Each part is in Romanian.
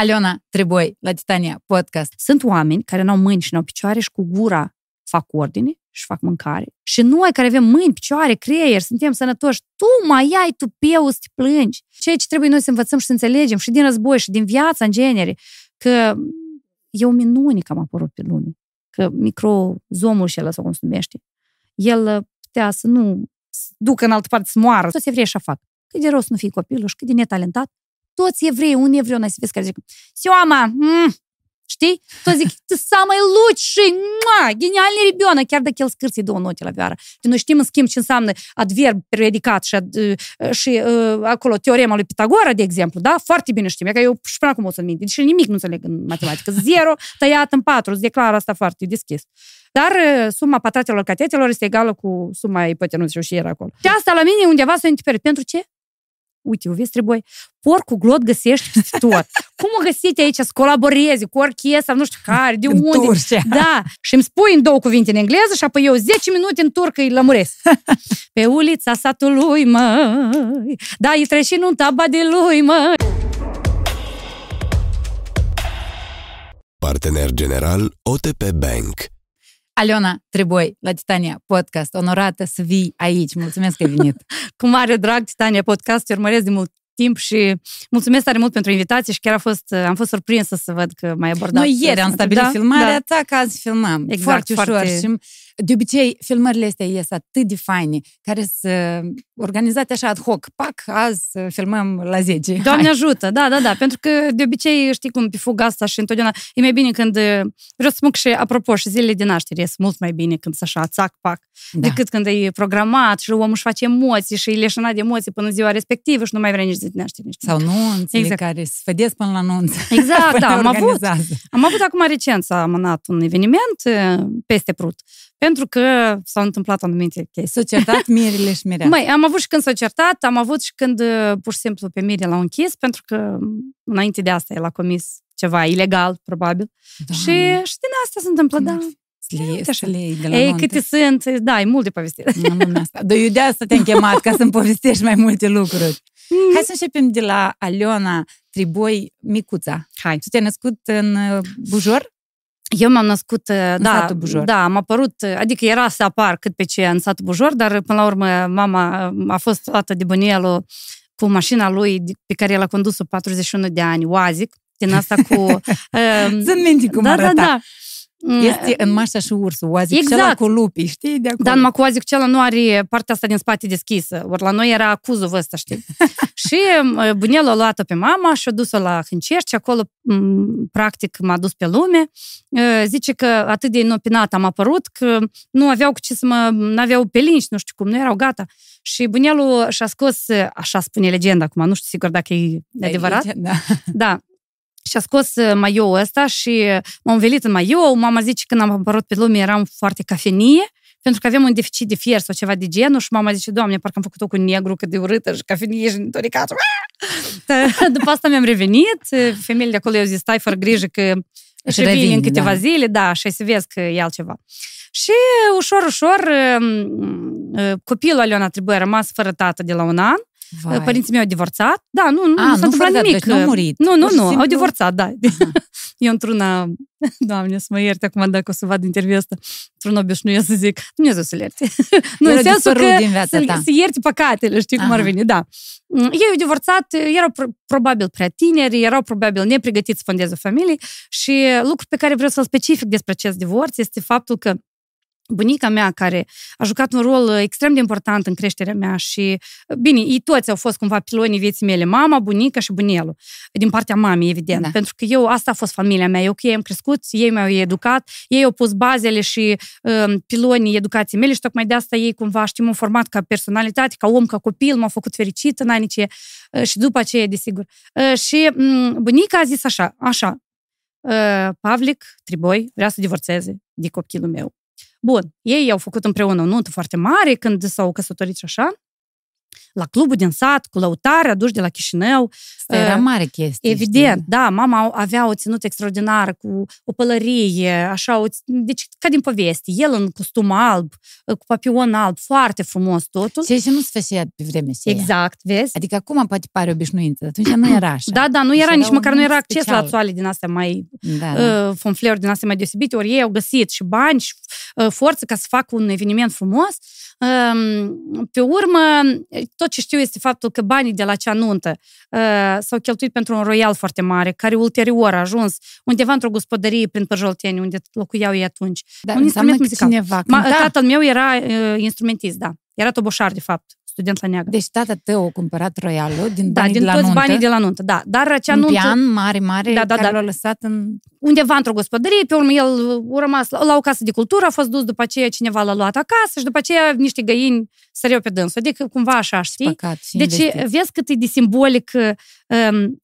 Aliona Treboi, la Titania Podcast. Sunt oameni care nu au mâini și nu au picioare și cu gura fac ordine și fac mâncare. Și noi care avem mâini, picioare, creier, suntem sănătoși, tu mai ai tu peu să te plângi. Ceea ce trebuie noi să învățăm și să înțelegem și din război și din viața în genere, că e o minune că am apărut pe lume. Că microzomul și ăla, sau cum se numește, el putea să nu ducă în altă parte să moară. Toți evreii așa fac. Cât de rost nu fii copilul și cât de netalentat Toți evrei, un evreu n-ai să vezi care zic, Sioma, mm, Știi? Tot zic, ты самый лучший, муа, genialный ребенок, chiar dacă el scârție două note la vioară. Și noi știm, în schimb, ce înseamnă adverb predicat și, ad, și uh, acolo teorema lui Pitagora, de exemplu, da? Foarte bine știm, e că eu și până acum o să-mi minte. Deci nimic nu înțeleg în matematică. Zero tăiat în patru, îți declar asta foarte deschis. Dar suma patratelor catetelor este egală cu suma ipotenuzei și era acolo. Și asta la mine undeva să Pentru ce? Uite, o vezi, trebuie porcul glot găsești peste tot. Cum o găsiți aici să colaborezi cu orchestra, nu știu care, de unde? Turcia. Da, și îmi spui în două cuvinte în engleză și apoi eu 10 minute în turcă îi lămuresc. Pe ulița satului, măi, da, îi treci în taba de lui, măi. Partener general OTP Bank Aliona Treboi, la Titania Podcast. Onorată să vii aici. Mulțumesc că ai venit. Cu mare drag, Titania Podcast. Te urmăresc de mult timp și mulțumesc tare mult pentru invitație și chiar a fost, am fost surprinsă să văd că m-ai abordat. Noi ieri am stabilit da? filmarea da. ta ca azi filmăm. Exact, foarte ușor foarte... și de obicei, filmările astea ies atât de faine, care sunt organizate așa ad hoc. Pac, azi filmăm la 10. Doamne Hai. ajută, da, da, da. Pentru că de obicei, știi cum, pe fuga asta și întotdeauna e mai bine când... Vreau să spun că și, apropo, și zilele de naștere sunt mult mai bine când să așa, țac, pac, da. decât când e programat și omul își face emoții și e leșinat de emoții până în ziua respectivă și nu mai vrea nici de naștere. Sau nunțile exact. care se vedesc până la nunță. Exact, da. Am avut, am avut acum recent s-a amânat un eveniment peste Prut pentru că s-au întâmplat anumite chestii. S-au certat mirile și mirea. Mai, am avut și când s-au certat, am avut și când uh, pur și simplu pe mire l-au închis, pentru că înainte de asta el a comis ceva ilegal, probabil. Și, și din asta se întâmplă, da. Slei, de la Ei, câte sunt, da, e mult de povestit. Dar eu de asta te-am chemat, ca să-mi povestești mai multe lucruri. Mm. Hai să începem de la Aliona Triboi Micuța. Hai. Tu te-ai născut în uh, Bujor? Eu m-am născut, în da, satul Bujor. da, am apărut, adică era să apar cât pe ce în satul Bujor, dar până la urmă mama a fost luată de bunielul cu mașina lui pe care el a condus-o 41 de ani, Oazic, din asta cu... Sunt minte cum da, arăta. Da, da. Este în mașa și ursul, oazic exact. cu lupii, știi? De acolo. Dar numai cu oazic celălalt nu are partea asta din spate deschisă. Ori la noi era cuzul ăsta, știi? și bunelul a luat-o pe mama și a dus-o la Hâncești și acolo, practic, m-a dus pe lume. Zice că atât de inopinat am apărut că nu aveau cu ce să mă... nu aveau pe liniști, nu știu cum, nu erau gata. Și bunelul și-a scos, așa spune legenda acum, nu știu sigur dacă e adevărat. Da. da și a scos uh, maioul ăsta și m-am velit în maiou. Mama zice că când am apărut pe lume eram foarte cafenie, pentru că avem un deficit de fier sau ceva de genul și mama zice, doamne, parcă am făcut-o cu negru, cât de urâtă și cafenie și întoricat. După asta mi-am revenit, femeile de acolo i-au zis, stai fără grijă că și revin în câteva da. zile, da, și să vezi că e altceva. Și ușor, ușor, um, uh, copilul Aliona trebuie rămas fără tată de la un an Vai. Părinții mei au divorțat. Da, nu, nu, A, nu s-a întâmplat nimic. Deci nu au murit. Nu, nu, nu, simplu... au divorțat, da. Eu într-una, doamne, să mă ierte acum dacă o să vad interviul ăsta, într-un obișnuit să zic, Dumnezeu să-l ierte. nu, în sensul că din viața să, ta. să ierte păcatele, știi Aha. cum ar veni, da. Mm, ei au divorțat, erau pro- probabil prea tineri, erau probabil nepregătiți să fondeze o familie și lucrul pe care vreau să-l specific despre acest divorț este faptul că bunica mea, care a jucat un rol uh, extrem de important în creșterea mea și, uh, bine, ei toți au fost cumva pilonii vieții mele, mama, bunica și bunelul, din partea mamei, evident, da. pentru că eu, asta a fost familia mea, eu cu ei am crescut, ei m-au educat, ei au pus bazele și um, pilonii educației mele și tocmai de asta ei cumva, știm, m-au format ca personalitate, ca om, ca copil, m-au făcut fericit în anii ce, uh, și după aceea, desigur. Uh, și um, bunica a zis așa, așa, uh, Pavlic, Triboi, vrea să divorțeze de copilul meu. Bun, ei au făcut împreună o nuntă foarte mare când s-au căsătorit și așa. La clubul din sat, cu lăutare, aduși de la Chișinău. Asta era uh, mare chestie. Evident, știi? da, mama avea o ținută extraordinară cu o pălărie, așa, o, deci ca din poveste. El în costum alb, uh, cu papion alb, foarte frumos totul. Ceea ce nu se făcea pe vremea aceea. Exact, vezi? Adică acum poate pare obișnuință, atunci nu era așa. Da, da, nu era, nici măcar nu era acces special. la țoale din astea mai, da, da. Uh, fonfleuri din astea mai deosebite, ori ei au găsit și bani și uh, forță ca să facă un eveniment frumos. Uh, pe urmă, tot ce știu este faptul că banii de la cea nuntă uh, s-au cheltuit pentru un royal foarte mare, care ulterior a ajuns undeva într-o gospodărie prin Păjolteni, unde locuiau ei atunci. Dar un instrument muzical. Cineva Ma, tatăl meu era uh, instrumentist, da. Era toboșar, de fapt student la neagră. Deci tata tău a cumpărat royalul din da, banii din de la toți nuntă. banii de la nuntă, da. Dar acea un nuntă... pian mare, mare, da, da, care da. l-a lăsat în... Undeva într-o gospodărie, pe urmă el a rămas la, la o casă de cultură, a fost dus după aceea cineva l-a luat acasă și după aceea niște găini săreau pe dânsul. Adică cumva așa, știi? Păcat, deci investit. vezi cât e de simbolic, um,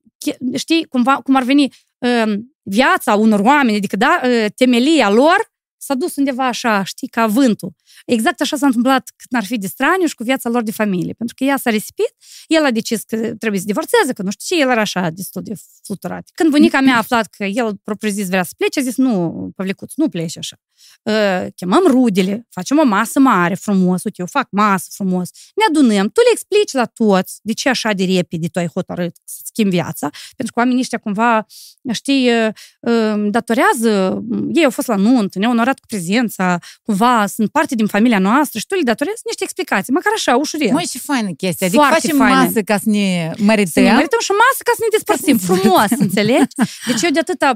știi, cumva, cum ar veni um, viața unor oameni, adică da, uh, temelia lor s-a dus undeva așa, știi, ca vântul. Exact așa s-a întâmplat cât n-ar fi de straniu și cu viața lor de familie. Pentru că ea s-a risipit, el a decis că trebuie să divorțeze, că nu știu ce, el era așa destul de fluturat. Când bunica mea a aflat că el propriu-zis vrea să plece, a zis, nu, Păvlicuț, nu pleci așa. Uh, chemăm rudele, facem o masă mare, frumos, uite, eu fac masă frumos, ne adunăm, tu le explici la toți de ce așa de repede tu ai hotărât să schimbi viața, pentru că oamenii ăștia cumva, știi, uh, uh, datorează, ei au fost la nuntă, ne-au onorat cu prezența, cumva sunt parte din familia noastră și tu le datorezi niște explicații, măcar așa, ușurie. Măi, și faină chestia, adică Foarte facem faine. masă ca să ne mărităm. Să ne mărităm și masă ca să ne despărțim, frumos, înțelegi? Deci eu de atâta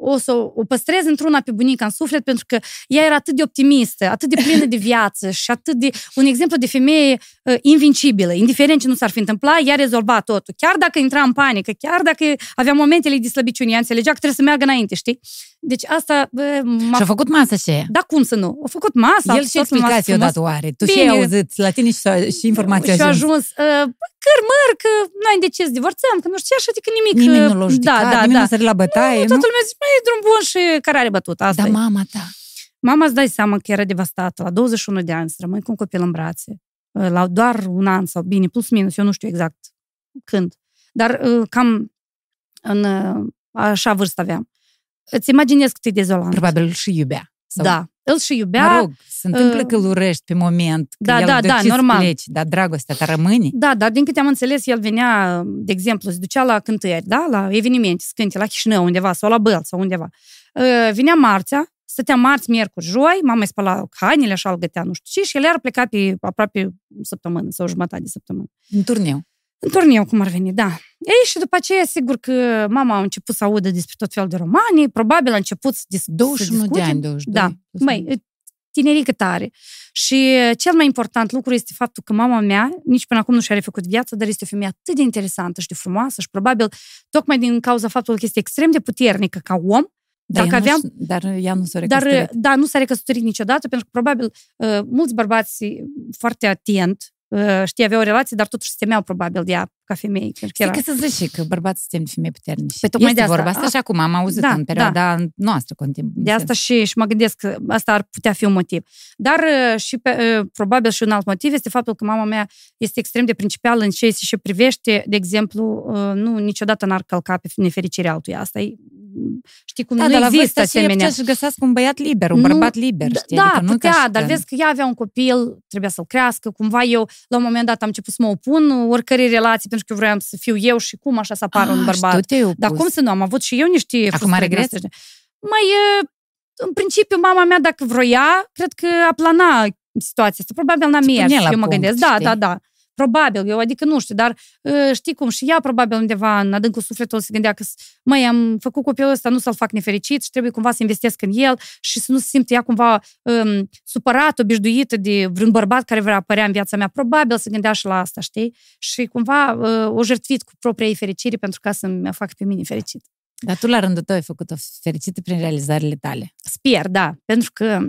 o să o păstrez într-una pe bunica în suflet, pentru că ea era atât de optimistă, atât de plină de viață și atât de un exemplu de femeie uh, invincibilă. Indiferent ce nu s-ar fi întâmplat, ea rezolva totul. Chiar dacă intra în panică, chiar dacă avea momentele de slăbiciune, ea înțelegea că trebuie să meargă înainte, știi? Deci asta... M-a... Și-a făcut masă și ea. Da, cum să nu? A făcut masa. El și explicație odată oare. Tu Bine. și ai auzit la tine și, și informația Și a ajuns. Uh, cărmăr, că noi de ce divorțăm, că nu știu ce, așa, adică nimic... Nimeni nu l-a judicat, da, da, nimeni da. nu sări la bătaie, nu? Toată lumea zice, mai e drum bun și care are bătut, asta Dar mama ta... Mama îți dai seama că era devastată la 21 de ani, să rămâi cu un copil în brațe, uh, la doar un an sau bine, plus minus, eu nu știu exact când, dar uh, cam în uh, așa vârstă aveam. Îți imaginezi cât e dezolant. Probabil și iubea. Sau... Da, îl și iubea. Mă rog, se întâmplă uh, că îl urăști pe moment, da, el da, da, normal. pleci, dar dragostea ta rămâne. Da, dar din câte am înțeles, el venea, de exemplu, se ducea la cântări, da, la evenimente, să cânte la Chișinău undeva sau la Băl sau undeva. Uh, venea marțea, stătea marți, miercuri, joi, mama îi spăla hainele, așa îl gătea, nu știu ce, și el ar pleca pe aproape săptămână sau jumătate de săptămână. În turneu. În turneu, cum ar veni, da. Ei, și după aceea, sigur că mama a început să audă despre tot fel de romani, probabil a început să, dis- 21 să discute. de ani, 22. Da, măi, tinerică tare. Și cel mai important lucru este faptul că mama mea, nici până acum nu și-a refăcut viața, dar este o femeie atât de interesantă și de frumoasă și probabil tocmai din cauza faptului că este extrem de puternică ca om, dar dacă aveam... Nu, dar ea nu s-a recăsătorit. Dar, da, nu s-a recăsătorit niciodată, pentru că probabil uh, mulți bărbați foarte atent Uh, știi, avea o relație, dar totuși se temeau probabil de ea ca femei. Știi era... că să zici că bărbații se tem de femei puternici. Păi tocmai este de asta. vorba asta și acum am auzit da, în perioada da. noastră contimp. De asta și, și mă gândesc că asta ar putea fi un motiv. Dar uh, și pe, uh, probabil și un alt motiv este faptul că mama mea este extrem de principală în ce se privește, de exemplu, nu niciodată n-ar călca pe nefericirea altuia. Asta e știi cum, da, nu există asemenea. să găsească un băiat liber, un nu, bărbat liber, știi? Da, adică putea, nu dar vezi că ea avea un copil, trebuia să-l crească, cumva eu, la un moment dat, am început să mă opun oricărei relații, pentru că vreau să fiu eu și cum așa să apară ah, un bărbat. Dar cum să nu, am avut și eu niște Acum regret? Mai, în principiu, mama mea, dacă vroia, cred că aplana situația asta. Probabil n-a mers, eu mă gândesc. Da, da, da. Probabil, eu adică nu știu, dar ă, știi cum, și ea probabil undeva în adâncul sufletul se gândea că mai am făcut copilul ăsta, nu să-l fac nefericit și trebuie cumva să investesc în el și să nu se simte ea cumva um, supărat, obișnuită de vreun bărbat care vrea apărea în viața mea. Probabil se gândea și la asta, știi? Și cumva uh, o jertfit cu propria ei fericire pentru ca să-mi facă pe mine fericit. Dar tu la rândul tău ai făcut-o fericită prin realizările tale. Sper, da, pentru că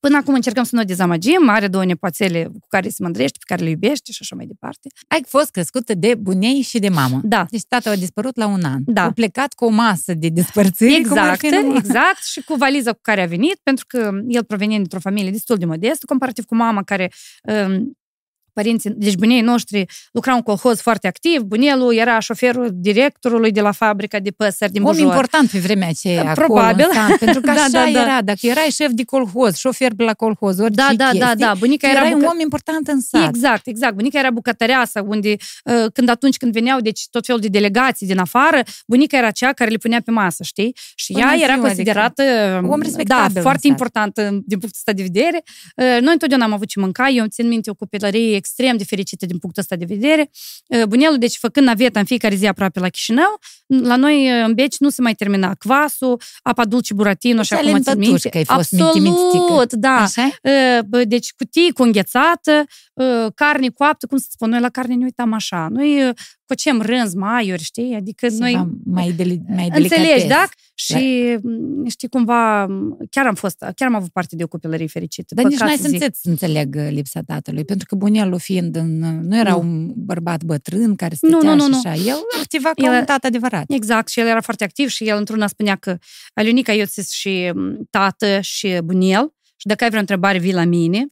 Până acum încercăm să nu o dezamăgim, are două nepoțele cu care se mândrește, pe care le iubește și așa mai departe. Ai fost crescută de bunei și de mamă. Da. Deci tata a dispărut la un an. Da. A plecat cu o masă de despărțiri. Exact, exact. Și cu valiza cu care a venit, pentru că el provenind dintr-o familie destul de modestă, comparativ cu mama care um, părinții, deci bunii noștri lucrau în colhoz foarte activ, bunelul era șoferul directorului de la fabrica de păsări din Bujor. Om important pe vremea aceea. Probabil. Acolo, pentru că așa da, da, da. era. Dacă erai șef de colhoz, șofer la colhoz, orice da, da, chestii, da, da. Bunica era erai bucă... un om important în sat. Exact, exact. Bunica era bucătăreasă, unde uh, când atunci când veneau deci tot felul de delegații din afară, bunica era cea care le punea pe masă, știi? Și Până ea era ziua, considerată adică, om da, foarte importantă din punctul ăsta de vedere. Uh, noi întotdeauna am avut ce mânca, eu îmi țin minte o copilărie extrem de fericită din punctul ăsta de vedere. Uh, bunelul, deci făcând naveta în fiecare zi aproape la Chișinău, la noi în Beci nu se mai termina kvasul, apa dulce buratino și acum țin minte. Că ai fost Absolut, da. Așa? Deci cutii cu înghețată, carne coaptă, cum să spun, noi la carne ne uitam așa. Noi cocem rânz, maiuri, știi? Adică să noi... Mai, deli, mai Înțelegi, da? Și, da. știi, cumva, chiar am fost, chiar am avut parte de o copilărie fericită. Dar nici n-ai simțit să înțeleg lipsa tatălui, pentru că bunelul fiind în... Nu era nu. un bărbat bătrân care stătea nu, nu, nu, și așa. El activa ca el, un tată adevărat. Exact, și el era foarte activ și el într-una spunea că Alionica, eu și tată și bunel și dacă ai vreo întrebare, vii la mine.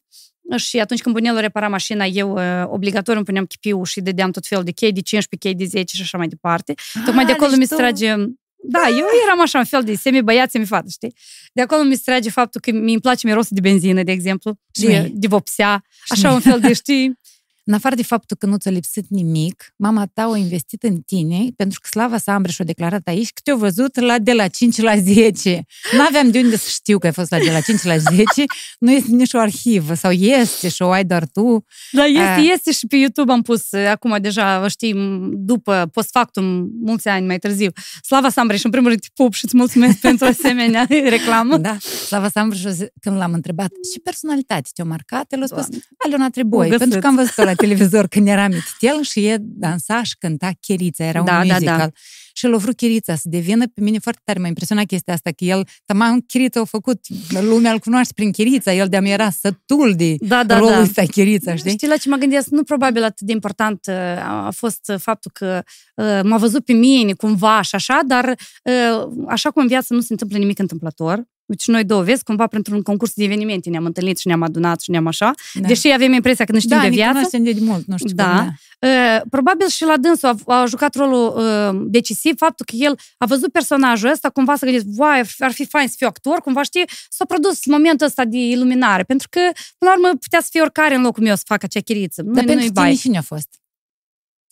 Și atunci când bunelul repara mașina, eu uh, obligatoriu îmi puneam chipiul și dădeam tot felul de chei de 15, chei de 10 și așa mai departe. Ah, Tocmai de acolo deci mi se trage... Da, eu eram așa un fel de semi-băiat, semi-fată, știi? De acolo mi se trage faptul că mi-mi place mirosul de benzină, de exemplu, și de, de vopsea, așa un fel de, știi, în afară de faptul că nu ți-a lipsit nimic, mama ta a investit în tine, pentru că slava sa Ambreș a declarat aici că te-a văzut la de la 5 la 10. Nu aveam de unde să știu că ai fost la de la 5 la 10, nu este nici o arhivă, sau este și o ai doar tu. Da, este, A... este și pe YouTube am pus, acum deja, știi, după post-factum, mulți ani mai târziu. Slava Sambreș, în primul rând, te pup și îți mulțumesc pentru asemenea reclamă. Da, Slava Sambreș, când l-am întrebat, și personalitate te-a marcat, el a spus, Aliona Treboi, pentru că am văzut la televizor când era mititel și el dansa și cânta Cherița, era da, un musical. Da, da. Și el a vrut Chirița să devină, pe mine foarte tare m-a impresionat chestia asta, că el, tamam, Chirița a făcut, lumea îl cunoaște prin Chirița, el de-am era sătul de da, da, rolul da. ăsta Chirița, știi? Știi la ce mă gândesc? Nu probabil atât de important uh, a fost faptul că uh, m-a văzut pe mine cumva și așa, dar uh, așa cum în viață nu se întâmplă nimic întâmplător, Uite, și noi două, vezi, cumva printr-un concurs de evenimente ne-am întâlnit și ne-am adunat și ne-am așa, da. deși avem impresia că nu știm da, de viață. Da, de mult, nu știu da. Cum, da. Uh, probabil și la dânsul a, a jucat rolul uh, decisiv faptul că el a văzut personajul ăsta, cumva să gândeți, vai, ar fi fain să fiu actor, cumva știi, s-a produs momentul ăsta de iluminare, pentru că, până la urmă, putea să fie oricare în locul meu să facă acea chiriță. Dar nu, pentru tine cine a fost?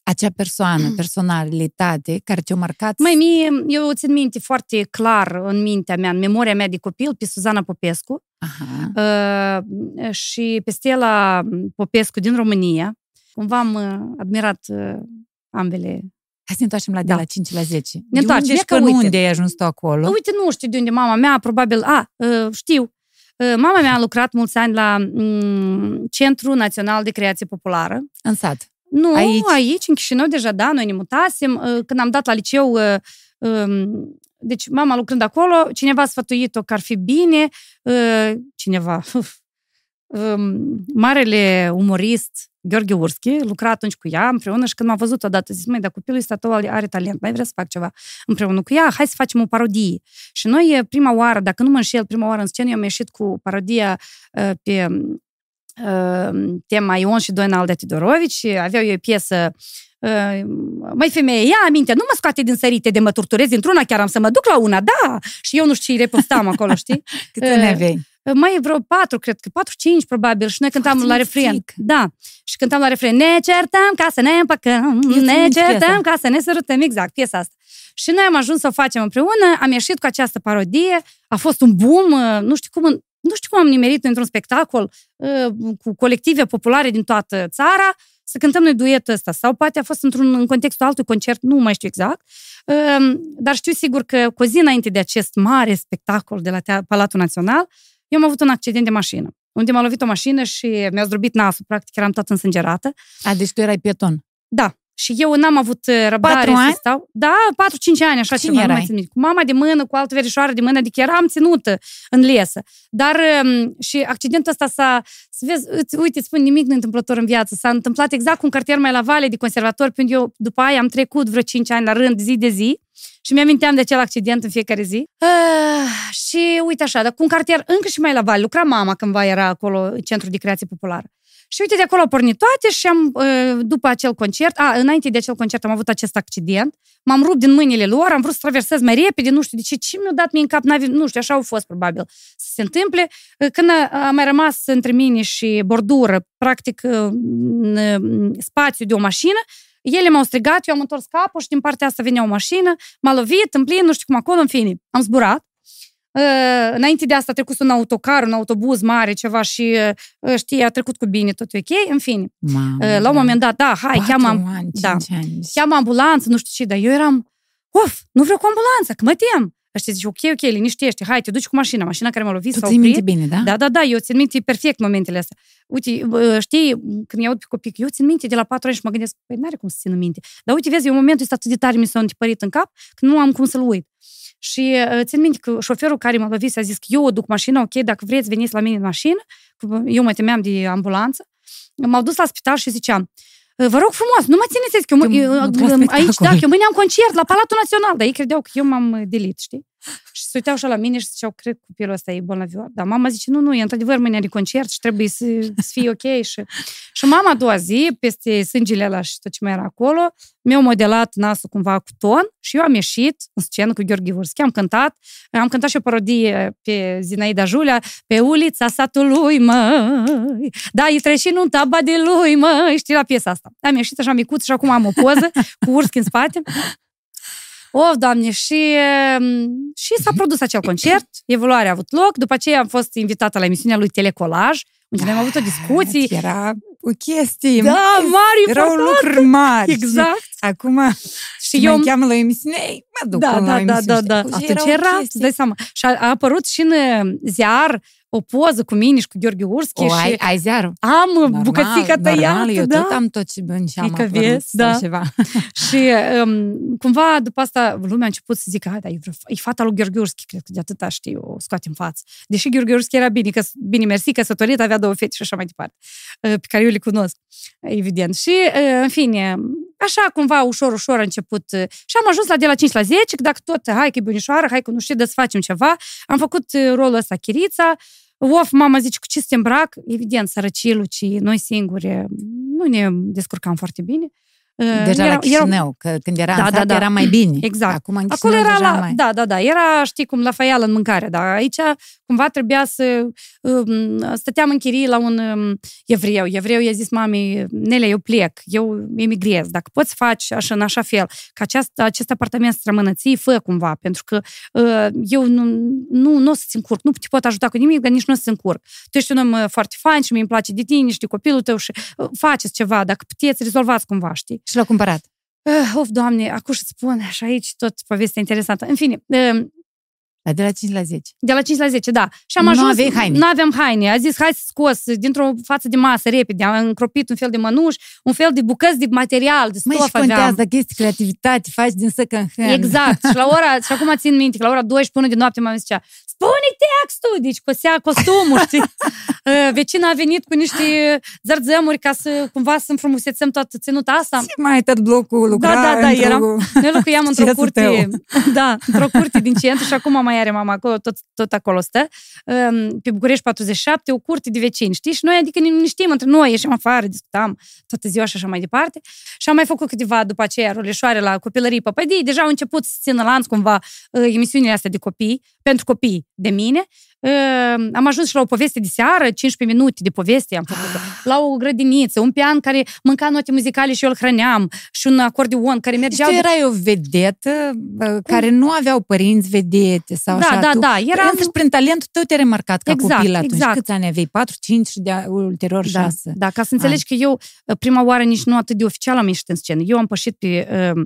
Acea persoană, personalitate care te-a marcat? Mai mie, eu țin minte foarte clar în mintea mea, în memoria mea de copil, pe Suzana Popescu Aha. Uh, și pe Stella Popescu din România. Cumva am uh, admirat uh, ambele Hai să ne întoarcem la de da. la 5 la 10. Ne de unde și până unde ai ajuns tu acolo? Uite, nu știu de unde mama mea, probabil, a, uh, știu, uh, Mama mea a lucrat mulți ani la um, Centrul Național de Creație Populară. În sat? Nu, aici, aici în Chișinău deja, da, noi ne mutasem. Uh, când am dat la liceu, uh, um, deci mama lucrând acolo, cineva a sfătuit-o că ar fi bine, uh, cineva, um, marele umorist Gheorghe Urschi, lucra atunci cu ea împreună și când m-a văzut odată, zis, măi, dar copilul ăsta tău are talent, mai vrea să fac ceva împreună cu ea, hai să facem o parodie. Și noi, prima oară, dacă nu mă înșel, prima oară în scenă, eu am ieșit cu parodia pe tema Ion și Doinalda Tidorovici, aveau o piesă Măi femeie, ia aminte, nu mă scoate din sărite de mă turturez într-una, chiar am să mă duc la una, da! Și eu nu știu ce repostam acolo, știi? Câte ani aveai? Mai vreo patru, cred că, patru, cinci, probabil, și noi cântam la refren. Da. Și cântam la refren, ne certăm ca să ne împăcăm, ne certăm ca să ne sărutăm, exact, piesa asta. Și noi am ajuns să o facem împreună, am ieșit cu această parodie, a fost un boom, nu știu cum, nu știu cum am nimerit într-un spectacol uh, cu colective populare din toată țara să cântăm noi duetul ăsta. Sau poate a fost într-un în contextul altui concert, nu mai știu exact. Uh, dar știu sigur că cu o zi înainte de acest mare spectacol de la Palatul Național, eu am avut un accident de mașină unde m-a lovit o mașină și mi-a zdrobit nasul, practic eram toată însângerată. A, deci tu erai pieton. Da, și eu n-am avut uh, răbdare Patru ani? să stau. Da, 4-5 ani, așa Cine ceva, erai? nu mai țin Cu mama de mână, cu altă verișoară de mână, adică eram ținută în lesă. Dar um, și accidentul ăsta s-a, să vezi, îți, uite, îți spun nimic nu întâmplător în viață. S-a întâmplat exact cu un cartier mai la vale de conservator, pentru eu după aia am trecut vreo 5 ani la rând, zi de zi, și mi-aminteam de acel accident în fiecare zi. Uh, și uite așa, dar cu un cartier încă și mai la vale, lucra mama cândva era acolo, Centrul de Creație Populară. Și uite, de acolo au pornit toate și am, uh, după acel concert, a, înainte de acel concert am avut acest accident, m-am rupt din mâinile lor, am vrut să traversez mai repede, nu știu de ce, ce mi-a dat mie în cap, nu știu, așa au fost probabil să se întâmple. Uh, când a mai rămas între mine și bordură, practic spațiu de o mașină, ele m-au strigat, eu am întors capul și din partea asta venea o mașină, m-a lovit în plin, nu știu cum acolo, în fine. Am zburat. Uh, înainte de asta a trecut un autocar, un autobuz mare, ceva și uh, știi, a trecut cu bine, tot e ok, în fine. Mamă, uh, la un moment dat, da, hai, cheamă, ani, da, cheamă ambulanță, nu știu ce, dar eu eram, of, nu vreau cu ambulanța, că mă tem. Știi, zici, ok, ok, liniștește, hai, te duci cu mașina, mașina care m-a lovit tu s-a oprit. minte bine, da? Da, da, da, eu țin minte perfect momentele astea. Uite, știi, când mi-aud pe copii, eu țin minte de la patru ani și mă gândesc, păi n-are cum să țin minte. Dar uite, vezi, eu momentul ăsta atât de tare mi s-a întipărit în cap, că nu am cum să-l uit. Și uh, țin minte că șoferul care m-a lovit a zis că eu o duc mașina, ok, dacă vreți, veniți la mine în mașină, eu mă temeam de ambulanță. M-au dus la spital și ziceam, Vă rog frumos, nu mă țineți că eu, eu, aici, da, că eu mâine am concert la Palatul Național, dar ei credeau că eu m-am delit, știi? Și se uitau așa la mine și ziceau, cred că copilul ăsta e bolnavior. Dar mama zice, nu, nu, e într-adevăr mâine are concert și trebuie să, să fie ok. Și, și mama a doua zi, peste sângele ăla și tot ce mai era acolo, mi-au modelat nasul cumva cu ton și eu am ieșit în scenă cu Gheorghe Vârschi, am cântat, am cântat și o parodie pe Zinaida Julia, pe ulița satului, măi, da, îi trece în taba de lui, măi, știi la piesa asta. Am ieșit așa micuț și acum am o poză cu Urschi în spate Of, Doamne, și, și s-a produs acel concert, evoluarea a avut loc, după aceea am fost invitată la emisiunea lui Telecolaj, unde am avut o discuție. Era o chestie. Da, mari, Erau lucruri mari. Exact. Acum și eu... mă cheamă la emisiune, mă duc da, la da, da, da, da. Atunci era, îți dai seama. Și a, a apărut și în ziar o poză cu mine și cu Gheorghe Urschi. O, și ai, ai ziarul? Am normal, bucățica tăiată. Normal, eu da. tot am tot ce bun și am vezi, da. ceva. și um, cumva după asta lumea a început să zică, da, e, e fata lui Gheorghe Urschi, cred că de atâta știu, o scoate în față. Deși Gheorghe Urschi era bine, că, bine mersi, căsătorit, avea două fete și așa mai departe, uh, pe care eu le cunosc, evident. Și, uh, în fine, așa cumva ușor, ușor a început uh, și am ajuns la de la 5 la 10, că dacă tot, hai că e bunișoară, hai că nu știu, de să facem ceva. Am făcut rolul ăsta chirița, Of, mama zice, cu ce să te îmbrac? Evident, sărăcie, Luci, noi singuri nu ne descurcam foarte bine. Deja era, la Chișinău, era... că când era da, în sat, da, da. era mai bine. Exact. Acum în Acolo era la, mai... Da, da, da. Era, știi cum, la faială în mâncare, dar aici cumva trebuia să... Um, stăteam în chirie la un um, evreu. Evreu i-a zis mamei, Nele, eu plec, eu emigrez. Dacă poți face așa, în așa fel, că acest, acest apartament să rămână ție, fă cumva, pentru că uh, eu nu, nu, nu o să-ți încurc, nu te pot ajuta cu nimic, dar nici nu o să-ți încurc. Tu ești un om uh, foarte fain și mi îmi place de tine și de copilul tău și uh, faceți ceva, dacă puteți, rezolvați cumva, știi? Și l-a cumpărat. Uh, of, doamne, acum să spun, și aici tot povestea interesantă. În fine, uh, de la 5 la 10. De la 5 la 10, da. Și am nu ajuns... aveai haine. Nu aveam haine. A zis, hai să scos dintr-o față de masă repede. Am încropit un fel de mănuș, un fel de bucăți de material, de stof Măi, și contează dacă este creativitate, faci din second hand. Exact. și la ora, și acum țin minte, că la ora 12 până de noapte m-am zicea, spune textul! Deci cosea costumul, știi? Uh, vecina a venit cu niște zărzămuri ca să cumva să înfrumusețăm toată ținuta asta. Ce mai tot blocul lucra Da, da, da, eram, noi locuiam într-o curte, da, într-o curte din centru și acum mai are mama acolo, tot, tot acolo stă, um, pe București 47, o curte de vecini, știi? Și noi, adică ne știm între noi, ieșim afară, discutam toată ziua și așa mai departe. Și am mai făcut câteva după aceea roleșoare la copilărie păpădii, deja au început să țină lanț cumva uh, emisiunile astea de copii, pentru copii de mine Ehm, am ajuns și la o poveste de seară, 15 minute de poveste am făcut la o grădiniță, un pian care mânca note muzicale și eu îl hrăneam, și un acordeon care mergeau... Și tu erai o vedetă care nu aveau părinți vedete sau da, așa. Da, tu, da, era... Însă prin talentul tău te-ai remarcat ca exact, copil atunci. Exact. Câți ani aveai? 4, 5 și de ulterior 6? Da, da, ca să înțelegi că eu prima oară nici nu atât de oficial am ieșit în scenă. Eu am pășit pe uh,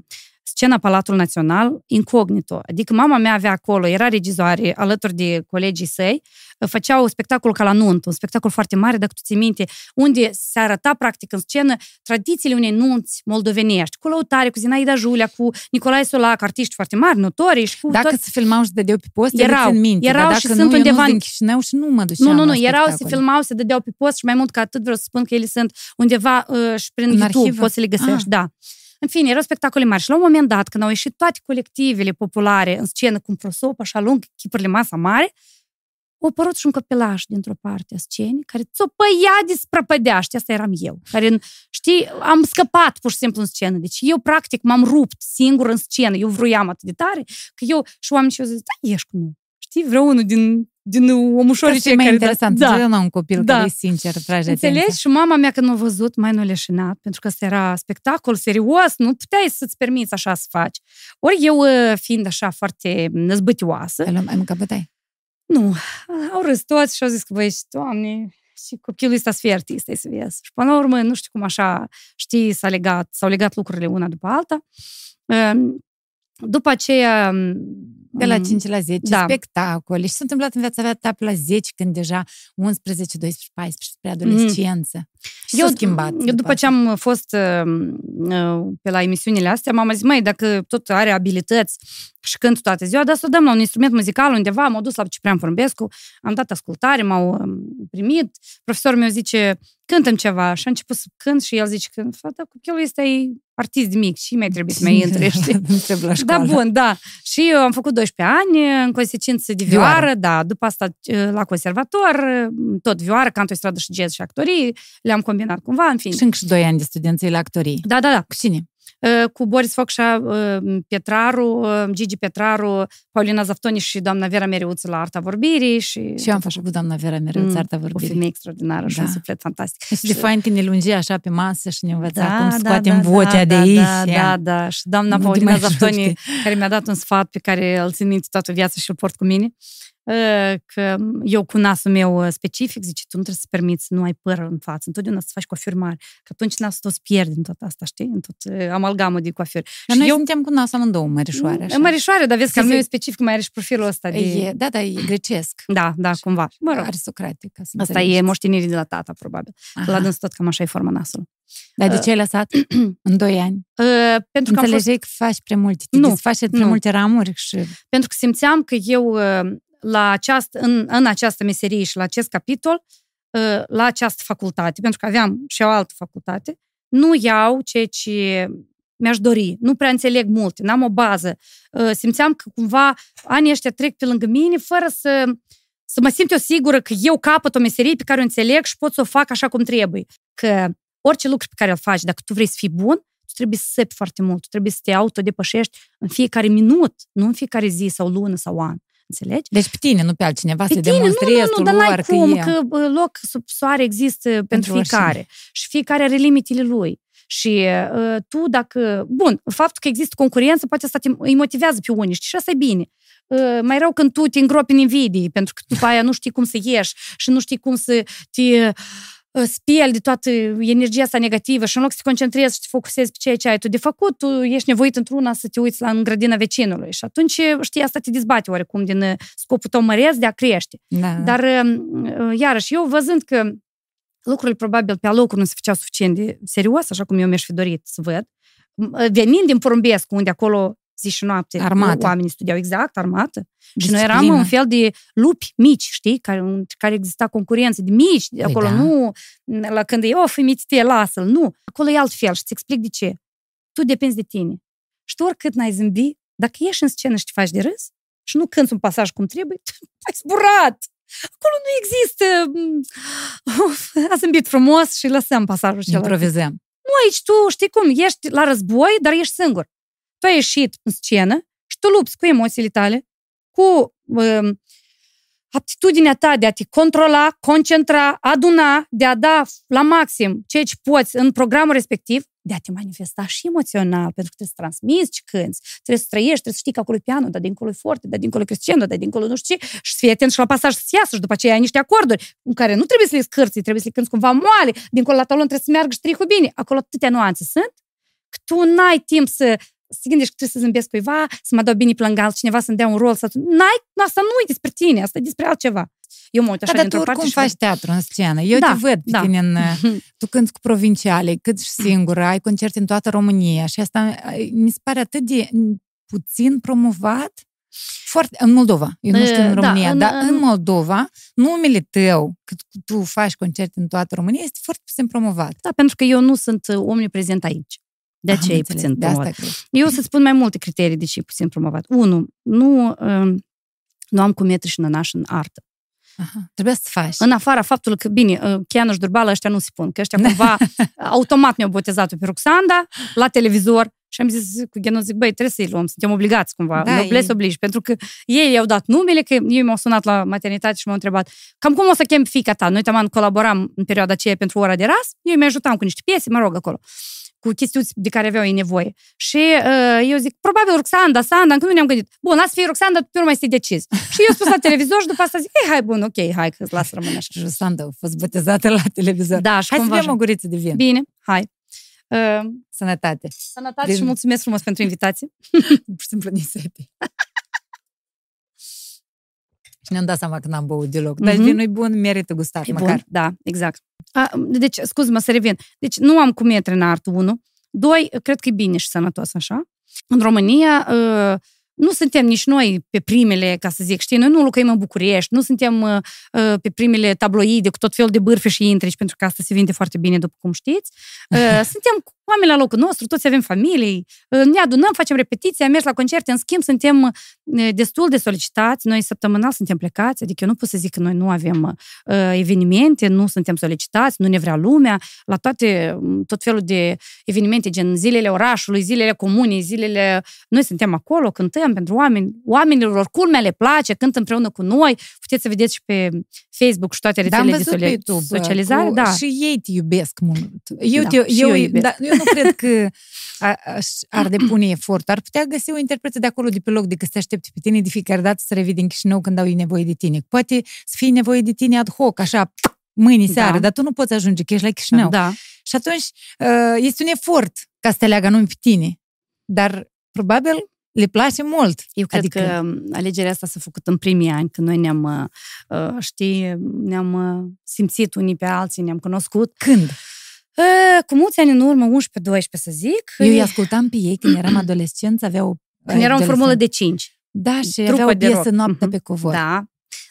scena Palatul Național incognito. Adică mama mea avea acolo, era regizoare alături de colegii săi, făceau un spectacol ca la nuntă, un spectacol foarte mare, dacă tu ți minte, unde se arăta practic în scenă tradițiile unei nunți moldovenești, cu lăutare, cu Zinaida Julia, cu Nicolae Solac, artiști foarte mari, notori și cu Dacă tot... se filmau și dădeau pe post, erau, în minte, erau dar și dacă sunt nu, undeva în Chișinău și nu mă duceam Nu, nu, nu, la erau, se spectacole. filmau, se dădeau pe post și mai mult ca atât vreau să spun că ele sunt undeva uh, și prin În YouTube, arhivă? poți să le găsești, Ah. da. În fine, erau spectacole mari și la un moment dat, când au ieșit toate colectivele populare în scenă cu un prosop așa lung, chipurile masa mare, o apărut și un copilaș dintr-o parte a scenii care țopăia desprăpădeaște, asta eram eu, care, știi, am scăpat pur și simplu în scenă. Deci eu, practic, m-am rupt singur în scenă. Eu vroiam atât de tare că eu și oamenii și eu zic, da, ești cu noi. Știi, vreau unul din din omușorice care... interesant, da, da. un copil da. care e sincer, trage Înțelegi? Atenția. Și mama mea când m-a văzut, mai nu leșinat, pentru că asta era spectacol serios, nu puteai să-ți permiți așa să faci. Ori eu, fiind așa foarte năzbătioasă... Ai mâncat bătai? Nu. Au râs toți și au zis că, băi, doamne, și copilul ăsta să fie artist, să vezi. Și până la urmă, nu știu cum așa, știi, s-a legat, s-au legat lucrurile una după alta. După aceea... De la 5 mm, la 10, da. spectacole. Și s-a întâmplat în viața ta pe la 10, când deja 11, 12, 14, spre adolescență. Mm. Și eu, s-a schimbat. Eu după ce am fost uh, pe la emisiunile astea, m-am zis, măi, dacă tot are abilități și cânt toată ziua, dar să o dăm la un instrument muzical undeva, m-au dus la Ciprian Porumbescu, am dat ascultare, m-au primit, profesorul meu zice, cântăm ceva și a început să cânt și el zice că fata copilul este artist mic și mai trebuie să mai intre, știi? da, bun, da. Și eu am făcut 12 ani, în consecință de vioară, vioară. da, după asta la conservator, tot vioară, canto, stradă și jazz și actorii, le-am combinat cumva, în fine. Și încă și 2 ani de studenție la actorii. Da, da, da. Cu cine? Cu Boris Focșa, Petraru, Gigi Petraru, Paulina Zaftoni și doamna Vera Mereuță la Arta Vorbirii. Și, și eu am făcut cu doamna Vera Mereuță mm, Arta Vorbirii. O femeie extraordinară da. și un da. suflet fantastic. Și de fain când ne lungi așa pe masă și ne învăța da, cum da, scoatem da, vocea da, de aici. Da, da, da. Și doamna Paulina Zaftoni, care mi-a dat un sfat pe care îl țin minte toată viața și îl port cu mine. Ă, că eu cu nasul meu ă, specific, zice, tu nu trebuie să permiți să nu ai păr în față, întotdeauna să faci coafurmare, că atunci nasul tău pierde în tot asta, știi, în tot ă, amalgamul de coafuri. Dar și noi eu... suntem cu nasul amândouă mărișoare. Așa. Mărișoare, dar vezi că al meu e specific, mai are și profilul ăsta de... E, da, da, e grecesc. Da, da, cumva. Mă rog. Aristocratic. Ca să Asta e moștenire de la tata, probabil. Aha. La dâns tot cam așa e forma nasului. Dar de ce ai lăsat în doi ani? Uh, pentru că Înțelegeai fost... că faci prea multe, te nu, faci prea nu. multe ramuri și... Pentru că simțeam că eu la această, în, în această meserie și la acest capitol, ă, la această facultate, pentru că aveam și o altă facultate, nu iau ceea ce mi-aș dori. Nu prea înțeleg multe, n-am o bază. Ă, simțeam că cumva anii ăștia trec pe lângă mine fără să, să mă simt eu sigură că eu capăt o meserie pe care o înțeleg și pot să o fac așa cum trebuie. Că orice lucru pe care îl faci, dacă tu vrei să fii bun, tu trebuie să sepi foarte mult, tu trebuie să te autodepășești în fiecare minut, nu în fiecare zi sau lună sau an. Înțelegi? Deci pe tine, nu pe altcineva, pe să tine, demonstrezi nu, nu, nu, dar n-ai cum, că, că loc sub soare există pentru, pentru fiecare. Și fiecare are limitele lui. Și uh, tu, dacă... Bun, faptul că există concurență, poate asta te, îi motivează pe unii, știi, și asta e bine. Uh, mai rău când tu te îngropi în invidii, pentru că după aia nu știi cum să ieși și nu știi cum să te spieli de toată energia asta negativă și în loc să te concentrezi și te focusezi pe ceea ce ai tu de făcut, tu ești nevoit într-una să te uiți la în grădina vecinului. Și atunci, știi, asta te dezbate oarecum din uh, scopul tău măresc de a crește. Da, da. Dar, um, uh, iarăși, eu văzând că lucrurile probabil pe alocuri nu se făceau suficient de serios, așa cum eu mi-aș fi dorit să văd, uh, venind din Porumbesc, unde acolo zi și noapte. Armată. Oamenii studiau exact, armată. Disciplină. Și noi eram un fel de lupi mici, știi, care, care exista concurență de mici. Păi acolo da. nu, la când e, of, mici lasă-l. Nu. Acolo e altfel și îți explic de ce. Tu depenzi de tine. Și tu oricât n-ai zâmbi, dacă ieși în scenă și te faci de râs și nu cânti un pasaj cum trebuie, ai zburat. Acolo nu există uf, a zâmbit frumos și lăsăm pasajul celălalt. Improvizăm. Nu, aici tu știi cum, ești la război, dar ești singur tu ai ieșit în scenă și tu lupți cu emoțiile tale, cu uh, aptitudinea ta de a te controla, concentra, aduna, de a da la maxim ceea ce poți în programul respectiv, de a te manifesta și emoțional, pentru că trebuie să transmiți ce cânti, trebuie să trăiești, trebuie să știi că acolo e pianul, dar dincolo e forte, dar dincolo e crescendo, dar dincolo nu știu ce, și să fii atent și la pasaj să iasă și după aceea ai niște acorduri în care nu trebuie să le scârți, trebuie să le cânti cumva moale, dincolo la talon trebuie să meargă și bine. Acolo atâtea nuanțe sunt că tu n-ai timp să să te gândești că trebuie să zâmbesc cuiva, să mă dau bine plâng altcineva, să-mi dea un rol. Să... N-ai, asta nu e despre tine, asta e despre altceva. Eu mă uit așa da, dintr-o parte și faci teatru în scenă. Eu da, te văd pe da. tine în... Tu cânti cu provinciale, cât și singură, ai concerte în toată România și asta mi se pare atât de puțin promovat. Foarte, în Moldova, eu nu știu în da, România, da, în, dar în Moldova, numele tău, cât tu faci concerte în toată România, este foarte puțin promovat. Da, pentru că eu nu sunt omniprezent aici. De aceea e puțin de promovat. Eu să spun mai multe criterii de ce e puțin promovat. Unu, nu, um, nu am cu metri și nănaș în artă. Aha, trebuie să faci. În afara faptului că, bine, uh, Chianu și Durbală ăștia nu se pun, că ăștia cumva automat mi-au botezat pe Roxanda la televizor și am zis cu Genu, zic, băi, trebuie să-i luăm, suntem obligați cumva, da, noblesse obligi, pentru că ei i-au dat numele, că ei m-au sunat la maternitate și m-au întrebat, cam cum o să chem fica ta? Noi te-am colaboram în perioada aceea pentru ora de ras, eu mi-ajutam cu niște piese, mă rog, acolo cu chestiuni de care aveau ei nevoie. Și uh, eu zic, probabil Roxanda, Sanda, încă nu ne-am gândit. Bun, lasă fie Roxanda, tu mai să decizi. și eu spus la televizor și după asta zic, hai, bun, ok, hai, că lasă rămâne așa. Și Roxanda a fost botezată la televizor. Da, și hai să bem o guriță de vin. Bine, hai. Uh, sănătate. Sănătate și mulțumesc frumos pentru invitație. Pur și simplu ni sete. și ne-am dat seama că n-am băut deloc. Dar mm-hmm. vinul e bun, merită gustat, e măcar. Bun, da, exact. A, deci, scuze-mă să revin. Deci, nu am cum metri în artul, unu. Doi, cred că e bine și sănătos așa. În România, uh, nu suntem nici noi pe primele, ca să zic, știi, noi nu lucrăm în București, nu suntem uh, uh, pe primele tabloide cu tot felul de bârfe și intrici, pentru că asta se vinde foarte bine, după cum știți. Uh, suntem oameni la locul nostru, toți avem familii, uh, ne adunăm, facem repetiții, am mers la concerte, în schimb suntem uh, destul de solicitați, noi săptămânal suntem plecați, adică eu nu pot să zic că noi nu avem uh, evenimente, nu suntem solicitați, nu ne vrea lumea, la toate, tot felul de evenimente, gen zilele orașului, zilele comunei, zilele... Noi suntem acolo, cântăm pentru oameni, oamenilor, culmea le place, cântă împreună cu noi, puteți să vedeți și pe Facebook și toate rețelele de socializare. Da. Și ei te iubesc mult. Eu, da, te, eu, eu, iubesc. Da, eu nu cred că ar depune efort. Ar putea găsi o interpretă de acolo, de pe loc, decât să aștepte pe tine de fiecare dată să revii din Chișinău când au nevoie de tine. Poate să fie nevoie de tine ad hoc, așa, mâine da. seară, da. dar tu nu poți ajunge, că ești la Chișinău. Da. Și atunci uh, este un efort ca să te leagă anume pe tine. Dar probabil le place mult. Eu cred adică... că um, alegerea asta s-a făcut în primii ani, când noi ne-am, uh, uh, știi, ne-am simțit unii pe alții, ne-am cunoscut. Când? Cu mulți ani în urmă, 11-12 să zic. Eu îi ascultam pe ei când eram adolescenți, aveau... Când eram în formulă de 5. Da, și Trupă aveau piesă rock. noapte uh-huh. pe covor. Da.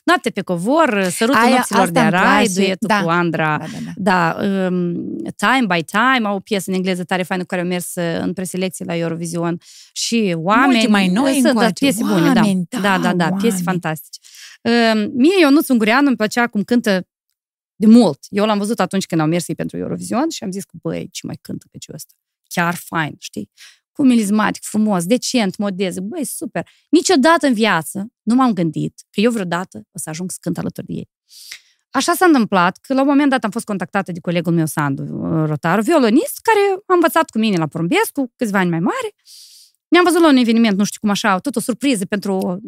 Noapte pe covor, Sărutul Aia, nopților de arai, duetul da. cu Andra. Da, da, da. da um, Time by Time, au o piesă în engleză tare faină cu care au mers uh, în preselecție la Eurovision. Și oameni... Multe mai noi sunt, da, piese bune, da. Da, da, da, piese fantastice. Uh, mie, Ionuț Ungureanu, îmi plăcea cum cântă de mult. Eu l-am văzut atunci când au mers pentru Eurovision și am zis că, băi, ce mai cântă pe ăsta. Chiar fain, știi? Cu milizmatic, frumos, decent, modez. Băi, super. Niciodată în viață nu m-am gândit că eu vreodată o să ajung să cânt alături de ei. Așa s-a întâmplat că la un moment dat am fost contactată de colegul meu, Sandu Rotaru, violonist, care a învățat cu mine la Porumbescu, câțiva ani mai mare. Ne-am văzut la un eveniment, nu știu cum așa, tot o surpriză pentru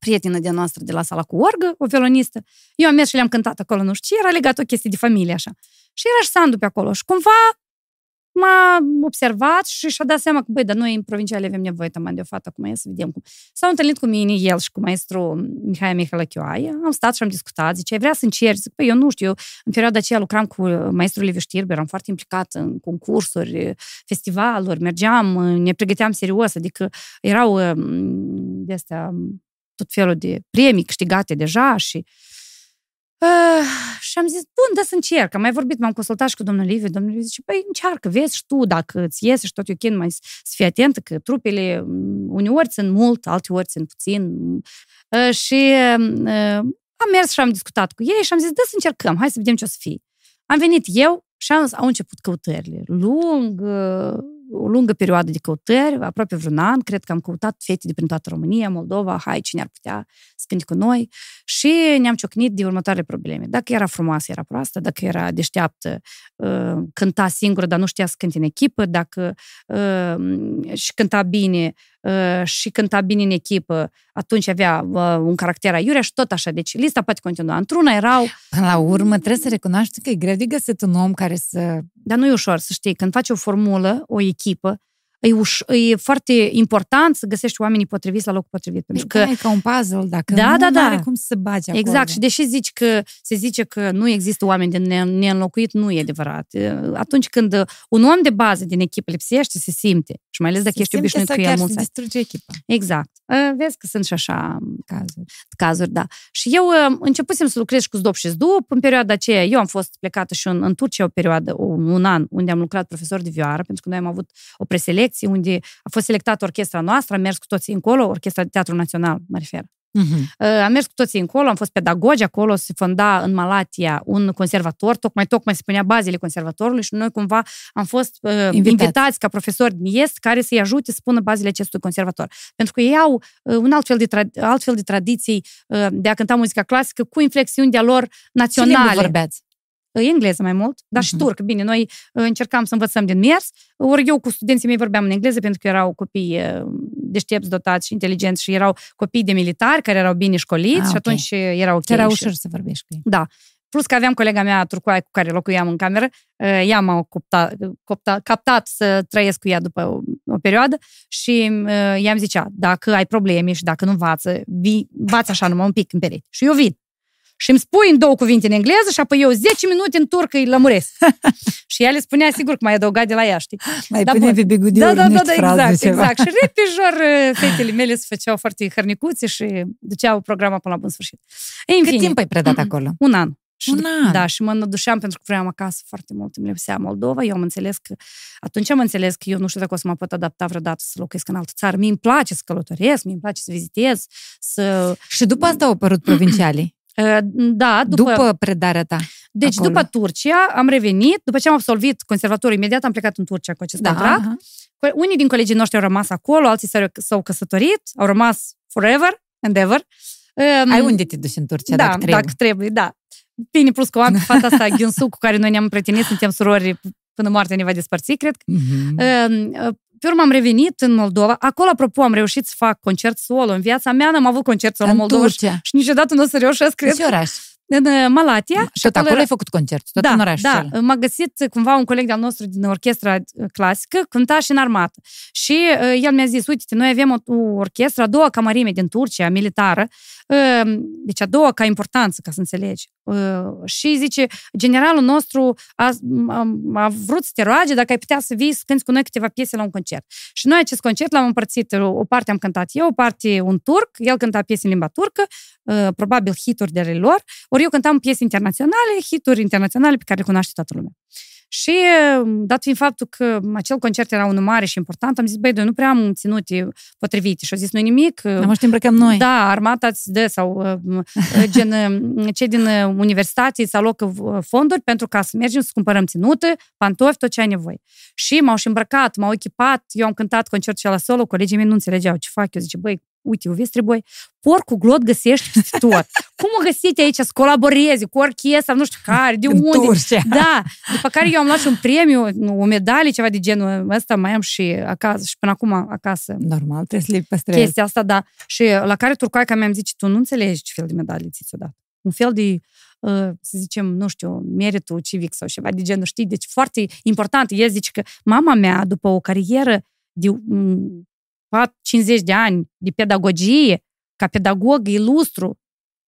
prietenă de noastră de la sala cu orgă, o violonistă. Eu am mers și le-am cântat acolo, nu știu ce, era legat o chestie de familie, așa. Și era și Sandu pe acolo. Și cumva m-a observat și și-a dat seama că, băi, dar noi în provinciale avem nevoie taman de o fată, cum e, să vedem cum. S-au întâlnit cu mine, el și cu maestru Mihai Mihalachioaie, am stat și am discutat, zice, vrea să încerci? Zic, păi, eu nu știu, eu în perioada aceea lucram cu maestrul Liviu Știrber, eram foarte implicat în concursuri, festivaluri, mergeam, ne pregăteam serios, adică erau de astea tot felul de premii câștigate deja și Uh, și am zis, bun, da să încerc. Am mai vorbit, m-am consultat și cu domnul Liviu. Domnul Liviu zice, păi încearcă, vezi și tu dacă îți iese și tot ok, mai să fii atentă că trupele uneori țin mult, alteori țin puțin. Uh, și uh, am mers și am discutat cu ei și am zis, da să încercăm, hai să vedem ce o să fie. Am venit eu și am, au început căutările. Lung, o lungă perioadă de căutări, aproape vreun an, cred că am căutat fete de prin toată România, Moldova, hai, cine ar putea să cânte cu noi? Și ne-am ciocnit de următoarele probleme. Dacă era frumoasă, era proastă, dacă era deșteaptă, uh, cânta singură, dar nu știa să cânte în echipă, dacă uh, și cânta bine, uh, și cânta bine în echipă, atunci avea un caracter aiurea și tot așa. Deci lista poate continua. Într-una erau... Până la urmă trebuie să recunoaște că e greu de găsit un om care să... Dar nu e ușor, să știi. Când faci o formulă, o echipă, e, uș- e foarte important să găsești oamenii potriviți la locul potrivit. Pentru că, da, e ca un puzzle, dacă da, nu, da, da. are cum să se bage acolo. Exact, și deși zici că, se zice că nu există oameni de neînlocuit, nu e adevărat. Atunci când un om de bază din echipă lipsește, se simte. Și mai ales dacă se ești obișnuit cu el mulți distruge echipa. Exact. Vezi că sunt și așa cazuri. Cazuri, da. Și eu începusem să lucrez și cu Zdop și Zdop. În perioada aceea, eu am fost plecată și în, în Turcia o perioadă, un, un an, unde am lucrat profesor de vioară, pentru că noi am avut o preselecție unde a fost selectată orchestra noastră, am mers cu toții încolo, Orchestra de Teatru Național, mă refer. Uh-huh. Am mers cu toții încolo, am fost pedagogi acolo, se fonda în Malatia un conservator, tocmai tocmai se punea bazele conservatorului și noi cumva am fost uh, invitați. invitați ca profesori din Est care să-i ajute să pună bazele acestui conservator. Pentru că ei au uh, un alt fel de, tra- alt fel de tradiții uh, de a cânta muzica clasică cu inflexiuni de-a lor naționale. Ce vorbeați? Engleză mai mult, dar uh-huh. și mhm. turcă. Bine, noi uh, încercam să învățăm din mers, ori eu cu studenții mei vorbeam în engleză pentru că erau copii uh, deștepți, dotați și inteligenți și erau copii de militari care erau bine școliți ah, și atunci okay. erau ok. Era ușor să vorbești cu ei. Da. Plus că aveam colega mea turcoaie cu care locuiam în cameră, ea m-a copta, copta, captat să trăiesc cu ea după o, o perioadă și uh, i-am zicea, dacă ai probleme și dacă nu învață, vii, bați așa numai un pic în pereți. Și eu vin și îmi spui în două cuvinte în engleză și apoi eu 10 minute în turcă îi lămuresc. și ea le spunea sigur că mai adăugat de la ea, știi? Mai da, pune pe bigudiu da, da, da, da, exact, ceva. exact. Și repejor uh, fetele mele se făceau foarte hărnicuțe și duceau programa până la bun sfârșit. Ei, Cât timp ai predat acolo? Un an. Și, un an. Da, și mă nădușeam pentru că vreau acasă foarte mult. Îmi lipsea Moldova. Eu am înțeles că... Atunci am înțeles că eu nu știu dacă o să mă pot adapta vreodată să locuiesc în altă țară. Mie îmi place să călătoresc, mie îmi place să vizitez, să... Și după asta au apărut provincialii. Da, după, după predarea ta. Deci, acolo. după Turcia, am revenit, după ce am absolvit conservatorul, imediat am plecat în Turcia cu acest da, contract. Aha. Unii din colegii noștri au rămas acolo, alții s-au, s-au căsătorit, au rămas forever and ever. Ai unde te duci în Turcia, da, dacă trebuie? dacă trebuie, da. Bine, plus că o am fata asta, Gyunsu, cu care noi ne-am împrietenit, suntem surori până moartea ne va despărți, cred. Mm-hmm. Pe urmă am revenit în Moldova. Acolo, apropo, am reușit să fac concert solo. În viața mea n-am avut concert solo în Moldova și, și niciodată nu o să reușesc, cred. Ce oraș? În uh, Malatia. Și tot acolo era... ai făcut concert, tot da, în oraș Da, cel. m-a găsit cumva un coleg de-al nostru din orchestra uh, clasică, cânta și în armată. Și uh, el mi-a zis, uite, noi avem o, o orchestră, a doua camarime din Turcia, militară, uh, deci a doua ca importanță, ca să înțelegi. Uh, și zice, generalul nostru a, a, a vrut să te roage dacă ai putea să vii să cânti cu noi câteva piese la un concert. Și noi acest concert l-am împărțit, o parte am cântat eu, o parte un turc, el cânta piese în limba turcă, uh, probabil hituri de lor, ori eu cântam piese internaționale, hituri internaționale pe care le cunoaște toată lumea. Și, dat fiind faptul că acel concert era unul mare și important, am zis, băi, noi nu prea am ținute potrivite. Și au zis, noi nimic. Am știm îmbrăcăm noi. Da, armata îți dă sau gen, cei din universitate îți alocă fonduri pentru ca să mergem să cumpărăm ținută, pantofi, tot ce ai nevoie. Și m-au și îmbrăcat, m-au echipat, eu am cântat concertul la solo, colegii mei nu înțelegeau ce fac. Eu zice, băi, uite, o vezi, trebuie, porcul glot găsești peste tot. Cum o găsiți aici să colaborezi cu orchestra, nu știu care, de unde? Turcia. Da, după care eu am luat și un premiu, o medalie, ceva de genul ăsta, mai am și acasă, și până acum acasă. Normal, trebuie să le păstrezi. Chestia asta, da. Și la care turcoaica mi-am zis, tu nu înțelegi ce fel de medalie ți-o dat. Un fel de să zicem, nu știu, meritul civic sau ceva de genul, știi? Deci foarte important. El zice că mama mea, după o carieră de 50 de ani de pedagogie, ca pedagog ilustru,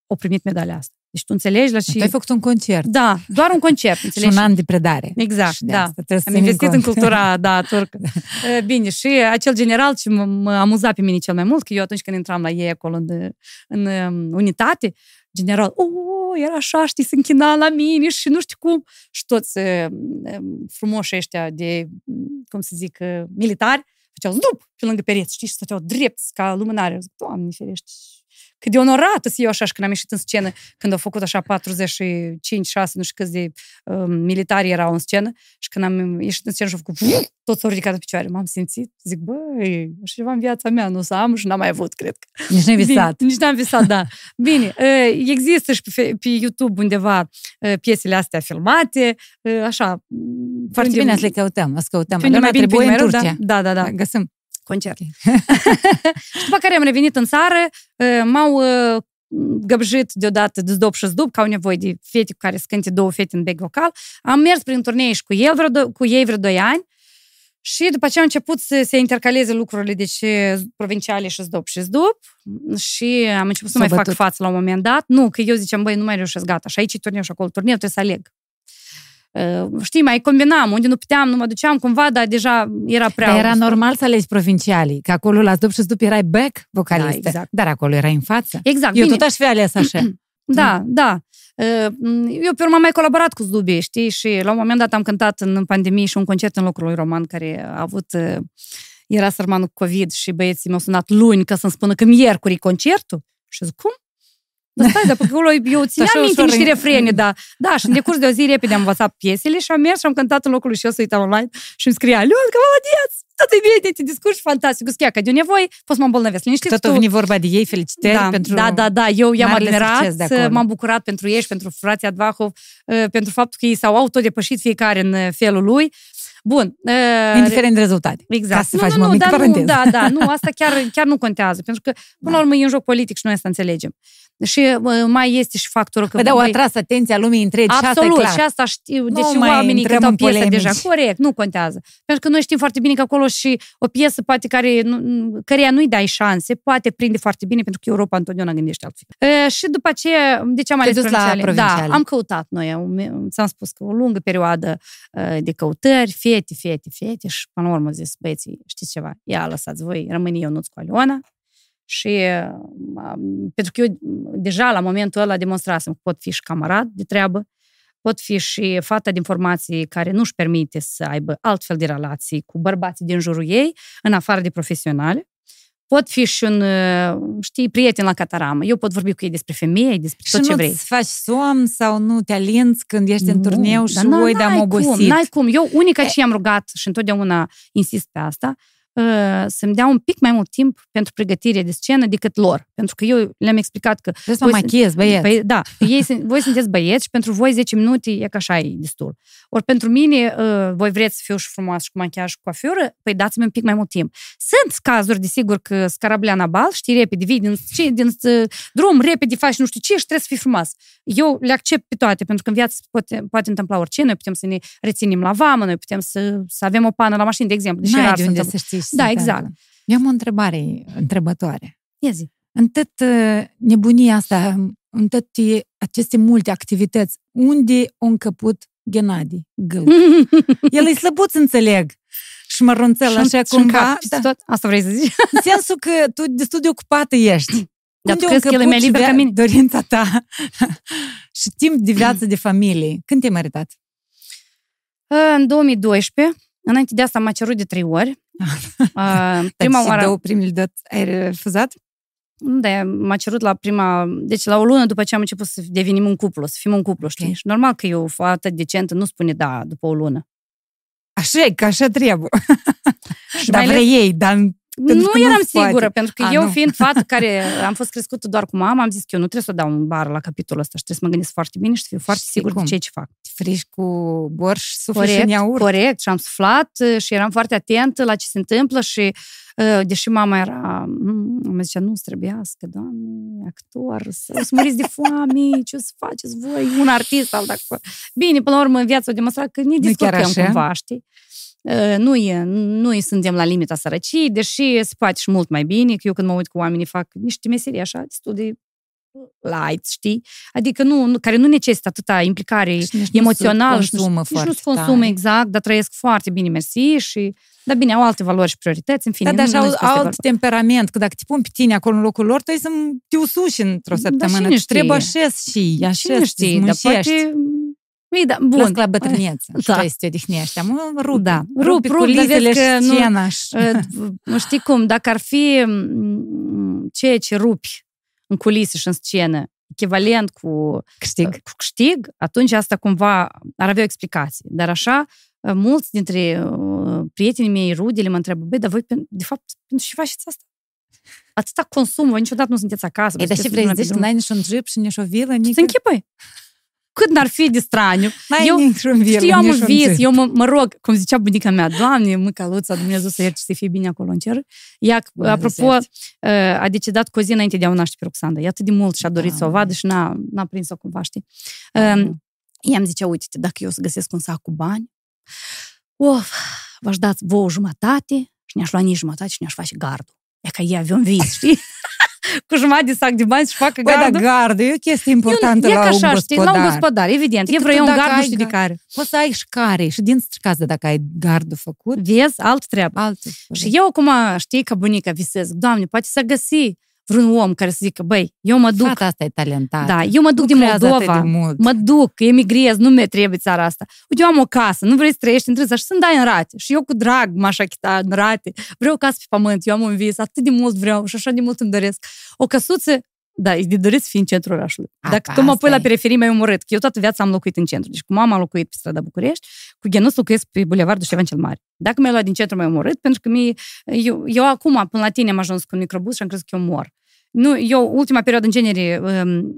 au primit medalia asta. Deci tu înțelegi la și... Tu ai făcut un concert. Da, doar un concert. Înțelegi? și un an de predare. Exact, da. Am investit în cultura, da, turcă. Bine, și acel general ce mă, mă amuza pe mine cel mai mult, că eu atunci când intram la ei acolo în, în um, unitate, general, oh, era așa, știi, se închina la mine și nu știu cum. Și toți um, frumoși ăștia de, cum să zic, militari, făceau zdup pe lângă pereți, știi, și stăteau drepți ca lumânare. Zic, Doamne, ferești, cât de onorată să eu așa și când am ieșit în scenă, când au făcut așa 45, 6, nu știu câți de uh, militari erau în scenă și când am ieșit în scenă și au făcut tot s-au ridicat pe picioare. M-am simțit, zic, băi, așa ceva în viața mea, nu să am și n-am mai avut, cred că. Nici n-ai visat. Bine, nici n-am visat, da. Bine, uh, există și pe, pe YouTube undeva uh, piesele astea filmate, uh, așa. Foarte unde, bine să le căutăm, să căutăm. Unde mai bine în Turcia. Da, da, da. Găsim concert. Okay. și după care am revenit în țară, ă, m-au ă, găbjit deodată de zdop și zdup, că au nevoie de fete cu care să cânte două fete în bec vocal. Am mers prin turnee și cu, el vreo, cu ei vreo doi ani și după ce au început să se intercaleze lucrurile, deci provinciale și zdop și zdop, și am început să nu mai fac față la un moment dat. Nu, că eu ziceam, băi, nu mai reușesc, gata, și aici e turneu și acolo turneu, trebuie să aleg. Uh, știi, mai combinam, unde nu puteam, nu mă duceam cumva, dar deja era prea... Dar era normal să alegi provincialii, că acolo la Zdup și Zdup erai back vocaliste, da, exact. dar acolo erai în față. Exact. Eu bine. tot aș fi ales așa. Da, da. Uh, eu pe urmă am mai colaborat cu Zdubi, știi, și la un moment dat am cântat în pandemie și un concert în locul lui Roman care a avut uh, era sărmanul COVID și băieții m-au sunat luni ca să-mi spună că miercuri concertul Și zic, cum? Da, stai, dar pe acolo eu țineam minte niște refrene, da. Da, și în decurs de o zi repede am învățat piesele și am mers și am cântat în locul și eu să uitam online și îmi scria, Leon, că молодец, toată bine, te discursi fantastic, scria că de nevoie, poți să mă îmbolnăvesc. Liniștit Tot veni vorba de ei, felicitări da, pentru Da, da, da, eu i-am admirat, m-am bucurat pentru ei și pentru frația Advahov, uh, pentru faptul că ei s-au autodepășit fiecare în uh, felul lui. Bun. Uh, Indiferent de rezultate. Exact. Ca să nu, faci nu, nu, da, nu, da, da, nu, asta chiar, chiar nu contează, pentru că, până da. la urmă, e un joc politic și noi asta înțelegem. Și mai este și factorul că... Păi da, o atras atenția lumii întregi Absolut, și asta și asta știu. Deci oamenii cântau piesă deja. Corect, nu contează. Pentru că noi știm foarte bine că acolo și o piesă poate care, nu, căreia nu-i dai șanse, poate prinde foarte bine, pentru că Europa întotdeauna gândește altfel. E, și după aceea, de ce am ales provinciale? provinciale? Da, am căutat noi. Ți-am spus că o lungă perioadă de căutări, fete, fete, fete și până la urmă zis, băieții, știți ceva, ia lăsați voi, rămâne eu nu cu Aliona, și pentru că eu deja la momentul ăla demonstrasem că pot fi și camarad de treabă, pot fi și fata de informații care nu-și permite să aibă altfel de relații cu bărbații din jurul ei, în afară de profesionale. Pot fi și un, știi, prieten la cataramă. Eu pot vorbi cu ei despre femei, despre tot ce vrei. Și nu faci somn sau nu te alinți când ești nu, în turneu și oi de-am obosit. Cum, n-ai cum. Eu unica ce i-am rugat și întotdeauna insist pe asta, Uh, să-mi dea un pic mai mult timp pentru pregătire de scenă decât lor. Pentru că eu le-am explicat că... Trebuie să mă machiez, băieți. Păi, da, ei, voi sunteți băieți și pentru voi 10 minute e ca așa e destul. Ori pentru mine, uh, voi vreți să fiu și frumoasă și cu machiaj și cu coafură, păi dați-mi un pic mai mult timp. Sunt cazuri, desigur, că scarablea bal, știi, repede, vii din, din uh, drum, repede faci nu știu ce și trebuie să fii frumos. Eu le accept pe toate, pentru că în viață poate, poate întâmpla orice. Noi putem să ne reținem la vamă, noi putem să, să avem o pană la mașină, de exemplu. Deși N-ai de unde să știi Da, exact. Eu am o întrebare întrebătoare. Ia zi. În tot uh, nebunia asta, în toate aceste multe activități, unde a încăput Ghenadi Gâl? El e slăbuț, înțeleg. Și mărunțel, așa cumva. Da. Tot? Asta vrei să zici? În sensul că tu destul de ocupată ești. Dar tu crezi că el e mai liber ca mine? Dorința ta și timp de viață de familie. Când te-ai măritat? În 2012. Înainte de asta m-a cerut de trei ori. uh, prima oară... două primele dăți ai refuzat? Da, m-a cerut la prima... Deci la o lună după ce am început să devenim un cuplu, să fim un cuplu, știi? Okay. Și normal că eu, fată decentă, nu spune da după o lună. Așa e, că așa trebuie. și dar vrei ei, dar nu eram sigură, poate. pentru că A, eu, nu. fiind fată care am fost crescută doar cu mama, am zis că eu nu trebuie să dau un bar la capitolul ăsta și trebuie să mă gândesc foarte bine și să fiu foarte sigur de ce ce fac. Friși cu borș, sufli corect, și în Corect, și am suflat uh, și eram foarte atentă la ce se întâmplă și uh, deși mama era, mă zicea, nu străbească, doamne, actor, să muriți de foame, ce o să faceți voi, un artist, alt actor. Bine, până la urmă, în viață o demonstrat că ne descurcăm cumva, știi? Ă, nu, e, nu suntem la limita sărăciei, deși se poate și mult mai bine, că eu când mă uit cu oamenii fac niște meserii așa, destul de light, știi? Adică nu, nu care nu necesită atâta implicare emoțională. Și nu consumă și nu se consumă exact, dar trăiesc foarte bine, mersi și dar bine, au alte valori și priorități, în fine. Da, dar așa au alt temperament, că dacă te pun pe tine acolo în locul lor, tu să te usuși într-o săptămână. Da, trebuie așez și așez, cine știe, dar poate Păi da, bun. Las la bătrâneță. Da. Și te odihnești. Am rup, da. rup, rup, dar vezi că nu, nu știi cum, dacă ar fi ceea ce rupi în culise și în scenă, echivalent cu câștig. cu câștig, atunci asta cumva ar avea o explicație. Dar așa, mulți dintre prietenii mei, rudele, mă întreabă, băi, dar voi, de fapt, pentru ce faceți asta? Atâta consum, voi niciodată nu sunteți acasă. Ei, dar și vrei să zici, n-ai nici un jeep și nici o vilă? Nici... Să închipui cât n-ar fi de straniu. Mai eu, știi, eu am un vis, eu mă, mă rog, cum zicea bunica mea, Doamne, mâcaluța, Dumnezeu să ierce să fie bine acolo în cer. Ea, Bă, apropo, uh, a decedat cu o zi înainte de a o naște pe Roxanda. E atât de mult și a dorit da, să o vadă și n-a, n-a prins-o cumva, știi? Uh, i-am zicea, uite dacă eu să găsesc un sac cu bani, of, v-aș dați vouă jumătate și ne-aș lua nici jumătate și ne-aș face gardul. E ca ei avea un vis, știi? cu jumătate de sac de bani și facă gardul. Păi, da, gardul e o chestie importantă e la așa, un știi, la un gospodar, evident. E vreo un gard, nu știu de care. Poți să ai și care, și din cază dacă ai gardul făcut. Vezi, alt treabă. Alt și eu acum, știi, ca bunica visez, Doamne, poate să găsi vreun om care să zică, băi, eu mă duc... Fata asta e talentată. Da, eu mă duc din Moldova, de mult. mă duc, emigrez, nu mi trebuie țara asta. Uite, eu am o casă, nu vrei să trăiești în trânsă și să-mi dai în rate. Și eu cu drag m-aș achita în rate. Vreau o casă pe pământ, eu am un vis, atât de mult vreau și așa de mult îmi doresc. O căsuță Da, e de dorit să fii în centrul orașului. A, Dacă tu mă pui la periferie, mai omorât, că eu toată viața am locuit în centru. Deci cu mama am locuit pe strada București, cu Ghenus locuiesc pe Bulevardul Ștefan cel Mare. Dacă mi-ai luat din centru, mai omorât, pentru că mi eu, eu acum, până la tine, am ajuns cu un microbus și am crezut că eu mor. Nu, eu, ultima perioadă, în genere, um,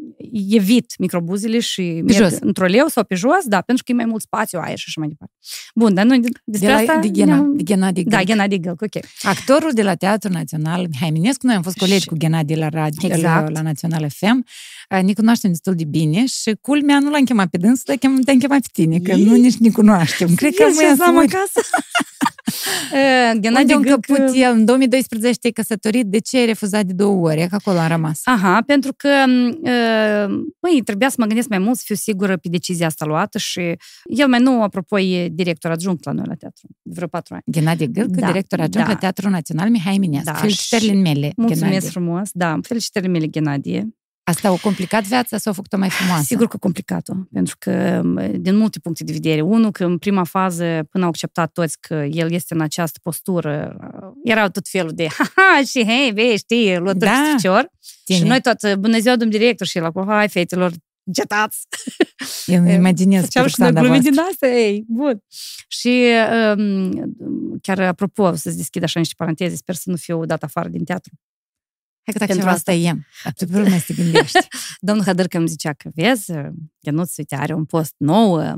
evit microbuzele și pe merg jos. în troleu sau pe jos, da, pentru că e mai mult spațiu, aer și așa mai departe. Bun, dar noi despre de la, asta... De, Ghena, de Ghenadie Da, Ghenadie Gălc, ok. Actorul de la Teatrul Național, Mihai Minescu, noi am fost colegi și... cu Ghenadie la, radio, exact. la, la Național FM, ne cunoaștem destul de bine și culmea nu l-am chemat pe dânsul, dar te-am chemat pe tine, că nu nici ne cunoaștem. Cred că mai acasă. Ghenadie Unde Gălc... încăput el? În 2012 te-ai căsătorit, de ce ai refuzat de două ori? Că acolo am rămas. Aha, pentru că băi, trebuia să mă gândesc mai mult, să fiu sigură pe decizia asta luată și el mai nou, apropo, e director adjunct la noi la teatru, de vreo patru ani. Ghenadie Gălc, da, director adjunct da. la Teatrul Național Mihai Mineas. Da, Felicitările mele, Mulțumesc Ghenadie. frumos, da, felicitările mele, Ghenadie. Asta o complicat viața sau a făcut-o mai frumoasă? Sigur că complicat-o, pentru că din multe puncte de vedere. Unul, că în prima fază, până au acceptat toți că el este în această postură, erau tot felul de ha-ha și hei, vei, știi, luat da. picior. Tine. Și noi tot, bună ziua, domn director, și el acolo, hai, fetelor, getați! Eu îmi imaginez Făceam și noi glume din asta, ei, bun. Și um, chiar apropo, să-ți deschid așa niște paranteze, sper să nu fiu dat afară din teatru. Hai că dacă Pentru asta e. Pe urmă să te gândești. Domnul Hădărcă îmi zicea că, vezi, Ionuț, uite, are un post nou,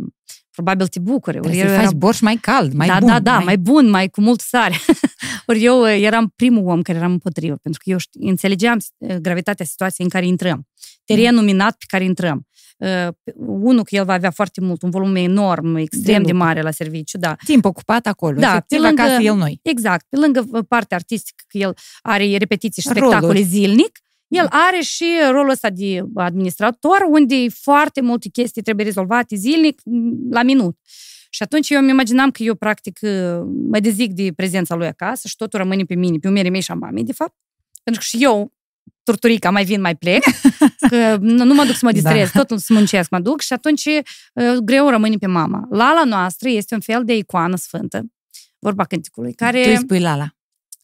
probabil te bucuri. Trebuie să faci era... borș mai cald, mai da, bun. Da, da, mai... mai bun, mai cu mult sare. Ori eu eram primul om care eram împotrivă, pentru că eu știu, înțelegeam gravitatea situației în care intrăm. Terenul minat pe care intrăm. Uh, unul, că el va avea foarte mult, un volum enorm, extrem de, de mare la serviciu, da. Timp ocupat acolo, da, efectiv, pe lângă, acasă el noi. Exact, pe lângă partea artistică, că el are repetiții și spectacole Roluri. zilnic, el are și rolul ăsta de administrator, unde foarte multe chestii trebuie rezolvate zilnic, la minut. Și atunci eu îmi imaginam că eu, practic, mă dezic de prezența lui acasă și totul rămâne pe mine, pe umerii mei și a mamei, de fapt. Pentru că și eu turturica, mai vin, mai plec, că nu, nu mă duc să mă distrez, da. tot să muncesc, mă duc și atunci uh, greu rămâne pe mama. Lala noastră este un fel de icoană sfântă, vorba cânticului, care... Tu îi spui Lala.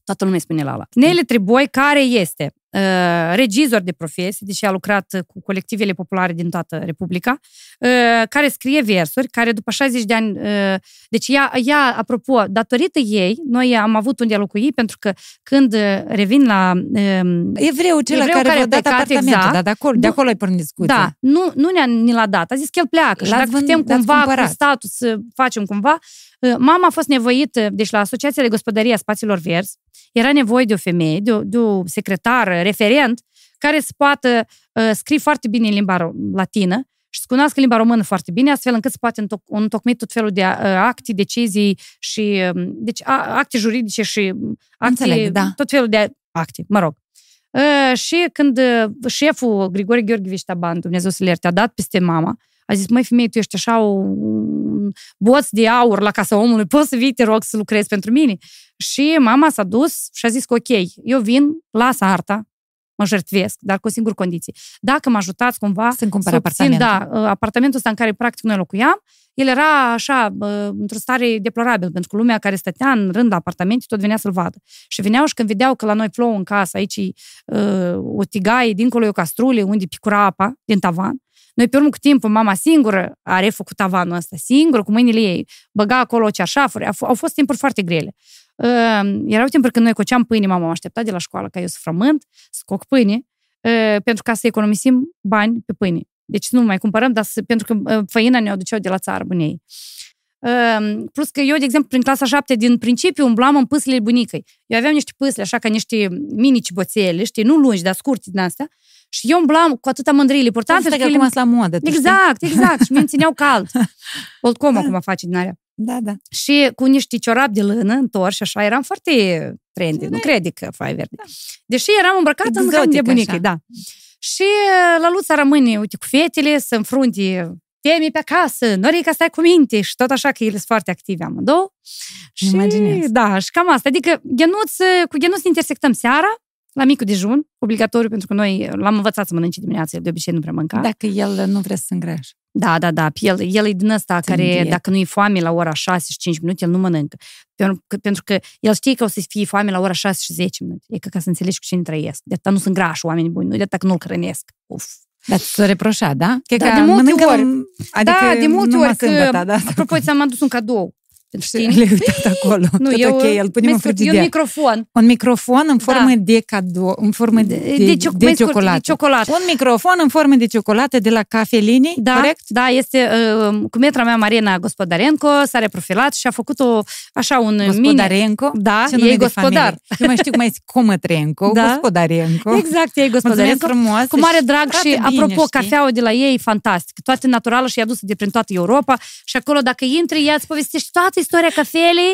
Toată lumea spune Lala. Nele Triboi, care este uh, regizor de profesie, deși a lucrat cu colectivele populare din toată Republica, uh, care scrie versuri, care după 60 de ani, uh, deci ea, ea, apropo, datorită ei, noi am avut unde a locui, pentru că când revin la... Uh, Evreu, cel care, care a dat apartamentul, exact, da, de acolo, de acolo ai pornit discuția. Da, nu, nu ne-a, ne l-a dat, a zis că el pleacă și dacă putem cumva cumpărat. cu statul să facem cumva, Mama a fost nevoită, deci la Asociația de Gospodărie a Spațiilor Verzi, era nevoie de o femeie, de o, de o secretară, referent, care să poată uh, scrie foarte bine în limba latină și să cunoască limba română foarte bine, astfel încât să poate întocmi tot felul de uh, acte, decizii și uh, deci, a, acte juridice și acte, Înțeleg, da. tot felul de acte, mă rog. Uh, și când uh, șeful Grigore Gheorghe Taban, Dumnezeu să le ierte, a dat peste mama, a zis, măi, femeie, tu ești așa un boț de aur la casa omului, poți să vii, te rog, să lucrezi pentru mine? Și mama s-a dus și a zis că ok, eu vin, las arta, mă jertvesc, dar cu o singură condiție. Dacă mă ajutați cumva să cumpăr apartamentul. Da, ă, apartamentul ăsta în care practic noi locuiam, el era așa, într-o stare deplorabil, pentru că lumea care stătea în rând la apartamente tot venea să-l vadă. Și veneau și când vedeau că la noi plouă în casă, aici uh, o tigaie, dincolo e o castrule unde picura apa din tavan, noi pe urmă cu timpul, mama singură a refăcut tavanul ăsta, singură, cu mâinile ei, băga acolo ceașafuri, au fost timpuri foarte grele. Uh, erau timpuri când noi coceam pâine, mama m-a așteptat de la școală ca eu să frământ, să coc pâine, uh, pentru ca să economisim bani pe pâine. Deci nu mai cumpărăm, dar să, pentru că uh, făina ne-o duceau de la țară bunei. Uh, plus că eu, de exemplu, prin clasa 7, din principiu, umblam în pâslele bunicăi. Eu aveam niște pâsle, așa ca niște mini ciboțele, știi, nu lungi, dar scurte din astea. Și eu umblam cu atâta mândrie. Important că acum la modă. Exact, exact. Și mi țineau cald. Oldcom acum face din alea. Da, da. Și cu niște ciorapi de lână întorși, așa, eram foarte trendy. Nu crede că fai verde. Da. Deși eram îmbrăcată Exotic, în haine de bunică, da. Și la Luța rămâne, uite, cu fetele, să înfrunte teme pe acasă, Norica, stai cu minte și tot așa că ele sunt foarte active amândouă. Și, Imaginez. da, și cam asta. Adică Ghenuț, cu Ghenuț intersectăm seara, la micul dejun, obligatoriu, pentru că noi l-am învățat să mănânce dimineața, de obicei nu prea mânca. Dacă el nu vrea să se îngrașe. Da, da, da. El, el e din ăsta Țin care, dietă. dacă nu e foame la ora 6 și 5 minute, el nu mănâncă. Pentru că, pentru că el știe că o să fie foame la ora 6 și 10 minute. E că ca să înțelegi cu cine trăiesc. De atâta nu sunt grași oamenii buni, nu de atâta că nu-l hrănesc. Uf. Dar ți-o reproșat, da? Că Da, că de multe mănâncă- ori. Adică da, de multe numai ori că, sâmbătă, da. apropo, ți-am adus un cadou. Pentru Și tine. le uitat acolo. Nu, Tot eu, ok, îl punem mai în scurt, e un frigider. microfon. Un microfon în formă Da. de cadou, în formă de, de, de, cioc- de mai scurt, ciocolată. De ciocolată. Un microfon în formă de ciocolată de la Cafelini, Da, corect? da, este uh, cu metra mea Marina Gospodarenko, s-a reprofilat și a făcut o, așa un mini... Gospodarenko. Da, Ce nume e de gospodar. familie. Eu mai știu cum mai este Comătrenco, Da. Gospodarenco. Exact, e Mulțumesc Gospodarenko. frumos. Cu mare drag arată și, bine, apropo, știi? cafeaua de la ei e fantastic. Toate naturală și e adusă de prin toată Europa și acolo dacă intri, ea îți povestește toată istoria cafelei.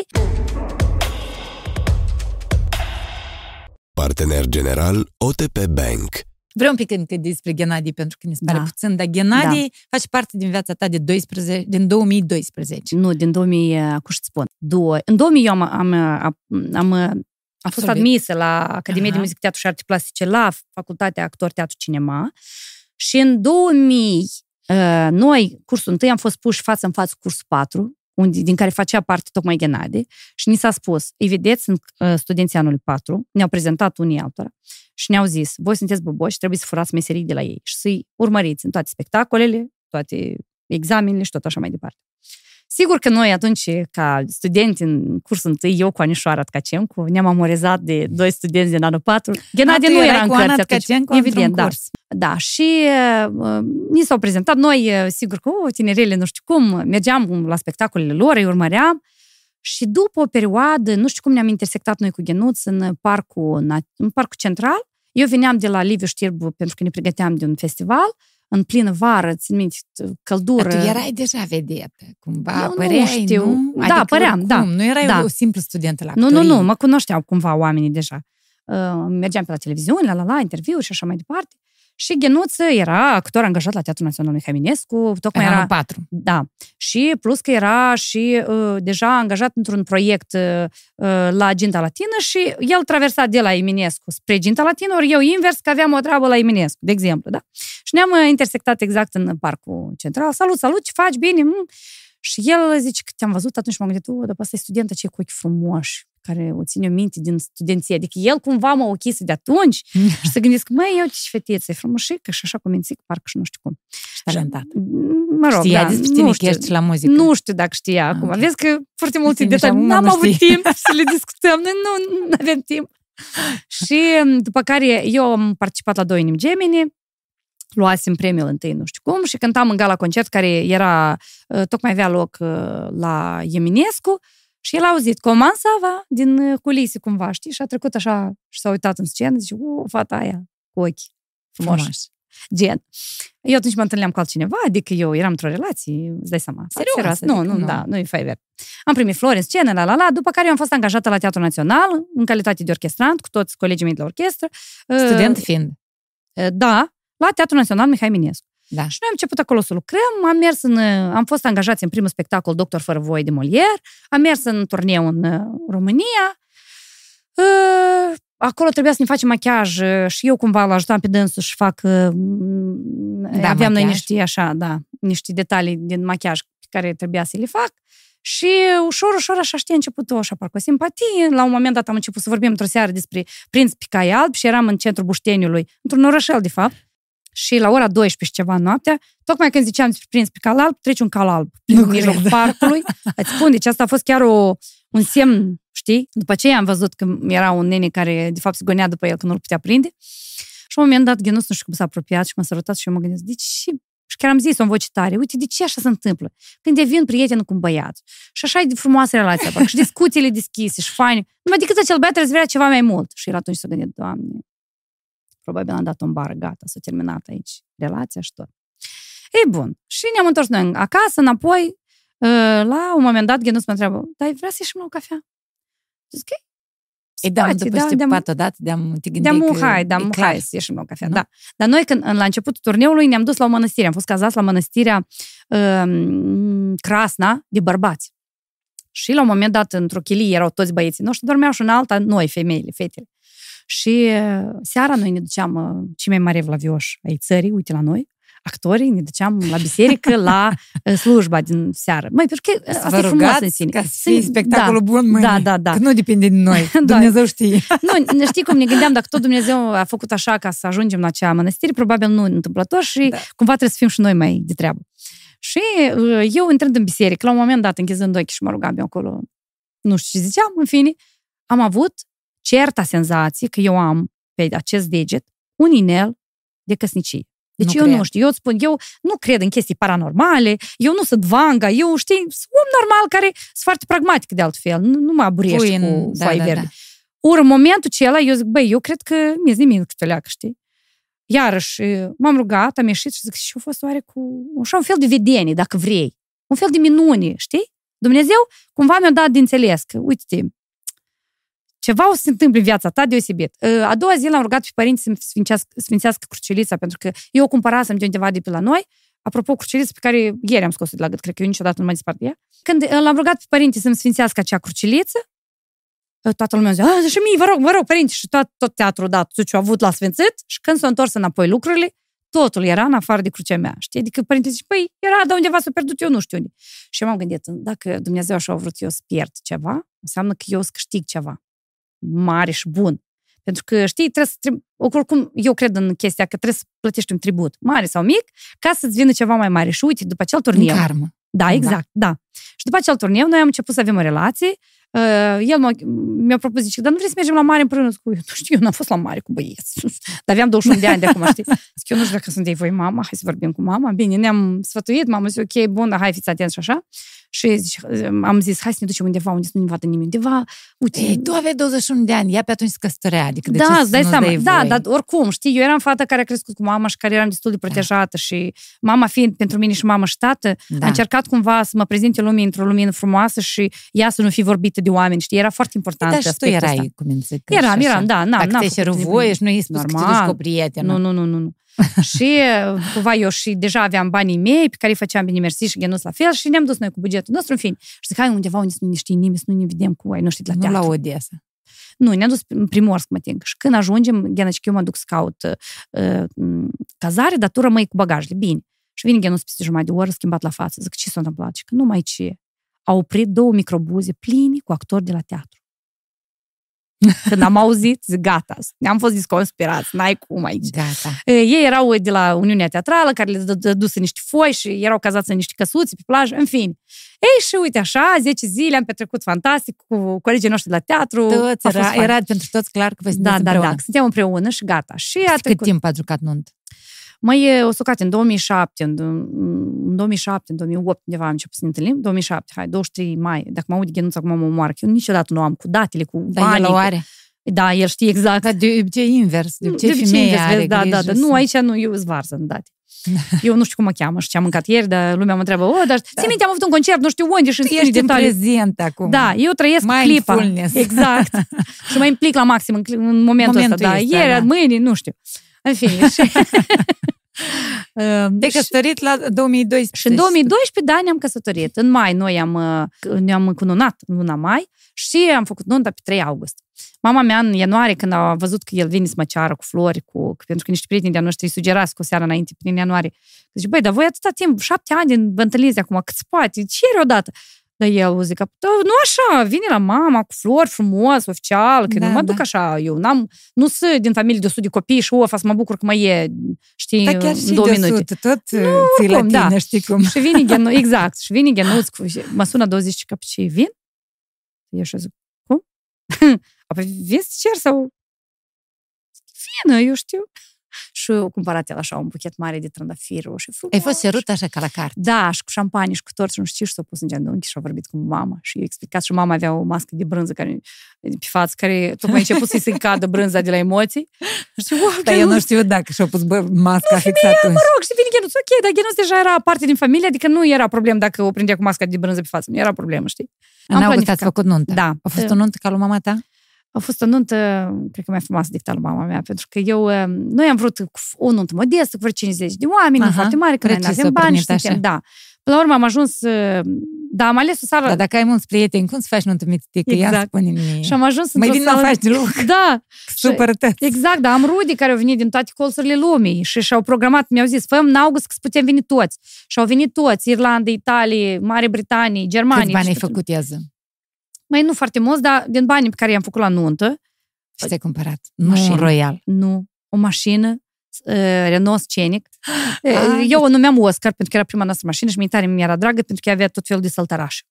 Partener general OTP Bank. Vreau un pic încă despre Ghenadii, pentru că ne se pare Da. puțin, dar Ghenadii face parte din viața ta de 12, din 2012. Nu, din 2000, uh, cum să spun, două. În 2000 eu am, am, am, am, am fost Absolvit. admisă la Academia Aha. de Muzică, Teatru și Arte Plastice la Facultatea Actor, Teatru, Cinema și în 2000 uh, noi, cursul întâi, am fost puși față în față cu cursul 4, unde, din care facea parte tocmai Ghenade și ni s-a spus, îi vedeți, sunt uh, studenții anului 4, ne-au prezentat unii altora și ne-au zis, voi sunteți boboși, trebuie să furați meserii de la ei și să-i urmăriți în toate spectacolele, toate examenele și tot așa mai departe. Sigur că noi atunci, ca studenți în cursul întâi, eu cu Anișoara Tcacencu, ne-am amorizat de doi studenți din anul 4. Ghenade tu nu erai era în cu Ana cărți atunci. Tcacencu Evident, într-un da. curs. Da, și uh, ni s-au prezentat. Noi, uh, sigur că, oh, tinerele, nu știu cum, mergeam la spectacolele lor, îi urmăream. Și după o perioadă, nu știu cum ne-am intersectat noi cu Ghenuț în parcul, na- în parcul central. Eu veneam de la Liviu Știrbu pentru că ne pregăteam de un festival în plină vară, țin minte, căldură. Dar tu erai deja vedetă, cumva, Eu nu păreai, știu. nu? Da, Adică păream, oricum, da. Nu erai Da. o simplă studentă la Nu, actorie. nu, nu, mă cunoșteau cumva oamenii deja. Uh, mergeam pe la televiziune, la la la, interviuri și așa mai departe. Și Ghenuță era actor angajat la Teatrul Național Mihai Eminescu, Pe tocmai anul era... 4. Da. Și plus că era și uh, deja angajat într-un proiect uh, uh, la Ginta Latină și el traversa de la Eminescu spre Ginta Latină, ori eu invers, că aveam o treabă la Eminescu, de exemplu, da? Și ne-am uh, intersectat exact în parcul central. Salut, salut, ce faci? Bine? Mm. Și el zice că te-am văzut atunci și m-am gândit, o, dar asta e studentă ce cu ochi frumoși, care o ține minte din studenție. Adică el cumva mă ochise de atunci și să gândesc, măi, eu ce fetiță, e frumoșică și așa cu mințică, parcă și nu știu cum. Și talentat. Mă rog, Știa da, despre nu tine că știu. ești la muzică. Nu știu dacă știa Ah, acum. ok. Vezi că foarte multe Știi, detalii. deja N-am mă avut știi. timp să le discutăm. Noi nu avem timp. și după care eu am participat la două inimi gemeni, luasem premiul întâi, nu știu cum, și cântam în gala concert care era, uh, tocmai avea loc uh, la Eminescu și el a auzit Coman Sava din uh, culise cumva, știi? Și a trecut așa și s-a uitat în scenă, zice, u, fata aia cu ochi frumoși. Frumos. Gen. Eu atunci mă întâlneam cu altcineva, adică eu eram într-o relație, îți dai seama. Serioasă, Serios. Nu, adică nu, nu. da, nu-i fai ver. Am primit flori în scenă, la la la, după care eu am fost angajată la Teatrul Național, în calitate de orchestrant, cu toți colegii mei de la orchestră. Student Uh, fiind. Da, la Teatrul Național Mihai Eminescu. Da. Și noi am început acolo să lucrăm, am mers în, am fost angajați în primul spectacol Doctor fără voie de Molière, am mers în turneu în uh, România, Uh, acolo trebuia să ne facem machiaj uh, și eu cumva îl ajutam pe dânsul și fac uh, Da, aveam noi machiaj. niște așa, da, niște detalii din machiaj pe care trebuia să le fac și ușor, ușor așa știi, a început o așa parcă o simpatie. La un moment dat am început să vorbim într-o seară despre Prinț Picai Alb și eram în centrul Bușteniului, într-un orășel, de fapt. Și la ora 12 și ceva noaptea, tocmai când ziceam despre Prinț Picai Alb, trece un cal alb Nu în mijlocul cred. parcului. Îți spun, deci asta a fost chiar o, un semn, știi? După aceea am văzut că era un nene care, de fapt, se gonea după el, că nu-l putea prinde. Și la un moment dat, Ghenus nu știu cum s-a apropiat și m-a sărutat și eu mă gândesc, de ce? Și chiar am zis-o în voce tare, uite, de ce așa se întâmplă? Când devin prieten cu un băiat. Și așa e de frumoasă relația, parcă, și discuțiile deschise și faine. Numai decât acel băiat trebuie să vrea ceva mai mult. Și el atunci s-a gândit, Doamne, probabil am dat un bar, gata, s-a terminat aici relația și tot. Ei, bun. Și ne-am întors noi acasă, înapoi, uh, la un moment dat, Ghenus mă întreabă, dar vrei să ieșim la o cafea? Zic, ok. Îi dăm Spații, după da, ce de-am- pat odată, de-am te gândi de-am că hai, e de-am clar. hai să ieșim la o cafea, Nu? da. Dar noi, când, la începutul turneului, ne-am dus la o mănăstire. Am fost cazați la mănăstirea um, Crasna de bărbați. Și la un moment dat, într-o chilie, erau toți băieții noștri, dormeau și în alta noi, femeile, fetele. Și uh, seara noi ne duceam uh, cei mai mari evlavioși ai țării, uite la noi, actorii ne duceam la biserică la uh, slujba din seară. Mai pentru că asta e frumos în sine. Ca să fie spectacolul da, bun mâine. Da, da, da. Că nu depinde de noi. da. Dumnezeu știe. nu, știi cum ne gândeam, dacă tot Dumnezeu a făcut așa ca să ajungem la acea mănăstire, probabil nu întâmplător și da. cumva trebuie să fim și noi mai de treabă. Și uh, eu intrând în biserică, la un moment dat, închizând ochii și mă rugam eu acolo, nu știu ce ziceam, în fine, am avut certa senzație că eu am pe acest deget un inel de căsnicie. Deci nu eu cred. nu știu, eu îți spun, eu nu cred în chestii paranormale, eu nu sunt vanga, eu știi, sunt om normal care sunt foarte pragmatic de altfel, nu, nu mă aburești Pui cu da, da, verde. Da. Ori în momentul acela eu zic, băi, eu cred că mi-e nimic că leacă, știi? Iarăși, m-am rugat, am ieșit și zic, și a fost oare cu așa un fel de vedenie, dacă vrei. Un fel de minune, știi? Dumnezeu cumva mi-a dat de înțeles că, uite ceva o să se întâmple în viața ta deosebit. Ă, a doua zi l-am rugat pe părinți să-mi sfințească, sfințească crucilița, pentru că eu o cumpărasem de undeva de pe la noi, apropo, crucilița pe care ieri am scos-o de la gât, cred că eu niciodată nu mai dispart ea. Când l-am rugat pe părinți să-mi sfințească acea cruciliță, ă, toată lumea zicea, a, și mie, vă rog, vă rog, părinți, și tot, tot teatrul dat, ce a avut la sfințit, și când s-a întors înapoi lucrurile, totul era în afară de crucea mea, știi? Adică părintele zice, păi, era de undeva s-a pierdut, eu nu știu unde. Și m-am gândit, dacă Dumnezeu așa a vrut eu să pierd ceva, înseamnă că eu să câștig ceva mare și bun. Pentru că, știi, trebuie să, oricum, eu cred în chestia că trebuie să plătești un tribut, mare sau mic, ca să-ți vină ceva mai mare. Și uite, după acel turneu... În karmă. Da, exact, da. da. Și după acel turneu, noi am început să avem o relație. Uh, el mi-a propus, zice, dar nu vrei să mergem la mare împreună? Zic, eu nu știu, eu n-am fost la mare cu băieți. Dar aveam 21 de ani de acum, știi? Zic, eu nu știu dacă sunteți voi mama, hai să vorbim cu mama. Bine, ne-am sfătuit, mama zice, ok, bun, dar hai fiți atenți și așa. Și zice, am zis, hai să ne ducem undeva unde să nu ne vadă nimeni. Undeva, uite... Ei, tu aveai 21 de ani, ea pe atunci se căsătorea, adică de da, ce dai seama, da, dar oricum, știi, eu eram fata care a crescut cu mama și care eram destul de da. protejată da. și mama fiind pentru mine și mama și tată, da. a încercat cumva să mă prezinte lumii într-o lumină frumoasă și ea să nu fi vorbită de oameni, știi, era foarte important da, și tu erai, ăsta. cum zic. Eram, eram, da, n-am, Dacă te-ai voie și nu i spus Normal. că te duci cu prietenă. Nu, nu, nu, nu, nu. și cumva eu și deja aveam banii mei pe care îi făceam bine mersi și genus la fel și ne-am dus noi cu bugetul nostru, în fin. Și zic, hai undeva unde să nu ne știe nimeni, să nu ne vedem cu ai noștri de la nu teatru. la Odessa. Nu, ne-am dus în Primorsk, mă ting. Și când ajungem, Ghena, eu mă duc să caut uh, cazare, dar tu rămâi cu bagajele. Bine. Și vine Ghenus peste jumătate de oră, schimbat la față. Zic, ce s-a întâmplat? Și că nu mai ce. Au oprit două microbuze pline cu actori de la teatru. Când am auzit, zic, gata, ne-am fost disconspirați, n-ai cum aici. Gata. Ei erau de la Uniunea Teatrală, care le dus în niște foi și erau cazați în niște căsuți pe plajă, în fine. Ei, și uite așa, 10 zile am petrecut fantastic cu colegii noștri de la teatru. Toți, era, era pentru toți clar că vă da, împreună. Da, da, suntem împreună și gata. Și a Cât timp a jucat nunt? Mai o socat în 2007, în, în 2007, în 2008, undeva am început să ne întâlnim, 2007, hai, 23 mai, dacă mă aud Ghenuț acum mă omoară, eu niciodată nu am cu datele, cu Dar banii. el o are. Da, el știe exact. Dar de obicei invers, de obicei de femeia invers, are da, da, da, nu, aici nu, eu zvarză în date. Eu nu știu cum mă cheamă și ce am mâncat ieri, dar lumea mă întreabă, o, dar da. ții minte, am avut un concert, nu știu unde și ești detalii. prezent acum. Da, eu trăiesc clipa. Exact. și mă implic la maxim în, în momentul, momentul ăsta, da. Ieri, da. mâine, nu știu. În fine. Și... Te-ai căsătorit la 2012. Și în 2012, da, ne-am căsătorit. În mai, noi am, ne-am încununat în luna mai și am făcut nunta pe 3 august. Mama mea, în ianuarie, când a văzut că el vine să mă ceară cu flori, cu, pentru că niște prieteni de-a noștri sugerați cu o seară înainte, prin ianuarie, zice, băi, dar voi atâta timp, șapte ani vă întâlniți acum, cât se poate, cere odată. Dar eu zic, da, nu așa, vine la mama cu flori frumos, oficial, că da, nu mă duc da. așa, eu n-am, nu sunt din familie de 100 de copii și of, să mă bucur că mă e, știi, da, chiar și două de minute. 100, tot nu, ții la tine, da. știi cum. Și vine Genu, exact, și vine Genuț, cu, mă sună 20 că ce vin? Eu și zic, cum? Apoi vin să cer sau? Vină, eu știu și eu cumpărat el așa un buchet mare de trandafiri roșii frumos. Ai fost serut așa ca la carte? Da, și cu șampanie și cu tort și nu știu, și s-a pus în genunchi și a vorbit cu mama și i-a explicat și mama avea o mască de brânză care, pe față, care tocmai început să-i se cadă brânza de la emoții. Și wow, Dar eu nu știu dacă și-a pus bă, masca nu, fixată. Mă rog, și vine Ghenuț, ok, dar Ghenuț deja era parte din familie, adică nu era problemă dacă o prindea cu masca de brânză pe față, nu era problemă, știi? În august ați făcut nuntă? Da. A fost o nuntă ca lui mama ta? A fost o nuntă, cred că mai frumoasă decât al mama mea, pentru că eu, uh, noi am vrut o nuntă modestă, cu vreo 50 de oameni, Aha, nu foarte mare, că noi nu avem bani și suntem, da. Până la urmă am ajuns uh, Da, am ales o sală. Dar dacă ai mulți prieteni, cum să faci nuntă mitică? Exact. Ia spune mie. Și am ajuns Mai bine sală... faci deloc. Da. Super Exact, da, am rudi care au venit din toate colțurile lumii și și-au programat, mi-au zis, făm în august că putem veni toți. Și au venit toți, Irlanda, Italia, Mare Britanie, Germania. Câți bani ai făcut, iază? Mai nu foarte mulți, dar din banii pe care i-am făcut la nuntă. Și ți-ai cumpărat? Mașină. Nu Royal. Nu. O mașină uh, Renault Scenic. Ah. Eu o numeam Oscar pentru că era prima noastră mașină și mi tare mi era dragă pentru că avea tot felul de săltăraș.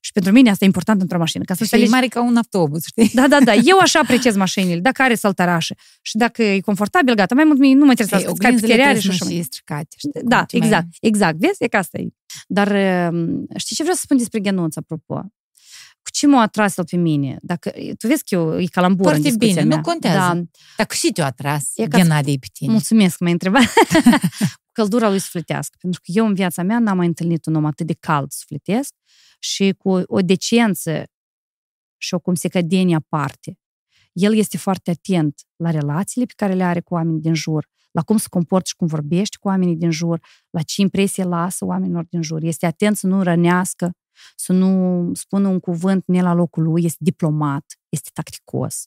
Și pentru mine asta e important într-o mașină. Ca să și e mare ca un autobuz, știi? Da, da, da. Eu așa apreciez mașinile. Dacă are săltărașă și dacă e confortabil, gata. Mai mult nu mă interesează să scapi cheriare și așa. Și stricate, știi? Da, exact, exact. Vezi? E ca asta e. Dar um, știi ce vreau să spun despre Ghenuț, apropo? Cu ce m-a atras el pe mine? Dacă, tu vezi că eu e calambur Foarte în bine, mea. nu contează. Da. Dar cu ce te-a atras e Ghenadie pe tine? Mulțumesc că m-ai întrebat. Căldura lui sufletească. Pentru că eu în viața mea n-am mai întâlnit un om atât de cald sufletesc și cu o decență și o cumsecădenie aparte. El este foarte atent la relațiile pe care le are cu oamenii din jur, la cum se comportă și cum vorbește cu oamenii din jur, la ce impresie lasă oamenilor din jur. Este atent să nu rănească, să nu spună un cuvânt ne la locul lui, este diplomat, este tacticos,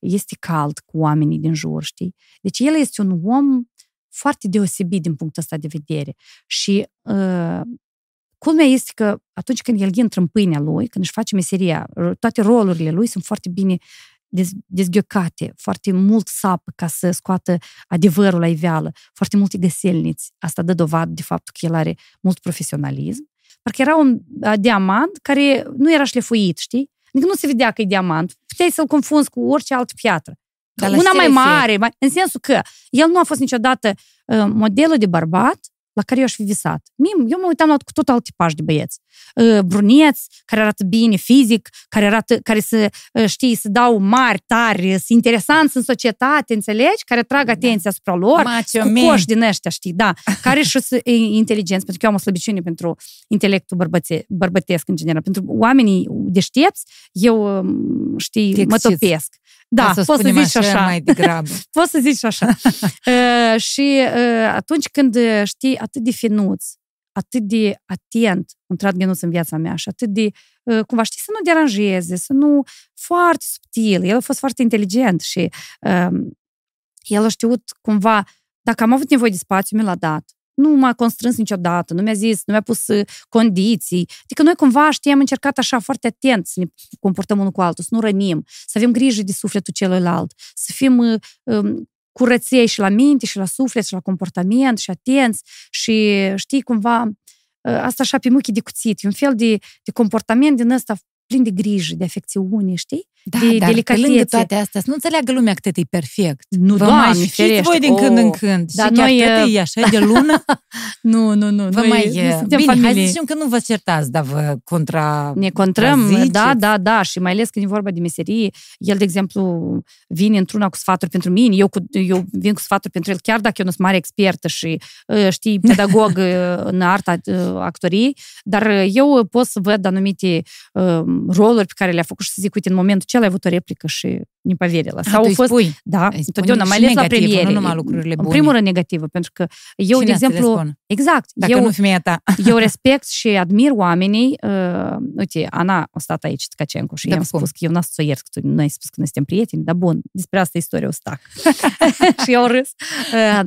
este cald cu oamenii din jur, știi? Deci el este un om foarte deosebit din punctul ăsta de vedere. Și uh, culmea este că atunci când el intră în pâinea lui, când își face meseria, toate rolurile lui sunt foarte bine dezghiocate, foarte mult sapă ca să scoată adevărul la iveală, foarte multe găselniți. Asta dă dovadă de faptul că el are mult profesionalism Parcă era un uh, diamant care nu era șlefuit, știi? Adică nu se vedea că e diamant. Puteai să-l confunzi cu orice altă piatră. Dar Una mai mare, mai, în sensul că el nu a fost niciodată uh, modelul de bărbat la care eu aș fi visat. Mim, eu mă uitam la cu tot alt tipaj de băieți. Uh, bruneți, care arată bine fizic, care arată, care să, uh, știi, să dau mari, tari, să interesanți în societate, înțelegi? Care trag da. atenția asupra lor, Macio cu coși din ăștia, știi, da. Care și să inteligenți, pentru că eu am o slăbiciune pentru intelectul bărbăte, bărbătesc în general. Pentru oamenii deștepți, eu, um, știi, mă topesc. Da, să poți să zici așa. așa. mai degrabă. poți să zici așa. uh, și uh, atunci când uh, știi atât de finuț, atât de atent, un trat genuț în viața mea și atât de, uh, cumva, știi, să nu deranjeze, să nu, foarte subtil. El a fost foarte inteligent și uh, el a știut cumva, dacă am avut nevoie de spațiu, mi l-a dat nu m-a constrâns niciodată, nu mi-a zis, nu mi-a pus uh, condiții. Adică noi cumva știi, am încercat așa foarte atent să ne comportăm unul cu altul, să nu rănim, să avem grijă de sufletul celuilalt, să fim uh, um, curăței și la minte și la suflet și la comportament și atenți și știi cumva uh, asta așa pe muchii de cuțit, e un fel de, de comportament din ăsta plin de grijă, de afecțiune, știi? Da, de dar delicatețe. pe lângă toate astea, să nu înțeleagă lumea cât e perfect. Nu, Vă doamne, mai știți voi din când oh. în când. Dar și noi, chiar e așa de lună? nu, nu, nu. Vă noi, mai, noi suntem bine, familie. hai să zicem că nu vă certați, dar vă contra Ne contrăm, da, da, da. Și mai ales când e vorba de meserie, el, de exemplu, vine într-una cu sfaturi pentru mine, eu, cu, eu vin cu sfaturi pentru el, chiar dacă eu nu sunt mare expertă și ă, știi, pedagog ă, în arta ă, actoriei, dar eu pot să văd anumite roluri pe care le-a făcut și să zic, uite, în momentul acela ai avut o replică și ne paveriela. Sau a, fost, spui. da, întotdeauna, mai ales la premiere. Nu numai lucrurile bune. În primul rând negativă, pentru că eu, Cine de exemplu, exact. Dacă eu, nu femeia ta. eu respect și admir oamenii. Uh, uite, Ana a stat aici, Tkacencu, și da, i-am spus că eu n-am să o iert, că tu nu ai spus că noi suntem prieteni, dar bun, despre asta istoria o stac. și eu râs. Uh,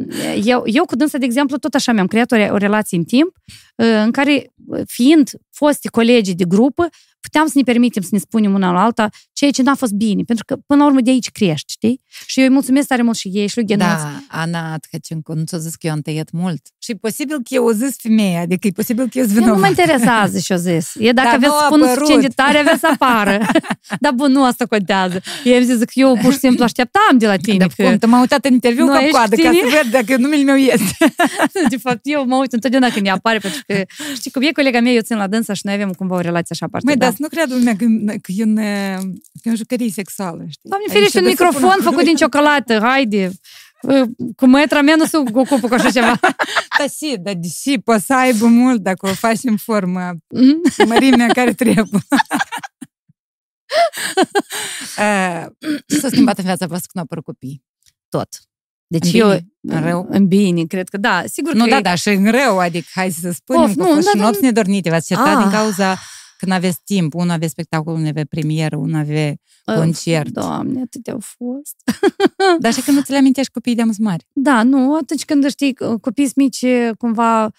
eu, eu cu dânsa, de exemplu, tot așa mi-am creat o, re- o relație în timp, uh, în care, fiind foste colegi de grupă, puteam să ne permitem să ne spunem una la alta ceea ce n-a fost bine, pentru că până la urmă de aici crești, știi? Și eu îi mulțumesc tare mult și ei și lui Ghenuț. Da, Ana Tkacencu nu ți-a zis că eu am tăiat mult. Și e posibil că eu o zis femeia, adică e posibil că eu sunt Nu mă interesează și-o zis. E dacă Dar aveți spun suficient de tare, aveți să apară. Dar bun, nu asta contează. Eu am zis că eu pur și simplu așteptam de la tine. Da, că... cum, m-am uitat în interviu cu coadă ca să văd dacă numele meu este. de fapt, eu mă uit întotdeauna când ea apare, pentru că știi cum e colega mea, eu țin la dânsa și noi avem cumva o relație așa aparte. Măi, dar să nu cred lumea că, că e un, e un jucărie sexuală, știi? Doamne ferește, un microfon făcut din ciocolată, haide! Cu măetra mea nu se ocupă cu așa ceva. Da, și, dar deși poate să aibă mult dacă o faci în formă mărimea care trebuie. Ce s-a schimbat în viața voastră când au apărut copii? Tot. Deci în eu, bine, în rău? În bine, cred că da. Sigur nu, că da, da, și în rău, adică hai să spunem of, că nu, fost da, și nopți nedornite, v-ați certat din cauza când aveți timp, unul avea spectacol, unul avea premieră, unul avea concert. Doamne, atât au fost. Dar și când nu ți le amintești copiii de mari? Da, nu, atunci când știi, copiii mici, cumva, Mm,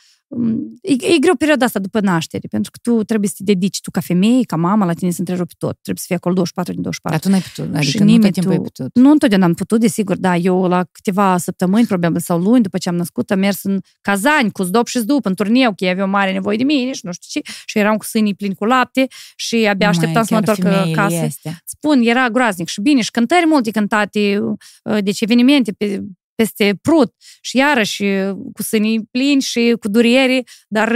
e, e greu perioada asta după naștere, pentru că tu trebuie să te dedici, tu ca femeie, ca mamă, la tine să întrerupi tot. Trebuie să fii acolo 24 din 24. Dar tu n-ai putut, adică și nu tot timpul ai putut. Nu întotdeauna am putut, desigur, da. Eu la câteva săptămâni, probabil, sau luni, după ce am născut, am mers în Kazani, cu zdop și zdop, în turneu, că ei aveau mare nevoie de mine și nu știu ce, și eram cu sânii plini cu lapte și abia așteptam să mă întorc acasă. Este. Spun, era groaznic și bine, și cântări multe cântate, uh, deci evenimente pe peste prut și iarăși cu sânii plini și cu durere, dar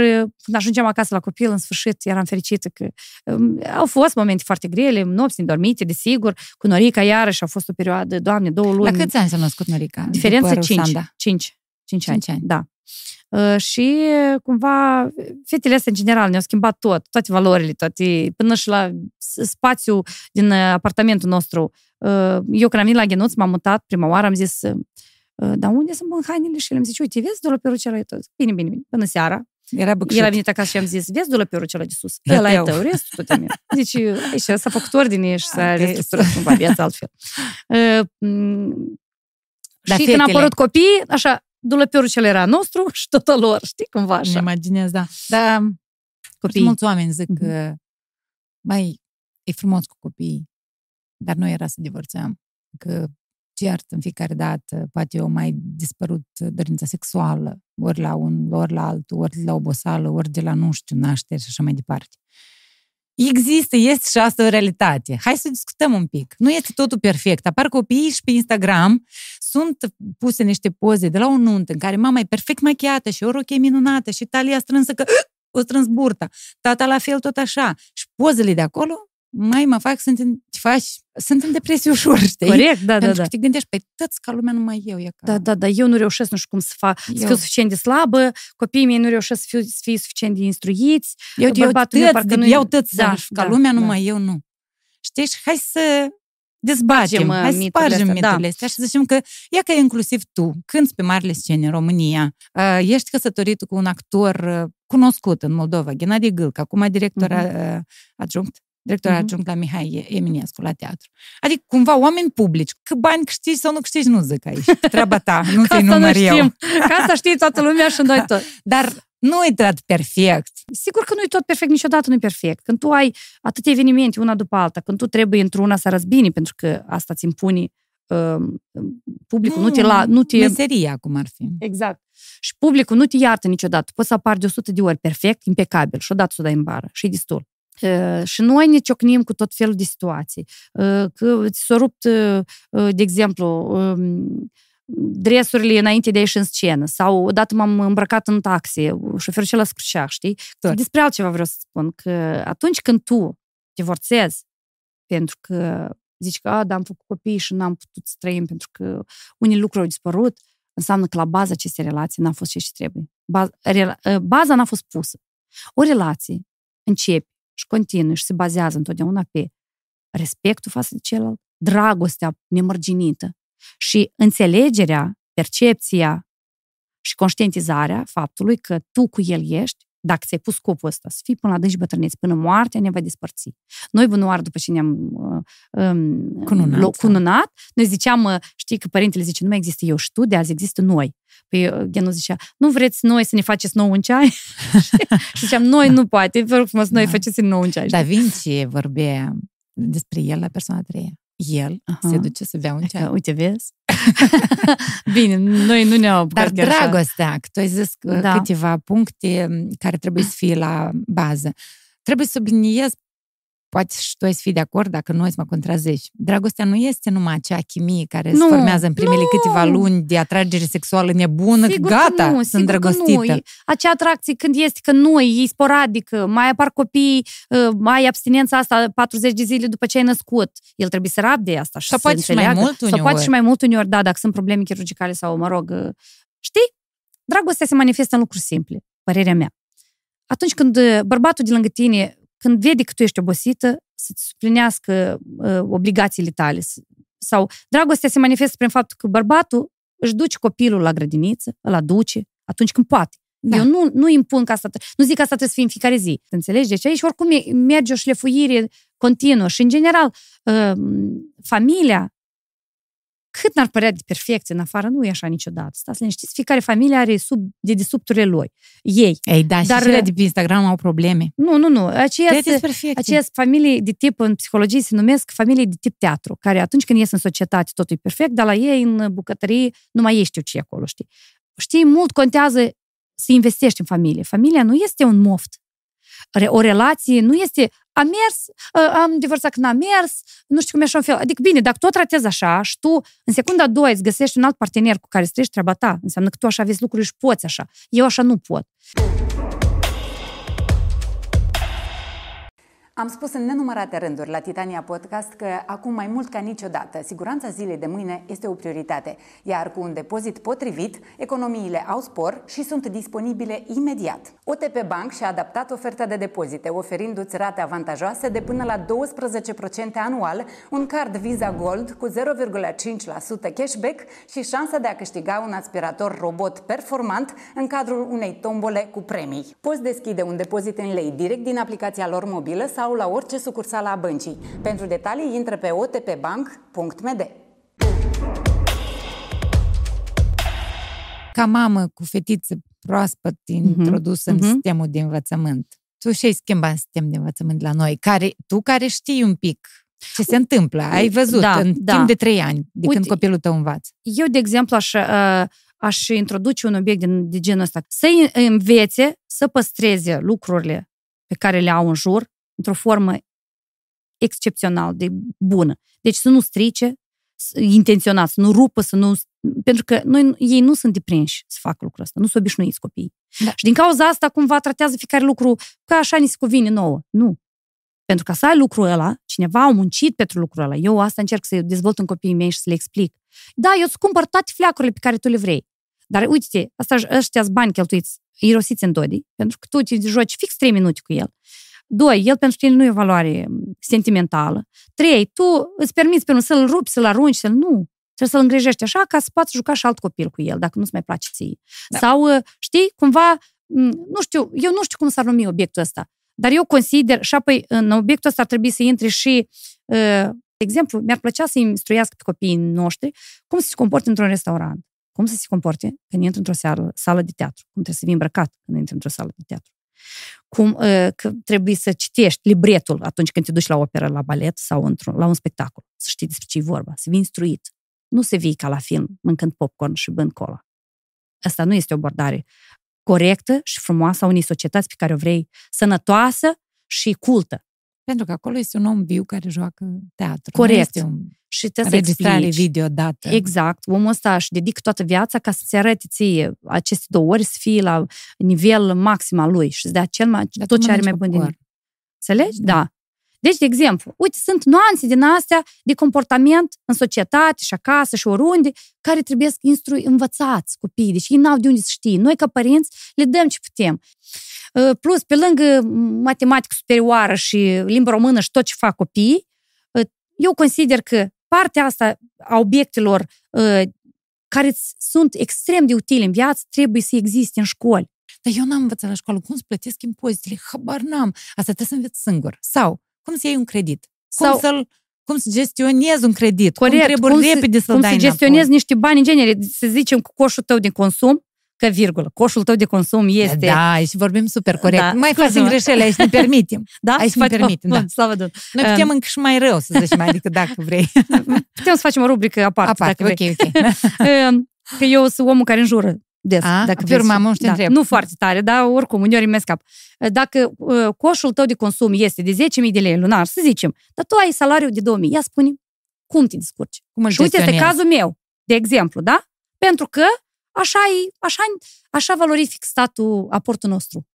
când ajungeam acasă la copil, în sfârșit, eram fericită că um, au fost momente foarte grele, nopți nedormite, desigur, cu Norica iarăși a fost o perioadă, doamne, două luni. La câți ani s-a născut Norica? Diferență 5. 5. 5 ani. 5 ani. Da. Uh, și cumva fetele astea în general ne-au schimbat tot, toate valorile, toate, până și la spațiu din apartamentul nostru. Uh, eu când am venit la Ghenuț, m-am mutat prima oară, am zis Ă, dar unde sunt bun hainele? Și el îmi zice, uite, vezi dulăpiorul celălalt? Bine, bine, bine. Până seara. Era El a venit acasă și am zis, vezi dulăpiorul celălalt de sus? Ăla e tău, restul tot meu. Zice, aici s-a făcut ordine și s-a restructurat cumva viața altfel. Uh, și când au apărut copii, așa, dulăpiorul cel era nostru și tot lor, știi, cumva așa. Ne imaginez, da. Da, copii. mulți oameni zic mm-hmm. că, mai e frumos cu copii, dar nu era să divorțăm. Că cert în fiecare dată, poate eu mai dispărut dorința sexuală, ori la un, ori la altul, ori la obosală, ori de la, nu știu, naștere și așa mai departe. Există, este și asta o realitate. Hai să discutăm un pic. Nu este totul perfect. Apar copiii și pe Instagram sunt puse niște poze de la o nuntă în care mama e perfect machiată și o roche minunată și talia strânsă că o strâns burta. Tata la fel tot așa. Și pozele de acolo mai mă fac, sunt în, faci, sunt în depresie ușor, știi? Corect, da, Pentru da, da. te gândești, pe toți ca lumea numai eu. E ca... Da, da, da, eu nu reușesc, nu știu cum să fac, eu... să fiu suficient de slabă, copiii mei nu reușesc să, fiu, să fie suficient de instruiți, eu, eu tăți, parcă nu iau tăți, da, ca da, lumea da. numai eu nu. Știi? Și hai să dezbatem, Spargem, hai să spargem miturile da. astea și să zicem că, ia că inclusiv tu, când pe marile scene în România, uh, ești căsătorit cu un actor uh, cunoscut în Moldova, Gennady Gâlc, acum director mm-hmm. adjunct director mm-hmm. adjunct la Mihai Eminescu, la teatru. Adică, cumva, oameni publici, că bani câștigi sau nu câștigi, nu zic aici. Treaba ta, nu ți-i număr eu. Ca asta știe toată lumea și noi tot. Dar nu e tot perfect. Sigur că nu e tot perfect, niciodată nu e perfect. Când tu ai atâtea evenimente una după alta, când tu trebuie într-una să arăți bine, pentru că asta ți impune uh, publicul, nu, nu te la... Nu te... Meseria, cum ar fi. Exact. Și publicul nu te iartă niciodată. Poți să apari de 100 de ori perfect, impecabil, și odată să o dai în bară. Și e destul. Și noi ne ciocnim cu tot felul de situații. Că ți s-a rupt, de exemplu, dresurile înainte de a ieși în scenă sau odată m-am îmbrăcat în taxi, șoferul acela scrucea, știi? Tot. Despre altceva vreau să spun, că atunci când tu divorțezi pentru că zici că, a, da, am făcut copii și n-am putut să trăim pentru că unii lucruri au dispărut, înseamnă că la baza acestei relații n-a fost ce și trebuie. Baza, baza n-a fost pusă. O relație începe și continuă și se bazează întotdeauna pe respectul față de celălalt, dragostea nemărginită și înțelegerea, percepția și conștientizarea faptului că tu cu el ești dacă ți-ai pus scopul ăsta, să fii până la dânci bătrâneți, până moartea ne va despărți. Noi, bunoară, după ce ne-am uh, um, cununat, lo, cununat, noi ziceam, uh, știi că părintele zice, nu mai există eu și tu, de azi există noi. Păi uh, genul zicea, nu vreți noi să ne faceți nou un ceai? și ziceam, noi nu poate, vă rog frumos, noi da. faceți nou un ceai. Da Vinci vorbea despre el la persoana treia el uh-huh. se duce să bea un ceai. Că, uite, vezi? Bine, noi nu ne-au Dar dragostea, că tu ai zis da. câteva puncte care trebuie să fie la bază. Trebuie să subliniez poate și tu ai să fii de acord dacă nu ai să mă contrazici. Dragostea nu este numai acea chimie care nu, se formează în primele nu. câteva luni de atragere sexuală nebună, sigur gata, nu, sunt drăgostită. Nu. Acea atracție când este că nu, e sporadică, mai apar copii, uh, mai abstinența asta 40 de zile după ce ai născut. El trebuie să rabde asta și sau să poate și mai mult uneori. Sau poate și mai mult uneori, da, dacă sunt probleme chirurgicale sau, mă rog, uh, știi? Dragostea se manifestă în lucruri simple, părerea mea. Atunci când uh, bărbatul de lângă tine când vede că tu ești obosită, să-ți suplinească uh, obligațiile tale. Sau dragostea se manifestă prin faptul că bărbatul își duce copilul la grădiniță, îl aduce atunci când poate. Da. Eu nu, nu impun ca asta, nu zic că asta trebuie să fie în fiecare zi. Înțelegi? Deci aici oricum merge o șlefuire continuă și, în general, uh, familia cât n-ar părea de perfecție în afară, nu e așa niciodată. Stați liniștiți, fiecare familie are sub, de desubturile lui. Ei. Ei, da, Dar, și cele de pe Instagram au probleme. Nu, nu, nu. Aceia familii de tip, în psihologie se numesc familii de tip teatru, care atunci când ies în societate totul e perfect, dar la ei în bucătărie nu mai ești ce acolo, știi? Știi, mult contează să investești în familie. Familia nu este un moft. O relație nu este a mers, am divorțat când a mers, nu știu cum e așa un fel. Adică, bine, dacă tot tratezi așa și tu în secunda a doua îți găsești un alt partener cu care să treci treaba ta, înseamnă că tu așa vezi lucruri și poți așa. Eu așa nu pot. Am spus în nenumărate rânduri la Titania Podcast că acum mai mult ca niciodată siguranța zilei de mâine este o prioritate, iar cu un depozit potrivit, economiile au spor și sunt disponibile imediat. OTP Bank și-a adaptat oferta de depozite, oferindu-ți rate avantajoase de până la 12% anual, un card Visa Gold cu 0,5% cashback și șansa de a câștiga un aspirator robot performant în cadrul unei tombole cu premii. Poți deschide un depozit în lei direct din aplicația lor mobilă sau sau la orice sucursală a băncii. Pentru detalii, intră pe otpbank.md. Ca mamă cu fetiță proaspăt mhm, introdusă uh-huh. în uh-huh. sistemul de învățământ, tu și ai schimbat în sistemul de învățământ la noi, care, tu care știi un pic ce se întâmplă, ai văzut da, în da. timp de trei ani, de Uite, când copilul tău învață. Eu, de exemplu, aș, uh, aș introduce un obiect de, de genul ăsta. Să învețe să păstreze lucrurile pe care le au în jur, într-o formă excepțional de bună. Deci să nu strice, intenționat, să nu rupă, să nu... Pentru că noi, ei nu sunt deprinși să facă lucrul ăsta, nu sunt obișnuiți copiii. Da. Și din cauza asta cumva tratează fiecare lucru ca așa ni se cuvine nouă. Nu. Pentru ca să ai lucrul ăla, cineva a muncit pentru lucrul ăla. Eu asta încerc să dezvolt în copiii mei și să le explic. Da, eu îți cumpăr toate fleacurile pe care tu le vrei. Dar uite, asta, ăștia bani cheltuiți, irosiți în dodi, pentru că tu te joci fix 3 minute cu el. Doi, el pentru tine nu e o valoare sentimentală. Trei, tu îți permiți pe unul să-l rupi, să-l arunci, să-l nu. Trebuie să-l îngrijești așa ca să poți juca și alt copil cu el, dacă nu-ți mai place ție. Da. Sau, uh, știi, cumva, nu știu, eu nu știu cum s-ar numi obiectul ăsta, dar eu consider, și apoi în obiectul ăsta ar trebui să intre și, uh, de exemplu, mi-ar plăcea să instruiască pe copiii noștri cum să se comporte într-un restaurant, cum să se comporte când intră într-o sală, sală de teatru, cum trebuie să fii îmbrăcat când intri într-o sală de teatru cum uh, că trebuie să citești libretul atunci când te duci la operă, la balet sau într-un, la un spectacol. Să știi despre ce e vorba, să vii instruit. Nu să vii ca la film, mâncând popcorn și bând cola. Asta nu este o abordare corectă și frumoasă a unei societăți pe care o vrei sănătoasă și cultă. Pentru că acolo este un om viu care joacă teatru. Corect. este un și trebuie să explici. video dată. Exact. Omul ăsta își dedică toată viața ca să-ți arate ție aceste două ori să fie la nivel maxim al lui și să dea cel mai, Dar tot ce are mai bun din Înțelegi? Da. Da. Deci, de exemplu, uite, sunt nuanțe din astea de comportament în societate și acasă și oriunde, care trebuie să instrui, învățați copiii. Deci ei n-au de unde să știe. Noi, ca părinți, le dăm ce putem. Uh, plus, pe lângă matematică superioară și limba română și tot ce fac copiii, uh, eu consider că partea asta a obiectelor uh, care sunt extrem de utile în viață trebuie să existe în școli. Dar eu n-am învățat la școală cum să plătesc impozitele, habar n-am. Asta trebuie să înveți singur. Sau cum să iei un credit. Cum Sau... să-l cum să gestionezi un credit, Corect, cum trebuie cum repede să-l cum dai să gestionezi înapoi. niște bani în genere, să zicem, cu coșul tău de consum, că virgulă, coșul tău de consum este... Da, aici vorbim super corect. Da, mai facem greșeli, aici ne permitem. Da? Aici ne permitem, da. Slavă Domnului. Noi putem um, încă și mai rău, să zicem, adică dacă vrei. Putem să facem o rubrică aparte, aparte dacă ok, ok. Um, că eu sunt omul care înjură des. A, dacă pe urmă, mă da, Nu foarte tare, dar oricum, uneori mi scap. Dacă uh, coșul tău de consum este de 10.000 de lei lunar, să zicem, dar tu ai salariu de 2.000, ia spune cum te descurci? Cum și uite, este cazul meu, de exemplu, da? Pentru că Așa, e, așa, așa valorific statul aportul nostru.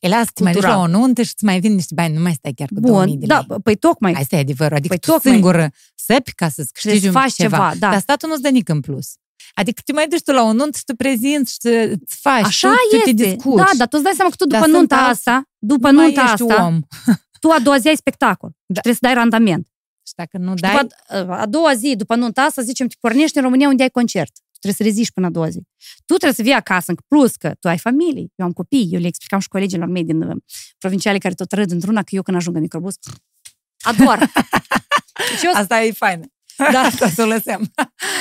E lasă, mai duci la o nuntă și îți mai vin niște bani, nu mai stai chiar cu Bun, 2000 de da, lei. păi tocmai. Asta e adevărul, adică păi tu tocmai. singură săpi ca să-ți câștigi faci ceva. ceva da. Dar statul nu-ți dă nici în plus. Adică te mai duci tu la o nuntă și tu prezinți și îți faci, Așa tu, este. tu te discuți. Da, dar tu îți dai seama că tu după nunta asta, după nunta asta, om. tu a doua zi ai spectacol da. și trebuie să dai randament. Și dacă nu dai... După, a doua zi, după nunta asta, zicem, te pornești în România unde ai concert trebuie să reziști până a doua zi. Tu trebuie să vii acasă, în plus că tu ai familie, eu am copii, eu le explicam și colegilor mei din uh, provinciale care tot râd într-una că eu când ajung în microbus, ador. Deci eu... Asta e fain. Da. Asta să o lăsăm.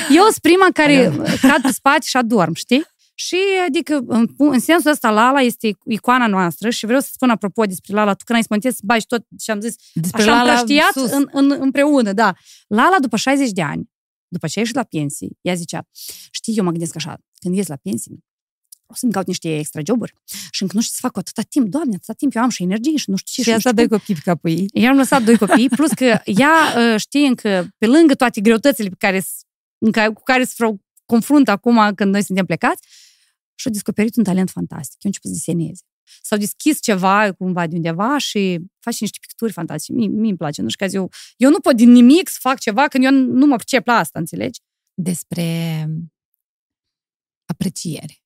Eu sunt prima care cad pe spate și adorm, știi? Și, adică, în, în sensul ăsta, Lala este icoana noastră și vreau să spun apropo despre Lala, tu când ai spontat să bagi tot și am zis, despre așa Lala am prăștiat în, în, împreună, da. Lala, după 60 de ani, după ce a ieșit la pensie, ea zicea, știi, eu mă gândesc așa, când ies la pensie, o să-mi caut niște extra joburi și încă nu știu să fac atâta timp, doamne, atâta timp, eu am și energie și nu știu ce. Și asta doi copii pe capul ei. Eu am lăsat doi copii, plus că ea ă, știe încă, pe lângă toate greutățile pe care, cu care se confruntă acum când noi suntem plecați, și-a descoperit un talent fantastic. Eu am început să deseneze. S-au deschis ceva cumva de undeva și faci niște picturi fantastice. Mie, mie îmi place. Nu știu, eu, eu nu pot din nimic să fac ceva când eu nu mă pricep la asta, înțelegi? Despre apreciere.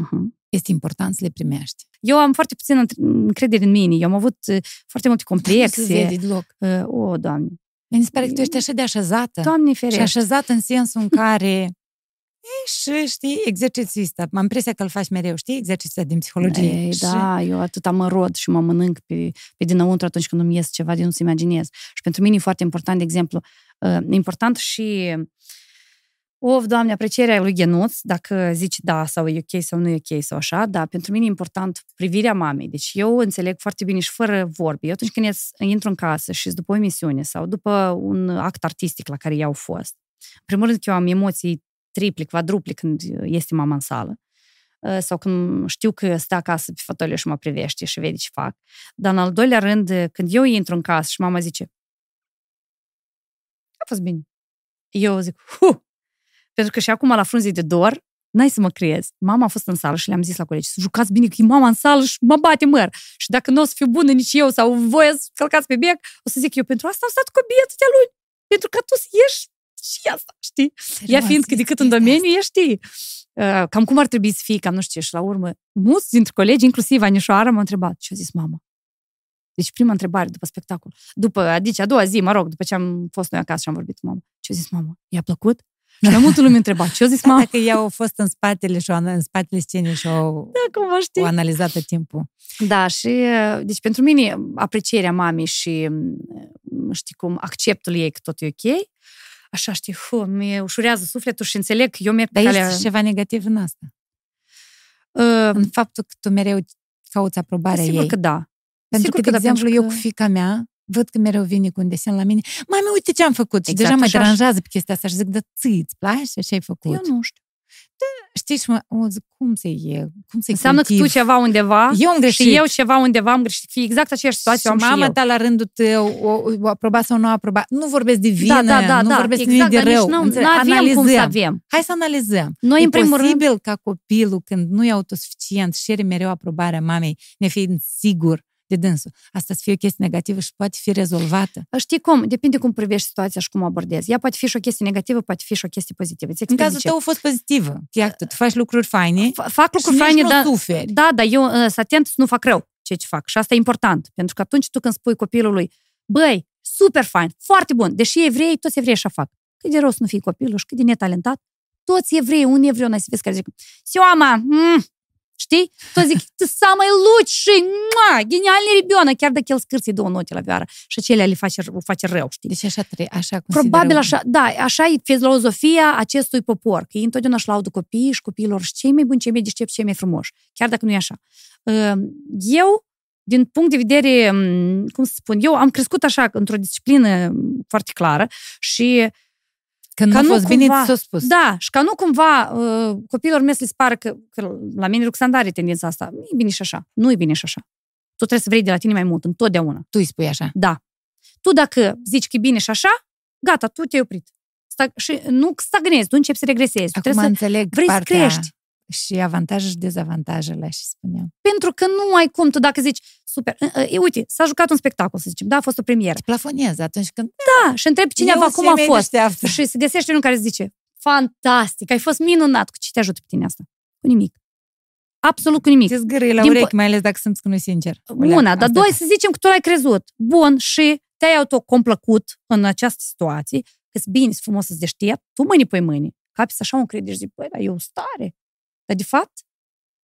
Uh-huh. Este important să le primești. Eu am foarte puțin încredere în mine. Eu am avut uh, foarte multe complexe. Nu se vede deloc. Uh, o, Doamne. Mi se pare că tu ești așa de așezată. Doamne ferește. Și așezată în sensul în care ei, și știi, exercițiul ăsta, am impresia că îl faci mereu, știi, exercițiul din psihologie. Ei, și... Da, eu atât mă rod și mă mănânc pe, pe dinăuntru atunci când nu-mi ies ceva de nu-ți imaginez. Și pentru mine e foarte important, de exemplu, uh, important și Of, Doamne, aprecierea lui Genuț, dacă zici da sau e ok sau nu e ok sau așa, da, pentru mine e important privirea mamei. Deci eu înțeleg foarte bine și fără vorbe. Eu atunci când intru în casă și după o emisiune sau după un act artistic la care i-au fost, în primul rând că eu am emoții tripli, quadrupli când este mama în sală. Uh, sau când știu că stă acasă pe fotoliu și mă privește și vede ce fac. Dar în al doilea rând, când eu intru în casă și mama zice a fost bine. Eu zic, hu! Pentru că și acum la frunze de dor, n-ai să mă crezi. Mama a fost în sală și le-am zis la colegi, să jucați bine că e mama în sală și mă bate măr. Și dacă nu o să fiu bună nici eu sau voi să călcați pe bec, o să zic eu, pentru asta am stat cu bine atâtea luni. Pentru că tu să ieși și asta, știi? Serios, Ea fiind cât de cât în domeniu, ea știi. Uh, cam cum ar trebui să fie, cam nu știu ce. Și la urmă, mulți dintre colegi, inclusiv Anișoara, m-au întrebat. Și a zis, mama, deci prima întrebare după spectacol. După, adică a doua zi, mă rog, după ce am fost noi acasă și am vorbit cu mama. Ce a zis mama? I-a plăcut? Și mai multă lume întreba, ce a zis mama? Dacă ea au fost în spatele și în spatele scenei și au, da, cum știi. au analizat timpul. Da, și deci pentru mine aprecierea mamei și știi cum, acceptul ei că tot e ok, așa, știi, fu, mi ușurează sufletul și înțeleg că eu merg Dar calea... este ceva negativ în asta? Uh, în faptul că tu mereu cauți aprobarea sigur ei. că da. Pentru sigur că, de că exemplu, da, eu cu fica mea, văd că mereu vine cu un desen la mine, mami, uite ce am făcut. Exact, și deja mă deranjează pe chestia asta și zic, da, ți îți place ce ai făcut? Eu nu știu. Da, știi, și mă, o, zic, cum să e? Cum să Înseamnă cultiv? că tu ceva undeva eu am greșit. și eu ceva undeva am greșit. Fie exact aceeași situație și am mama și ta la rândul tău o, o aproba sau nu aproba. Nu vorbesc de vină, da, da, da, nu da, vorbesc exact, de rău. Nu avem cum să avem. Hai să analizăm. Noi, e în primul posibil rând... ca copilul, când nu e autosuficient, cere mereu aprobarea mamei, nefiind sigur de dânsul. Asta să fie o chestie negativă și poate fi rezolvată. Știi cum? Depinde cum privești situația și cum o abordezi. Ea poate fi și o chestie negativă, poate fi și o chestie pozitivă. În cazul tău a fost pozitivă. Chiar tu, tu faci lucruri faine Fac lucruri faine, dar... suferi. Da, dar eu sunt atent să nu fac rău ce ce fac. Și asta e important. Pentru că atunci tu când spui copilului, băi, super fain, foarte bun, deși evrei, toți evrei așa fac. Cât de rost nu fii copilul și cât de netalentat, toți evrei, un evreu n-ai să vezi care zic, Sioma, mm, Știi? Tu zic, ты самый lучший, муа, genialный ребенок, chiar dacă el scârție două note la vioară și cele le face, o face rău, știi? Deci așa, trebuie, așa Probabil așa, da, așa e filozofia acestui popor, că ei întotdeauna își laudă copiii și copiilor și cei mai buni, cei mai deștepți, cei mai frumoși, chiar dacă nu e așa. Eu, din punct de vedere, cum să spun, eu am crescut așa, într-o disciplină foarte clară și Când ca nu a fost cumva, bine, ți-a spus. Da, și ca nu cumva uh, copiilor mei să le spară că, că la mine Ruxandra are tendința asta. E bine și așa. Nu e bine și așa. Tu trebuie să vrei de la tine mai mult, întotdeauna. Tu îi spui așa. Da. Tu dacă zici că e bine și așa, gata, tu te-ai oprit. Stag- și nu stagnezi, tu începi să regresezi. Acum tu înțeleg vrei să partea crești. Și avantaje și dezavantajele, și spuneam. Pentru că nu ai cum, tu dacă zici, super, uh, uh, uite, s-a jucat un spectacol, să zicem, da, a fost o premieră. Te plafonezi atunci când... Da, și întrebi cineva Eu cum cei a mai fost. deșteaptă. Și se găsește unul care zice, fantastic, ai fost minunat. Cu ce te ajută pe tine asta? Cu nimic. Absolut cu nimic. Te zgârâi la Din urechi, po- mai ales dacă simți că nu-i sincer. Una, dar Asta- doi, să zicem că tu l-ai crezut. Bun, și te-ai autocomplăcut în această situație, că bine, sunt frumos, să deștept, tu mâine pe mâine. capi așa un credit și zici, băi, dar e o stare. Dar de fapt,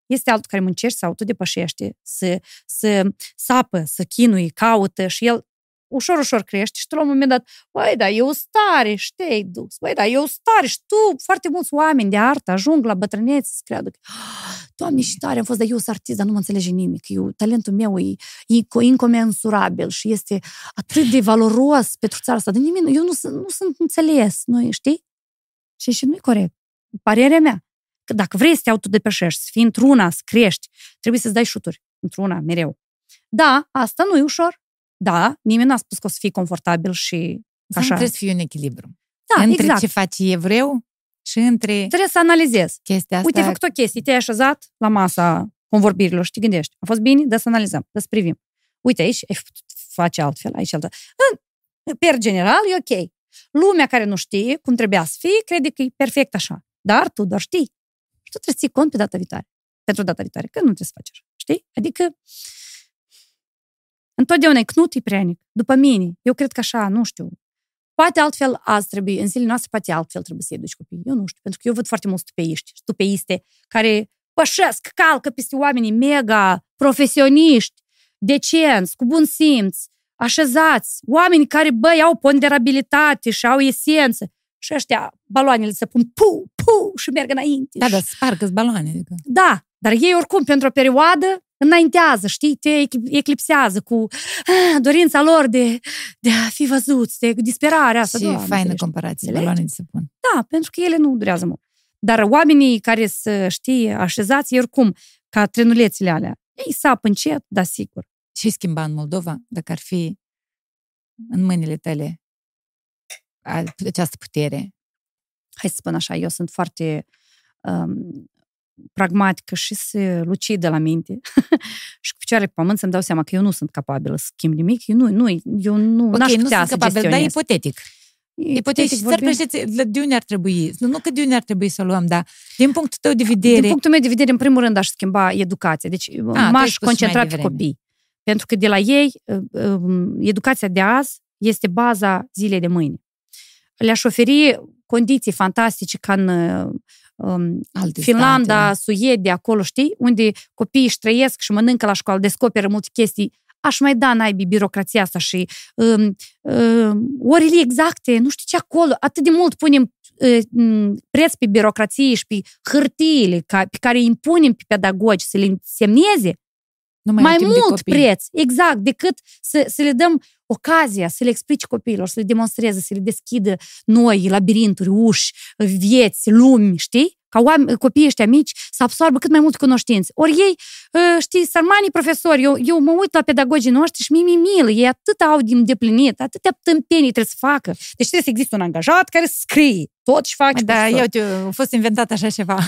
este altul care muncește, se autodepășește, să, să sapă, să chinui, caută și el ușor, ușor crește și tu la un moment dat, băi, da, e o stare și te-ai dus, băi, da, e o stare și tu, foarte mulți oameni de artă ajung la bătrânețe să creadă că, ah, Doamne, și tare am fost, dar eu sunt artist, dar nu mă înțelege nimic. Eu, talentul meu e, e incomensurabil și este atât de valoros pentru țara asta. De nimic, eu nu, nu sunt înțeles, nu știi? Și, și nu-i corect. Părerea mea. Că dacă vrei să te autodepășești, să fii într-una, să crești, trebuie să-ți dai șuturi într-una, mereu. Da, asta nu e ușor. Da, nimeni n-a spus că o să fii confortabil și așa. trebuie să fie un echilibru. Da, între exact. ce faci evreu și între... Trebuie să analizezi. Chestia asta... Uite, ai făcut o chestie, te-ai așezat la masa convorbirilor și te gândești. A fost bine? Da să analizăm, da să privim. Uite aici, ai face altfel, aici altă. Per general, e ok. Lumea care nu știe cum trebuia să fie, crede că e perfect așa. Dar tu doar știi. Și tu trebuie să ții cont pe data viitoare. Pentru data viitoare, că nu trebuie să faci așa. Știi? Adică Întotdeauna e Knut e preanic. După mine, eu cred că așa, nu știu. Poate altfel azi trebuie, în zilele noastre, poate altfel trebuie să educi copiii. Eu nu știu, pentru că eu văd foarte mulți stupeiști, stupeiste, care pășesc, calcă peste oamenii mega profesioniști, decenți, cu bun simț, așezați, oameni care, băi, au ponderabilitate și au esență. Și ăștia, baloanele se pun pu, pu și merg înainte. Da, da, spargă baloane. Adică. Da, dar ei oricum, pentru o perioadă, înaintează, știi, te eclipsează cu ah, dorința lor de, de a fi văzuți, de disperarea asta. Și doamne, faină comparație, baloane de săpun. Da, pentru că ele nu durează mult. Dar oamenii care să știe așezați, oricum, ca trenulețele alea, ei sapă încet, da, sigur. Ce schimba în Moldova dacă ar fi în mâinile tale această putere? Hai să spun așa, eu sunt foarte um, pragmatică și să lucidă la minte și cu picioare pe pământ să-mi dau seama că eu nu sunt capabilă să schimb nimic, eu nu, nu, eu nu okay, n-aș putea nu sunt să capabil, dar ipotetic. Ipotetic, ipotetic de unde ar trebui, nu că de unde ar trebui să luăm, dar din punctul tău de vedere... Din punctul meu de vedere, în primul rând, aș schimba educația. Deci A, m-aș concentra pe copii. Pentru că de la ei, ă, ă, educația de azi este baza zilei de mâine. Le-aș oferi condiții fantastice ca în um, Finlanda, state. Suedia, acolo, știi? Unde copiii își trăiesc și mănâncă la școală, descoperă multe chestii. Aș mai da naibii birocrația asta și um, um, orele exacte, nu știu ce acolo, atât de mult punem uh, preț pe birocrație și pe hârtiile ca, pe care îi impunem pe pedagogi să le semneze, nu mai, mai mult preț, exact, decât să, să le dăm ocazia să le explice copiilor, să le demonstreze, să le deschidă noi labirinturi, uși, vieți, lumi, știi? Ca oameni, copiii ăștia mici să absorbă cât mai multe cunoștințe. Ori ei, ă, știi, sărmanii profesori, eu, eu mă uit la pedagogii noștri și mi-mi milă, ei atât au de îndeplinit, atâtea tâmpenii trebuie să facă. Deci trebuie să existe un angajat care să scrie tot și faci. Da, eu a fost inventat așa ceva.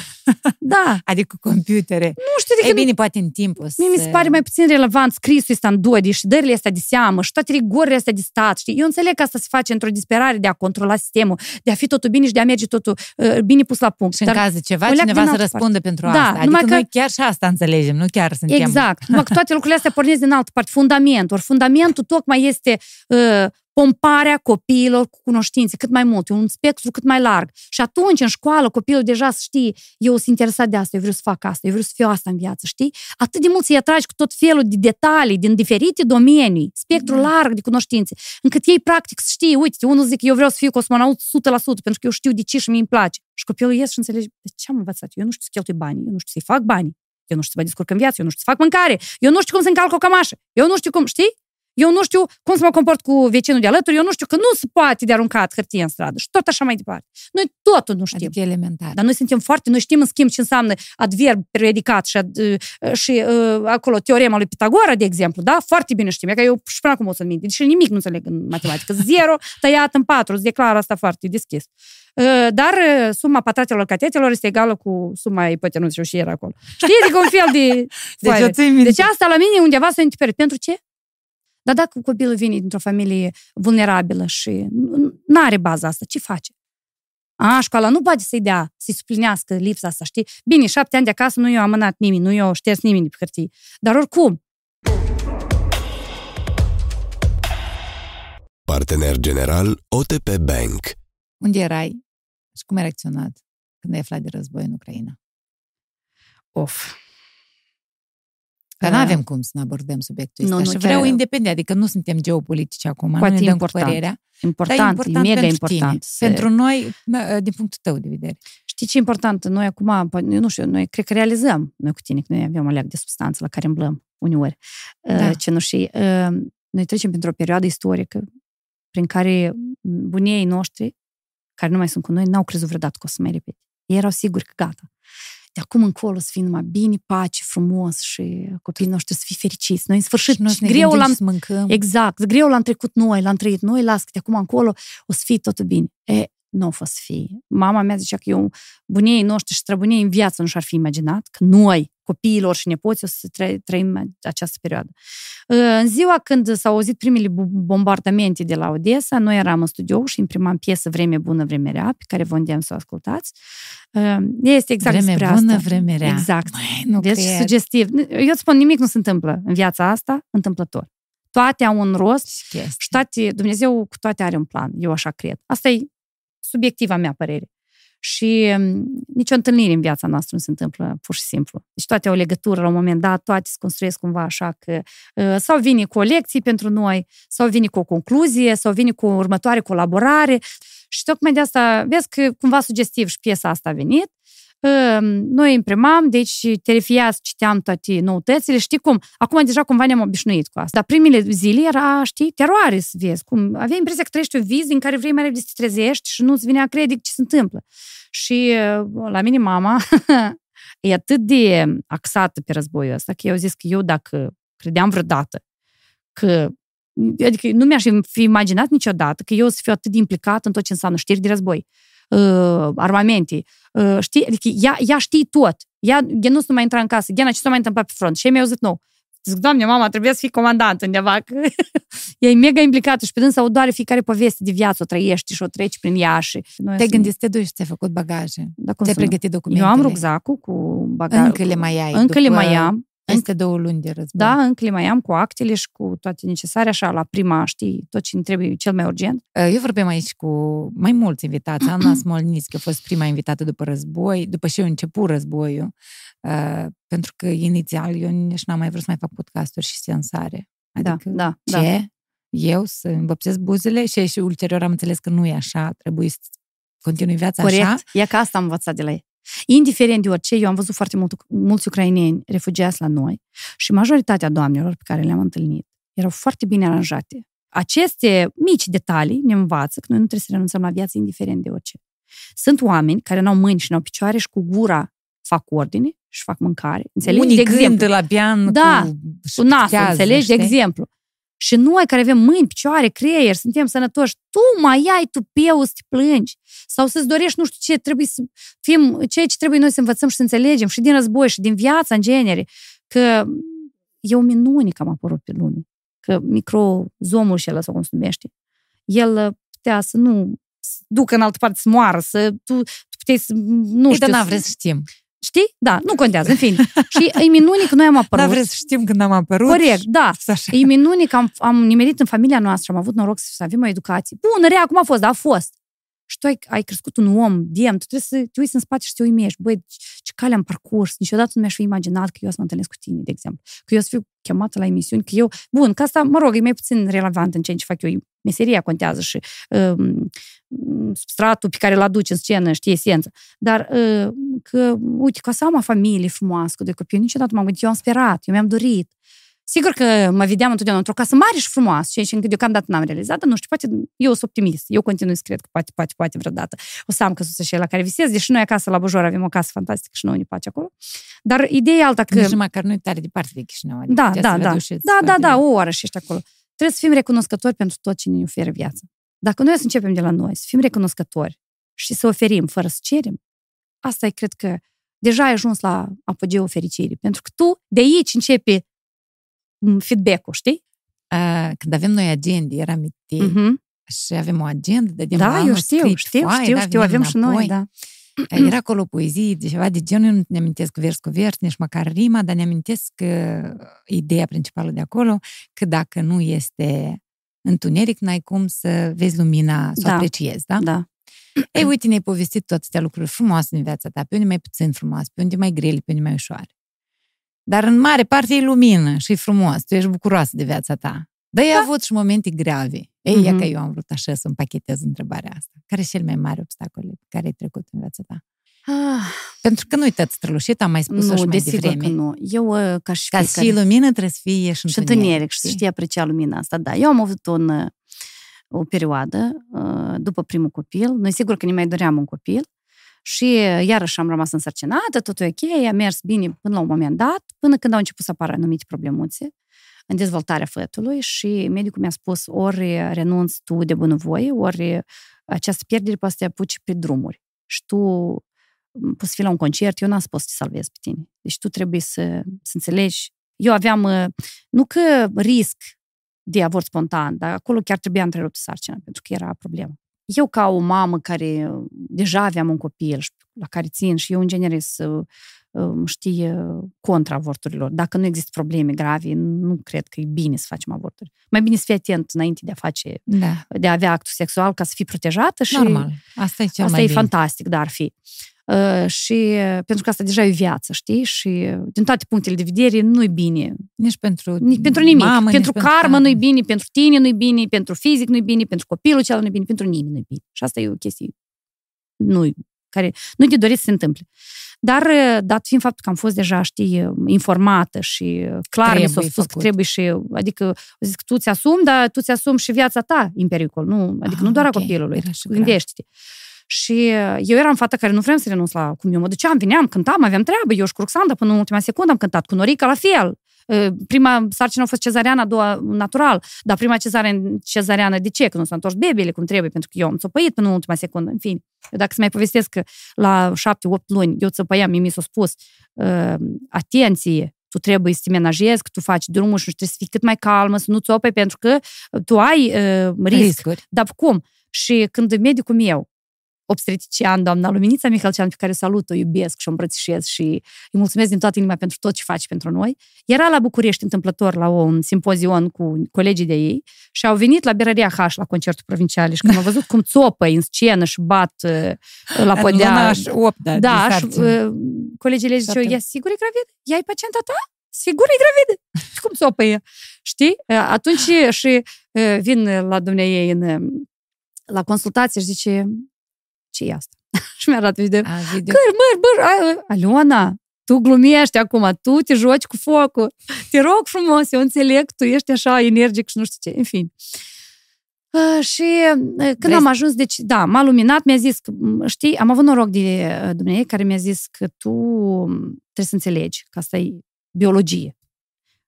Da. adică computere. Nu știu de E bine, poate în timp să... Mie mi se pare mai puțin relevant scrisul ăsta în doi și dările astea de seamă și toate rigorile astea de stat, știi? Eu înțeleg că asta se face într-o disperare de a controla sistemul, de a fi totul bine și de a merge totul uh, bine pus la punct. Și în caz de ceva, cineva să răspundă pentru da, asta. Adică că... noi chiar și asta înțelegem, nu chiar suntem... Exact. Numai că toate lucrurile astea pornesc din altă parte. Fundament. Ori fundamentul tocmai este uh, pomparea copiilor cu cunoștințe cât mai mult, un spectru cât mai larg. Și atunci, în școală, copilul deja să știe, eu sunt interesat de asta, eu vreau să fac asta, eu vreau să fiu asta în viață, știi? Atât de mult să-i atragi cu tot felul de detalii din diferite domenii, spectru da. larg de cunoștințe, încât ei practic să știe, uite, unul zic, eu vreau să fiu cosmonaut 100%, pentru că eu știu de ce și mi-mi place. Și copilul ies și înțelege, de ce am învățat? Eu nu știu să cheltui banii, eu nu știu să-i fac bani, eu nu știu să mă descurc în viață, eu nu știu să fac mâncare, eu nu știu cum să încalc o cămașă, eu nu știu cum, știi? Eu nu știu cum să mă comport cu vecinul de alături, eu nu știu că nu se poate de aruncat hârtie în stradă și tot așa mai departe. Noi totul nu știm. Adică elementar. Dar noi suntem foarte, noi știm în schimb ce înseamnă adverb predicat și, uh, și uh, acolo teorema lui Pitagora, de exemplu, da? Foarte bine știm. E că eu și până acum o să minte. Și nimic nu înțeleg în matematică. Zero tăiat în patru, îți declar asta foarte deschis. Uh, dar uh, suma patratelor catetelor este egală cu suma ipotenuzei și era acolo. Știi? Adică un fel de... deci, deci asta la mine undeva să Pentru ce? Dar dacă copilul vine dintr-o familie vulnerabilă și nu are baza asta, ce face? A, școala nu poate să-i dea, să-i suplinească lipsa asta, știi? Bine, șapte ani de acasă nu i-a amânat nimeni, nu i-a șters nimeni de pe hârtie. Dar oricum. Partener general OTP Bank. Unde erai și cum ai reacționat? când ai aflat de război în Ucraina? Of. Că nu avem cum să ne abordăm subiectul ăsta. Nu, nu, și vreau chiar... independent, adică nu suntem geopolitici acum, Poate nu ne important. părerea. Important, dar important e mega pentru important. Tine, să... Pentru noi, din punctul tău de vedere. Știi ce e important? Noi acum, eu nu știu, noi cred că realizăm, noi cu tine, că noi avem o leac de substanță la care îmblăm uneori. Da. Cenușii. Noi trecem pentru o perioadă istorică prin care bunii noștri, care nu mai sunt cu noi, n-au crezut vreodată că o să mai repete. Ei erau siguri că gata de acum încolo să fie numai bine, pace, frumos și copiii noștri să fie fericiți. Noi în sfârșit noi greu l-am mâncăm. Exact, greu l-am trecut noi, l-am trăit noi, las că de acum încolo o să fie totul bine. E, nu a fost să fie. Mama mea zicea că eu, bunii noștri și străbunii în viață nu și-ar fi imaginat că noi, copiilor și nepoții, o să tră, trăim această perioadă. În ziua când s-au auzit primele bombardamente de la Odessa, noi eram în studio și imprimam piesă Vreme bună, vreme rea, pe care vă îndemn să o ascultați. Este exact vreme despre bună, asta. vreme rea. Exact. Măi, nu deci cred. sugestiv. Eu îți spun, nimic nu se întâmplă în viața asta întâmplător. Toate au un rost și toate, Dumnezeu cu toate are un plan. Eu așa cred. Asta e subiectiva mea părere. Și nicio întâlnire în viața noastră nu se întâmplă pur și simplu. Deci toate au legătură la un moment dat, toate se construiesc cumva așa că sau vine cu o lecție pentru noi, sau vine cu o concluzie, sau vine cu o următoare colaborare. Și tocmai de asta, vezi că cumva sugestiv și piesa asta a venit. Noi imprimam, deci terifiați, citeam toate noutățile. Știi cum? Acum deja cumva ne-am obișnuit cu asta. Dar primele zile era, știi, teroare să vezi. Cum aveai impresia că trăiești un vis din care vrei mai repede să te trezești și nu-ți vinea crede ce se întâmplă. Și la mine mama e atât de axată pe războiul ăsta că eu zis că eu dacă credeam vreodată că adică nu mi-aș fi imaginat niciodată că eu o să fiu atât de implicat în tot ce înseamnă știri de război, uh, armamente, uh, știi? Adică ea, ea știe tot. Ea, ea nu să mai intra în casă. Ghena, ce s-a mai întâmplat pe front? Și ei mi-au zis, nu. Zic, doamne, mama, trebuie să fii comandant undeva. Că ea e mega implicată și pe dânsa o doare fiecare poveste de viață, o trăiești și o treci prin ea și... Te-ai gândit să te duci, ți-ai făcut bagaje. Da, ți-ai pregătit documentele. Eu am rucsacul cu bagaje. Încă le mai ai. Încă le mai am. Peste două luni de război. Da, încă le mai am cu actele și cu toate necesare, așa, la prima, știi, tot ce îmi trebuie cel mai urgent. Eu vorbim aici cu mai mulți invitați. Ana Smolnitski a fost prima invitată după război, după ce a început războiul, pentru că inițial eu nici n-am mai vrut să mai fac podcasturi și sensare. Adică, da, da, ce? Da. Eu să îmbăpsesc buzele și, și ulterior am înțeles că nu e așa, trebuie să continui viața Corect. așa. E că asta am învățat de la ei. Indiferent de orice, eu am văzut foarte mult, mulți ucraineni refugiați la noi și majoritatea doamnelor pe care le-am întâlnit erau foarte bine aranjate. Aceste mici detalii ne învață că noi nu trebuie să renunțăm la viață indiferent de orice. Sunt oameni care nu au mâini și nu au picioare și cu gura fac ordine și fac mâncare. Înțelegi? Unii de exemplu. la pian da, cu, cu nasul, înțelegi? Știi? De exemplu. Și noi care avem mâini, picioare, creier, suntem sănătoși, tu mai ai tupeu să te plângi sau să-ți dorești nu știu ce, trebuie să fim, ceea ce trebuie noi să învățăm și să înțelegem și din război și din viața în genere, că e o minune că am apărut pe lume, că microzomul și ăla, sau cum se numește, el putea să nu să ducă în altă parte să moară, să tu, tu puteai să, nu Ei, știu... dar n-am vrut să știm. Știi? Da, nu contează, în fine. Și e minune că noi am apărut. N-am vrut să știm când am apărut. Corect, da. Așa. E minune că am, am nimerit în familia noastră, am avut noroc să avem o educație. Bună, rea, cum a fost? Da, a fost. Și tu ai, ai crescut un om demn, tu trebuie să te uiți în spate și să te uimești. Băi, ce cale am parcurs. Niciodată nu mi-aș fi imaginat că eu o să mă întâlnesc cu tine, de exemplu. Că eu o să fiu chemată la emisiuni, că eu... Bun, că asta, mă rog, e mai puțin relevant în ce fac eu. Meseria contează și um, substratul pe care îl aduci în scenă, știi, esența. Dar uh, că, uite, ca să am o familie frumoasă cu doi copii, eu niciodată m-am gândit, eu am sperat, eu mi-am dorit. Sigur că mă vedeam întotdeauna într-o casă mare și frumoasă, ceea ce încă deocamdată n-am realizat, dar nu știu, poate eu sunt optimist. Eu continui să cred că poate, poate, poate vreodată o să am căsuță și la care visez, deși noi acasă la Bujor avem o casă fantastică și noi ne place acolo. Dar ideea e alta că... Nici măcar nu e tare departe de Chișinău. Adică da, da, da, da, da, da, o oră și ești acolo. Trebuie să fim recunoscători pentru tot ce ne oferă viața. Dacă noi să începem de la noi, să fim recunoscători și să oferim fără să cerem, asta e, cred că, deja ai ajuns la apogeul fericirii. Pentru că tu de aici începe feedback-ul, știi? Uh, când avem noi agende, eram IT uh-huh. și avem o agendă de Da, eu știu, script, știu, foaie, știu, da, știu, avem și noi, da. Era acolo poezie, de ceva de genul, nu ne amintesc vers cu vers, nici măcar rima, dar ne amintesc că ideea principală de acolo, că dacă nu este întuneric, n-ai cum să vezi lumina, să da. o apreciezi, da? Da. Ei, uite, ne-ai povestit toate astea lucruri frumoase din viața ta, pe unde mai puțin frumoase, pe unde mai grele, pe unde mai ușoare. Dar în mare parte e lumină și e frumos, tu ești bucuroasă de viața ta. Dar da. ai avut și momente grave. Ei, mm-hmm. că eu am vrut așa să împachetez întrebarea asta. Care sunt cel mai mari obstacole pe care ai trecut în viața ta? Ah. Pentru că nu-i tot strălușit, am mai spus-o nu, și mai devreme. că nu. Eu, uh, ca și Ca și lumină trebuie să fie și întuneric. Și întuneric, și să știi aprecia lumina asta, da. Eu am avut un, uh, o perioadă uh, după primul copil. Noi sigur că ne mai doream un copil. Și iarăși am rămas însărcinată, totul e ok, a mers bine până la un moment dat, până când au început să apară anumite problemuțe în dezvoltarea fătului și medicul mi-a spus ori renunți tu de bunăvoie, ori această pierdere poate să te apuci pe drumuri. Și tu poți fi la un concert, eu n-am spus să te salvez pe tine. Deci tu trebuie să, să înțelegi. Eu aveam, nu că risc de avort spontan, dar acolo chiar trebuia întreruptă sarcina, pentru că era problemă. Eu, ca o mamă care deja aveam un copil la care țin și eu, în genere, să știe contra avorturilor. Dacă nu există probleme grave, nu cred că e bine să facem avorturi. Mai bine să fii atent înainte de a face, da. de a avea actul sexual ca să fii protejată și... Normal. Asta e cel asta mai e bine. fantastic, dar ar fi. Uh, și pentru că asta deja e viață, știi? Și din toate punctele de vedere nu e bine. Nici pentru nici pentru nimic. Mamă, pentru nici karmă pentru... nu e bine, pentru tine nu e bine, pentru fizic nu e bine, pentru copilul cel nu e bine, pentru nimeni nu e bine. Și asta e o chestie nu care nu te dorești să se întâmple. Dar, dat fiind faptul că am fost deja, știi, informată și clar mi s-a spus făcut. că trebuie și, adică, zic, tu ți-asumi, dar tu ți-asumi și viața ta în pericol, nu, adică ah, nu doar okay. a copilului, gândește-te. Și eu eram fata care nu vreau să renunț la cum eu mă duceam, veneam, cântam, aveam treabă, eu și cu Roxanda până în ultima secundă am cântat, cu Norica la fel. Prima sarcină a fost cezariană, a doua natural, dar prima cezariană, cezariană de ce? Că nu s-a întors bebele cum trebuie, pentru că eu am țopăit până în ultima secundă, în fine. Eu dacă să mai povestesc că la șapte-opt luni eu țăpăiam, mi s-a spus, uh, atenție, tu trebuie să te menajezi, că tu faci drumul și trebuie să fii cât mai calmă, să nu țopăi, pentru că tu ai uh, risc. Riscuri. Dar cum? Și când medicul meu obstetrician, doamna Luminița Mihălcean, pe care salut, o iubesc și o îmbrățișez și îi mulțumesc din toată inima pentru tot ce faci pentru noi. Era la București întâmplător la un simpozion cu colegii de ei și au venit la Berăria H la concertul provincial și când am văzut cum țopă în scenă și bat uh, la podea. 8, da, da și uh, colegii le ziceau, e sigur e gravid? Ea e pacienta ta? Sigur e gravidă? Cum țopă e? Știi? Uh, atunci și vin la dumneai în la consultație și zice, ce e asta? și mi-a arată video. A, video. Căr, măr, băr, a, Aliona, tu glumești acum, tu te joci cu focul. Te rog frumos, eu înțeleg, tu ești așa energic și nu știu ce. În fin. Uh, și uh, când Vrei? am ajuns, deci, da, m-a luminat, mi-a zis că, știi, am avut noroc de uh, Dumnezeu care mi-a zis că tu trebuie să înțelegi că asta e biologie.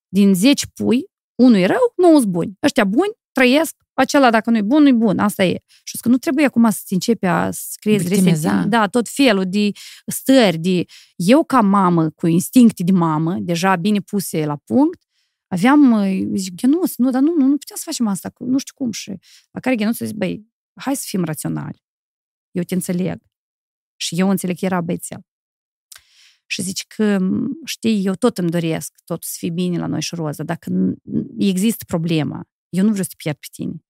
Din 10 pui, unul e rău, 9 sunt buni. Ăștia buni trăiesc acela dacă nu e bun, nu e bun, asta e. Și că nu trebuie acum să începe a să creezi resentiment. Da, tot felul de stări, de... Eu ca mamă, cu instincte de mamă, deja bine puse la punct, aveam, zic, Ghenuț, nu, dar nu, nu, nu putem să facem asta, nu știu cum. Și la care Ghenuț zice, băi, hai să fim raționali. Eu te înțeleg. Și eu înțeleg că era băiețel. Și zici că, știi, eu tot îmi doresc tot să fie bine la noi și roză. Dacă există problema, eu nu vreau să te pierd pe tine.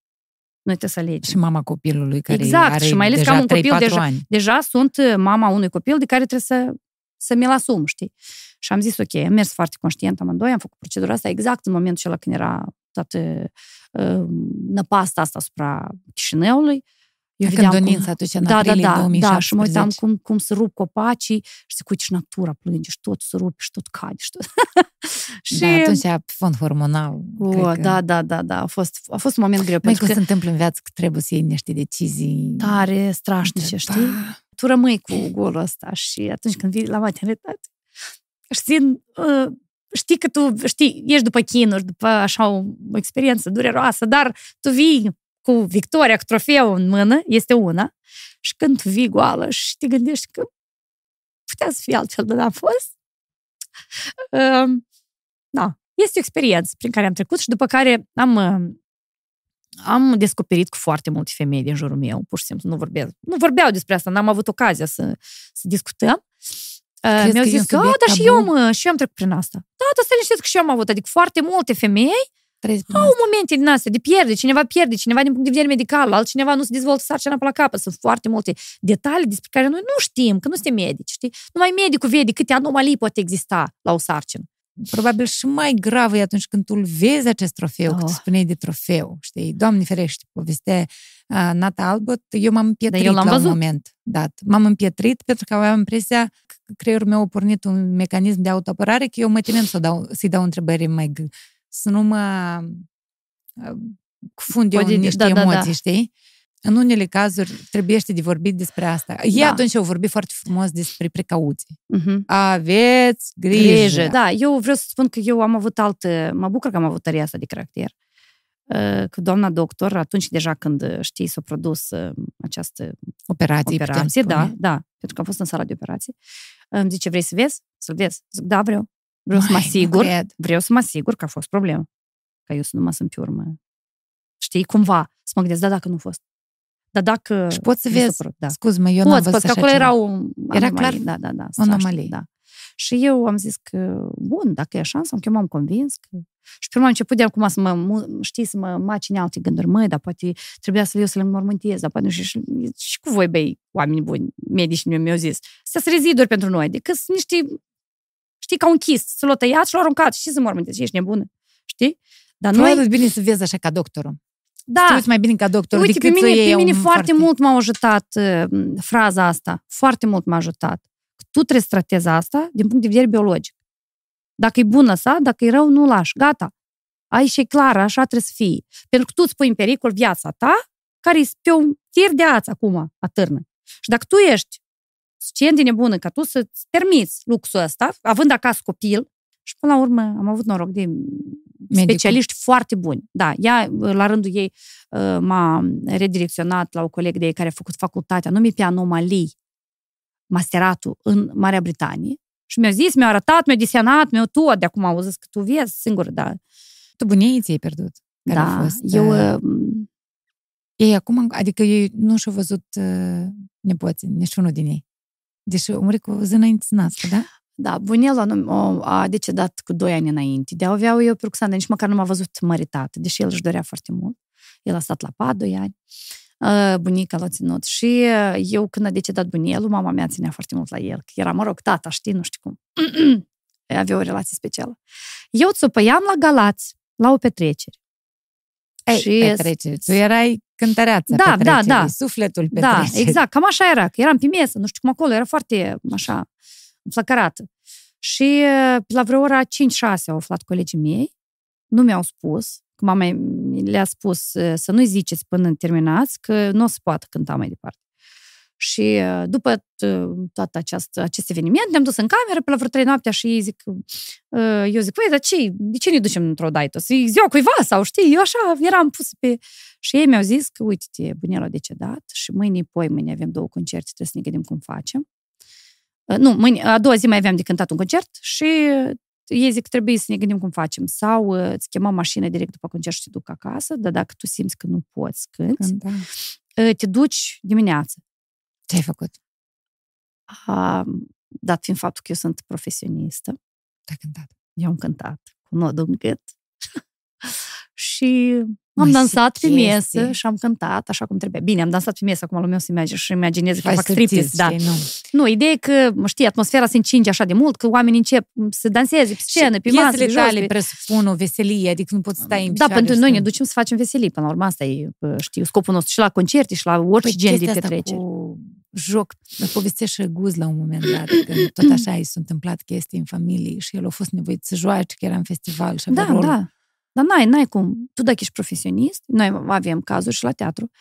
Noi trebuie să alegem. Și mama copilului care exact, are și mai ales deja că am un copil deja, ani. deja sunt uh, mama unui copil de care trebuie să, să mi-l asum, știi? Și am zis, ok, am mers foarte conștient amândoi, am făcut procedura asta exact în momentul acela când era toată uh, năpasta asta asupra Chișinăului. Eu Când Donința atunci în da, da, da, 2017. Da, și mă uitam cum, cum se rup copacii și se uite și natura plânge și tot se rupe și tot cade și tot. și... Da, atunci pe fond hormonal. O, că... Da, da, da, da, a fost, a fost un moment greu. Mai că se întâmplă în viață că trebuie să iei niște decizii tare, strașnice, da. știi? Tu rămâi cu golul ăsta și atunci când vii la maternitate, știi, uh, știi că tu, știi, ești după chinuri, după așa o, o experiență dureroasă, dar tu vii cu victoria, cu trofeul în mână, este una, și când vii goală și te gândești că putea să fie altfel, dar n-a fost. Uh, da, este o experiență prin care am trecut și după care am, uh, am descoperit cu foarte multe femei din jurul meu, pur și simplu, nu vorbeau, nu vorbeau despre asta, n-am avut ocazia să, să discutăm. Uh, mi-au zis că, da, și eu, mă, și eu am trecut prin asta. Da, dar să că și eu am avut, adică foarte multe femei Au momente din astea de pierde, cineva pierde, cineva din punct de vedere medical, altcineva nu se dezvoltă sarcina pe la capăt. Sunt foarte multe detalii despre care noi nu știm, că nu suntem medici, știi? Numai medicul vede câte anomalii poate exista la o sarcină. Probabil și mai grav e atunci când tu îl vezi acest trofeu, oh. că tu spuneai de trofeu, știi? Doamne ferește, povestea uh, Nata Albot, eu m-am împietrit eu l-am la văzut. un moment dat. M-am împietrit pentru că aveam impresia că creierul meu a pornit un mecanism de autoapărare, că eu mă ținem să dau, să-i dau întrebări mai să nu mă cufund eu în niște da, emoții, da, da. știi? În unele cazuri trebuie de vorbit despre asta. Da. Ei atunci au vorbit foarte frumos despre precauții. Uh-huh. Aveți grijă. grijă. Da, eu vreau să spun că eu am avut altă... Mă bucur că am avut tăria asta de caracter. Că doamna doctor, atunci deja când știi s-a produs această operație, operație da, da, pentru că am fost în sala de operații, îmi zice, vrei să vezi? Să-l vezi? Zic, da, vreau. Vreau Mai, să mă asigur, vreau să mă asigur că a fost problemă. Ca eu să nu mă sunt pe urmă. Știi, cumva, să mă gândesc, da, dacă nu a fost. Dar dacă... Și poți să vezi, da. scuz-mă, eu nu am văzut că acolo erau Era clar? Da, da, da. Anomalii. Da. Și eu am zis că, bun, dacă e așa, sau că eu m-am convins că... Și prima am început de acum să mă, știi, să mă macine alte gânduri. Măi, dar poate trebuia să eu să le înmormântez, dar poate și, și, și cu voi, băi, oameni buni, medici mi-au zis. Astea sunt reziduri pentru noi, decât sunt niște, știi, ca un chist, să l-o tăiat și l-au aruncat și să mormântez, ești nebună, știi? Dar noi... Nu bine să vezi așa ca doctorul. Da. Să mai bine ca doctor Uite, decât pe mine, pe mine foarte, foarte mult m-a ajutat uh, fraza asta. Foarte mult m-a ajutat. Tu trebuie să tratezi asta din punct de vedere biologic. Dacă e bună sa, dacă e rău, nu lași. Gata. Aici e clar, așa trebuie să fie. Pentru că tu îți pui în pericol viața ta, care e pe un tir de ață acum, atârnă. Și dacă tu ești suficient de nebună ca tu să-ți permiți luxul ăsta, având acasă copil, și până la urmă am avut noroc de Medicul. specialiști foarte buni. Da, ea, la rândul ei, uh, m-a redirecționat la o colegă de ei care a făcut facultatea, nume pe anomalii, masteratul în Marea Britanie. Și mi-a zis, mi-a arătat, mi-a desenat, mi-a tot, de acum au zis că tu vezi singur, da. Tu bunii ți-ai pierdut. Care da, fost, eu... Uh, ei acum, adică ei nu și-au văzut uh, nepoții, niciunul din ei. Deși au murit cu zi înainte noastră, da? Da, bunela nu, a decedat cu doi ani înainte. De aveau eu pe Ruxandra, nici măcar nu m-a văzut măritat, deși el își dorea foarte mult. El a stat la pat doi ani. Bunica l-a ținut. Și eu, când a decedat bunelul, mama mea ținea foarte mult la el. Că era, mă rog, tata, știi, nu știu cum. Avea o relație specială. Eu țopăiam la Galați, la o petrecere. Ei, și petrecere. Tu erai cântăreața da, da, da. sufletul petrecerii. Da, exact, cam așa era, că eram pe mesă, nu știu cum acolo, era foarte așa flăcărată. Și la vreo ora 5-6 au aflat colegii mei, nu mi-au spus, că mama le-a spus să nu-i ziceți până terminați, că nu o să poată cânta mai departe. Și după tot acest, acest eveniment, ne-am dus în cameră pe la vreo trei noaptea și ei zic, eu zic, păi, dar ce, de ce ne ducem într-o daită? Să ziua cuiva sau știi, eu așa eram pus pe... Și ei mi-au zis că, uite-te, bunelul a decedat și mâine, poi mâine avem două concerte, trebuie să ne gândim cum facem. Nu, mâine, a doua zi mai aveam de cântat un concert și ei zic, trebuie să ne gândim cum facem. Sau îți chemăm mașină direct după concert și te duc acasă, dar dacă tu simți că nu poți cânti, da. te duci dimineață. Ce ai făcut? A, dat fiind faptul că eu sunt profesionistă. Te-ai cântat? Eu am cântat cu nodul în gât. Și am Măi, dansat pe mesă și am cântat așa cum trebuie. Bine, am dansat pe mesă, acum lumea se imagine și imaginez că fac striptease, da. Nu. nu, ideea e că, știi, atmosfera se încinge așa de mult, că oamenii încep să danseze pe scenă, pe masă, pe jos. tale presupun o veselie, adică nu poți stai în Da, pentru noi ne ducem să facem veselii, până la urmă asta e, știu, scopul nostru și la concerte și la orice păi gen de petrecere. Cu joc, povestește Guz la un moment dat, că tot așa i s-a întâmplat chestii în familie și el a fost nevoit să joace, că era în festival și avea da, rol. Da, dar n-ai, n-ai cum. Tu dacă ești profesionist, noi avem cazuri și la teatru,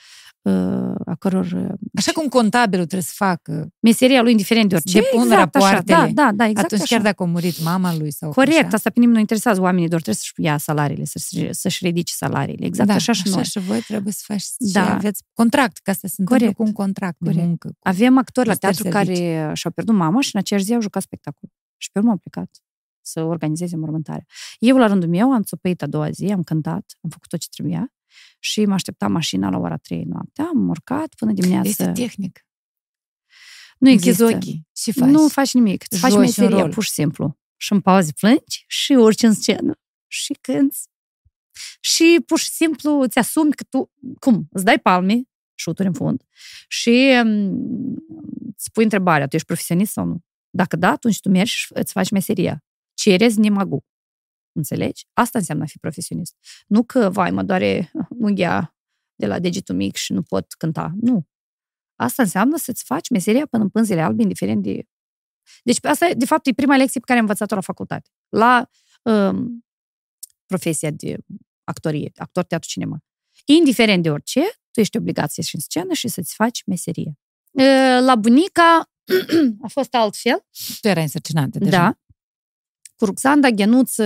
uh, a căror... Uh, așa cum contabilul trebuie să facă... Meseria lui, indiferent de orice. Depun exact rapoartele. Așa. Da, da, da, exact Atunci așa. chiar dacă a murit mama lui sau Corect, așa. asta pe nimeni nu interesează. Oamenii doar trebuie să-și ia salariile, să-și, să-și ridice salariile. Exact da, așa și așa noi. și voi trebuie să faci da. și aveți contract, ca să se întâmplă cu un contract Corect. de muncă. Cu Avem actori la teatru care și-au pierdut mama și în aceeași zi au jucat spectacol. Și pe urmă au plecat să organizeze mormântarea. Eu, la rândul meu, am țopăit a doua zi, am cântat, am făcut tot ce trebuia și mă aștepta mașina la ora 3 noaptea, am urcat până dimineața. Este tehnic. Nu există. ochii și faci. Nu faci nimic. Îți faci meseria, pur și simplu. Și în pauze plângi și urci în scenă și cânti. și pur și simplu îți asumi că tu, cum, îți dai palme, șuturi în fund și um, îți pui întrebarea, tu ești profesionist sau nu? Dacă da, atunci tu mergi și îți faci meseria. Cerezi nemagu. Înțelegi? Asta înseamnă a fi profesionist. Nu că, vai, mă doare unghia de la degetul mic și nu pot cânta. Nu. Asta înseamnă să-ți faci meseria până în pânzele albe, indiferent de... Deci asta, de fapt, e prima lecție pe care am învățat-o la facultate. La um, profesia de actorie, actor, teatru, cinema. Indiferent de orice, tu ești obligat să ieși în scenă și să-ți faci meserie. La bunica a fost altfel. Tu erai însărcinată deja. Da. Cu Ruxanda, Ghenuț,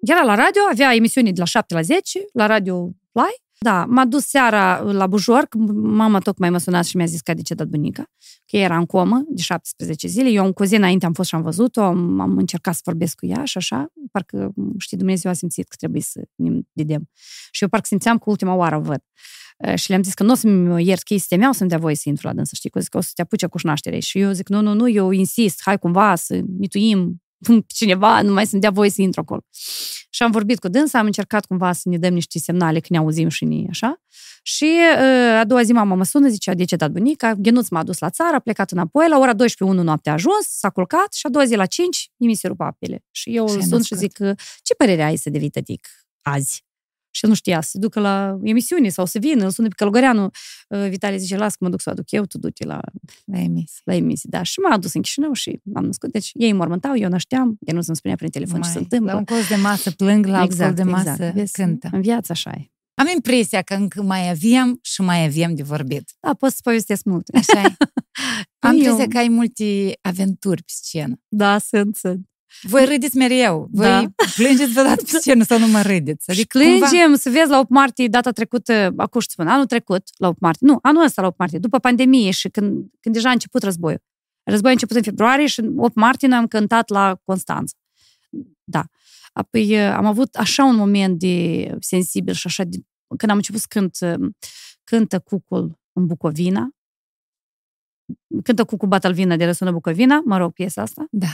era la radio, avea emisiuni de la 7 la 10, la radio Fly. Da, m-a dus seara la Bujor, mama tocmai m-a sunat și mi-a zis că a decedat bunica, că era în comă de 17 zile. Eu în zi înainte am fost și am văzut-o, am, am încercat să vorbesc cu ea și așa, parcă, știi, Dumnezeu a simțit că trebuie să ne vedem. Și eu parcă simțeam că ultima oară o văd. Și le-am zis că nu o să-mi iert chestia mea, o să-mi dea voie să intru la dânsă, știi, că zic că o să te apuce cu naștere. Și eu zic, nu, nu, nu, eu insist, hai cumva să mituim cineva, nu mai să-mi dea voie să intru acolo. Și am vorbit cu dânsa, am încercat cumva să ne dăm niște semnale că ne auzim și ne așa. Și uh, a doua zi mama mă sună, zice, a decedat bunica, Ghenuț m-a dus la țară, a plecat înapoi, la ora 12 1 noapte a ajuns, s-a culcat și a doua zi la 5 mi se rup apele. Și eu îl sun și zic, ce părere ai să devii tătic azi? Și el nu știa să se ducă la emisiune sau să vină, îl sună pe Călugăreanu. Uh, Vitalie zice, las că mă duc să o aduc eu, tu du-te la, la emisii. La emisii, da. Și m-a adus în Chișinău și m-am născut. Deci ei mormântau, eu nășteam, el nu să-mi spunea prin telefon Mai, ce se întâmplă. La un cos de masă plâng, la exact, de masă exact. Vezi, cântă. În viață așa e. Am impresia că încă mai avem și mai avem de vorbit. Da, pot să povestesc multe. Așa Am impresia că ai multe aventuri pe scenă. Da, sunt, sunt. Voi râdeți mereu. Voi da. plângeți vă dați pe scenă sau nu mă râdeți. Adică plângem, cumva... să vezi la 8 martie, data trecută, acum știu spun, anul trecut, la 8 martie, nu, anul ăsta la 8 martie, după pandemie și când, când deja a început războiul. Războiul a început în februarie și 8 martie noi am cântat la Constanța. Da. Apoi am avut așa un moment de sensibil și așa de, când am început să cânt, cântă cucul în Bucovina, cântă cucul Batalvina de Răsună Bucovina, mă rog, piesa asta. Da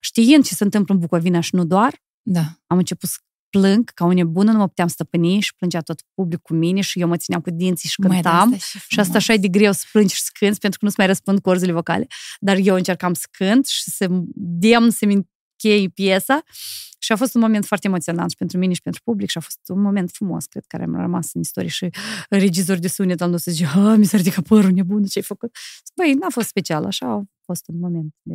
știind ce se întâmplă în Bucovina și nu doar, da. am început să plâng ca o nebună, nu mă puteam stăpâni și plângea tot publicul cu mine și eu mă țineam cu dinții și cântam. și, și asta așa e de greu să plângi și să cânti pentru că nu-ți mai răspund corzile vocale. Dar eu încercam să cânt și să demn să-mi închei piesa și a fost un moment foarte emoționant și pentru mine și pentru public și a fost un moment frumos, cred, care mi-a rămas în istorie și regizor de sunet al nostru zice, mi s-a ridicat părul nebun, ce ai făcut? Băi, n-a fost special, așa a fost un moment de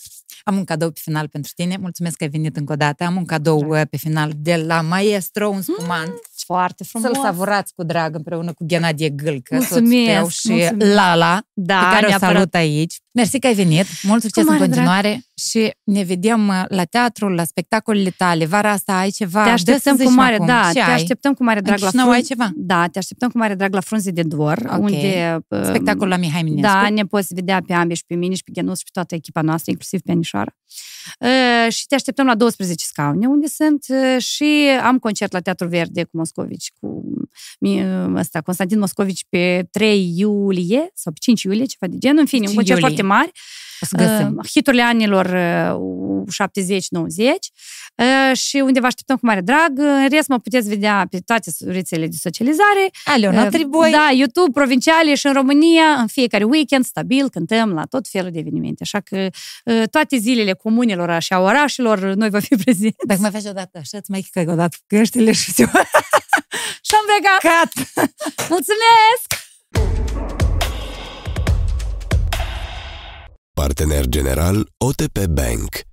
Am un cadou pe final pentru tine. Mulțumesc că ai venit încă o dată. Am un cadou drag. pe final de la Maestro, un spumant. Mm, foarte frumos. Să-l savurați cu drag împreună cu Ghenadie Gâlcă, mulțumesc, și mulțumesc. Lala, da, pe care o salut aici. Mersi că ai venit. Mult succes în continuare drag. și ne vedem uh, la teatru, la spectacolele tale. Vara asta ai ceva? Te așteptăm cu mare, acum. da, Ce te ai? așteptăm cu mare drag la frunze. ai ceva? Da, te așteptăm cu mare drag la frunze de dor, okay. unde... Uh, Spectacolul la Mihai Minescu. Da, ne poți vedea pe ambii și pe mine și pe Ghenus și pe toată echipa noastră, inclusiv pe Anișoara. Uh, și te așteptăm la 12 scaune, unde sunt uh, și am concert la Teatru Verde cu Moscovici, cu ăsta, Constantin Moscovici pe 3 iulie sau pe 5 iulie, ceva de genul, în fine, un concert foarte mare. Uh, hiturile anilor 70-90 uh, și unde vă așteptăm cu mare drag. În rest mă puteți vedea pe toate rețelele de socializare. Aleona Triboi. Da, YouTube, provinciale și în România, în fiecare weekend, stabil, cântăm la tot felul de evenimente. Așa că toate zilele comunelor și a orașelor, noi vă fi prezenți. Dacă mai faci odată așa, îți mai chică odată căștile și și am plecat. Cat! Mulțumesc! Partener general OTP Bank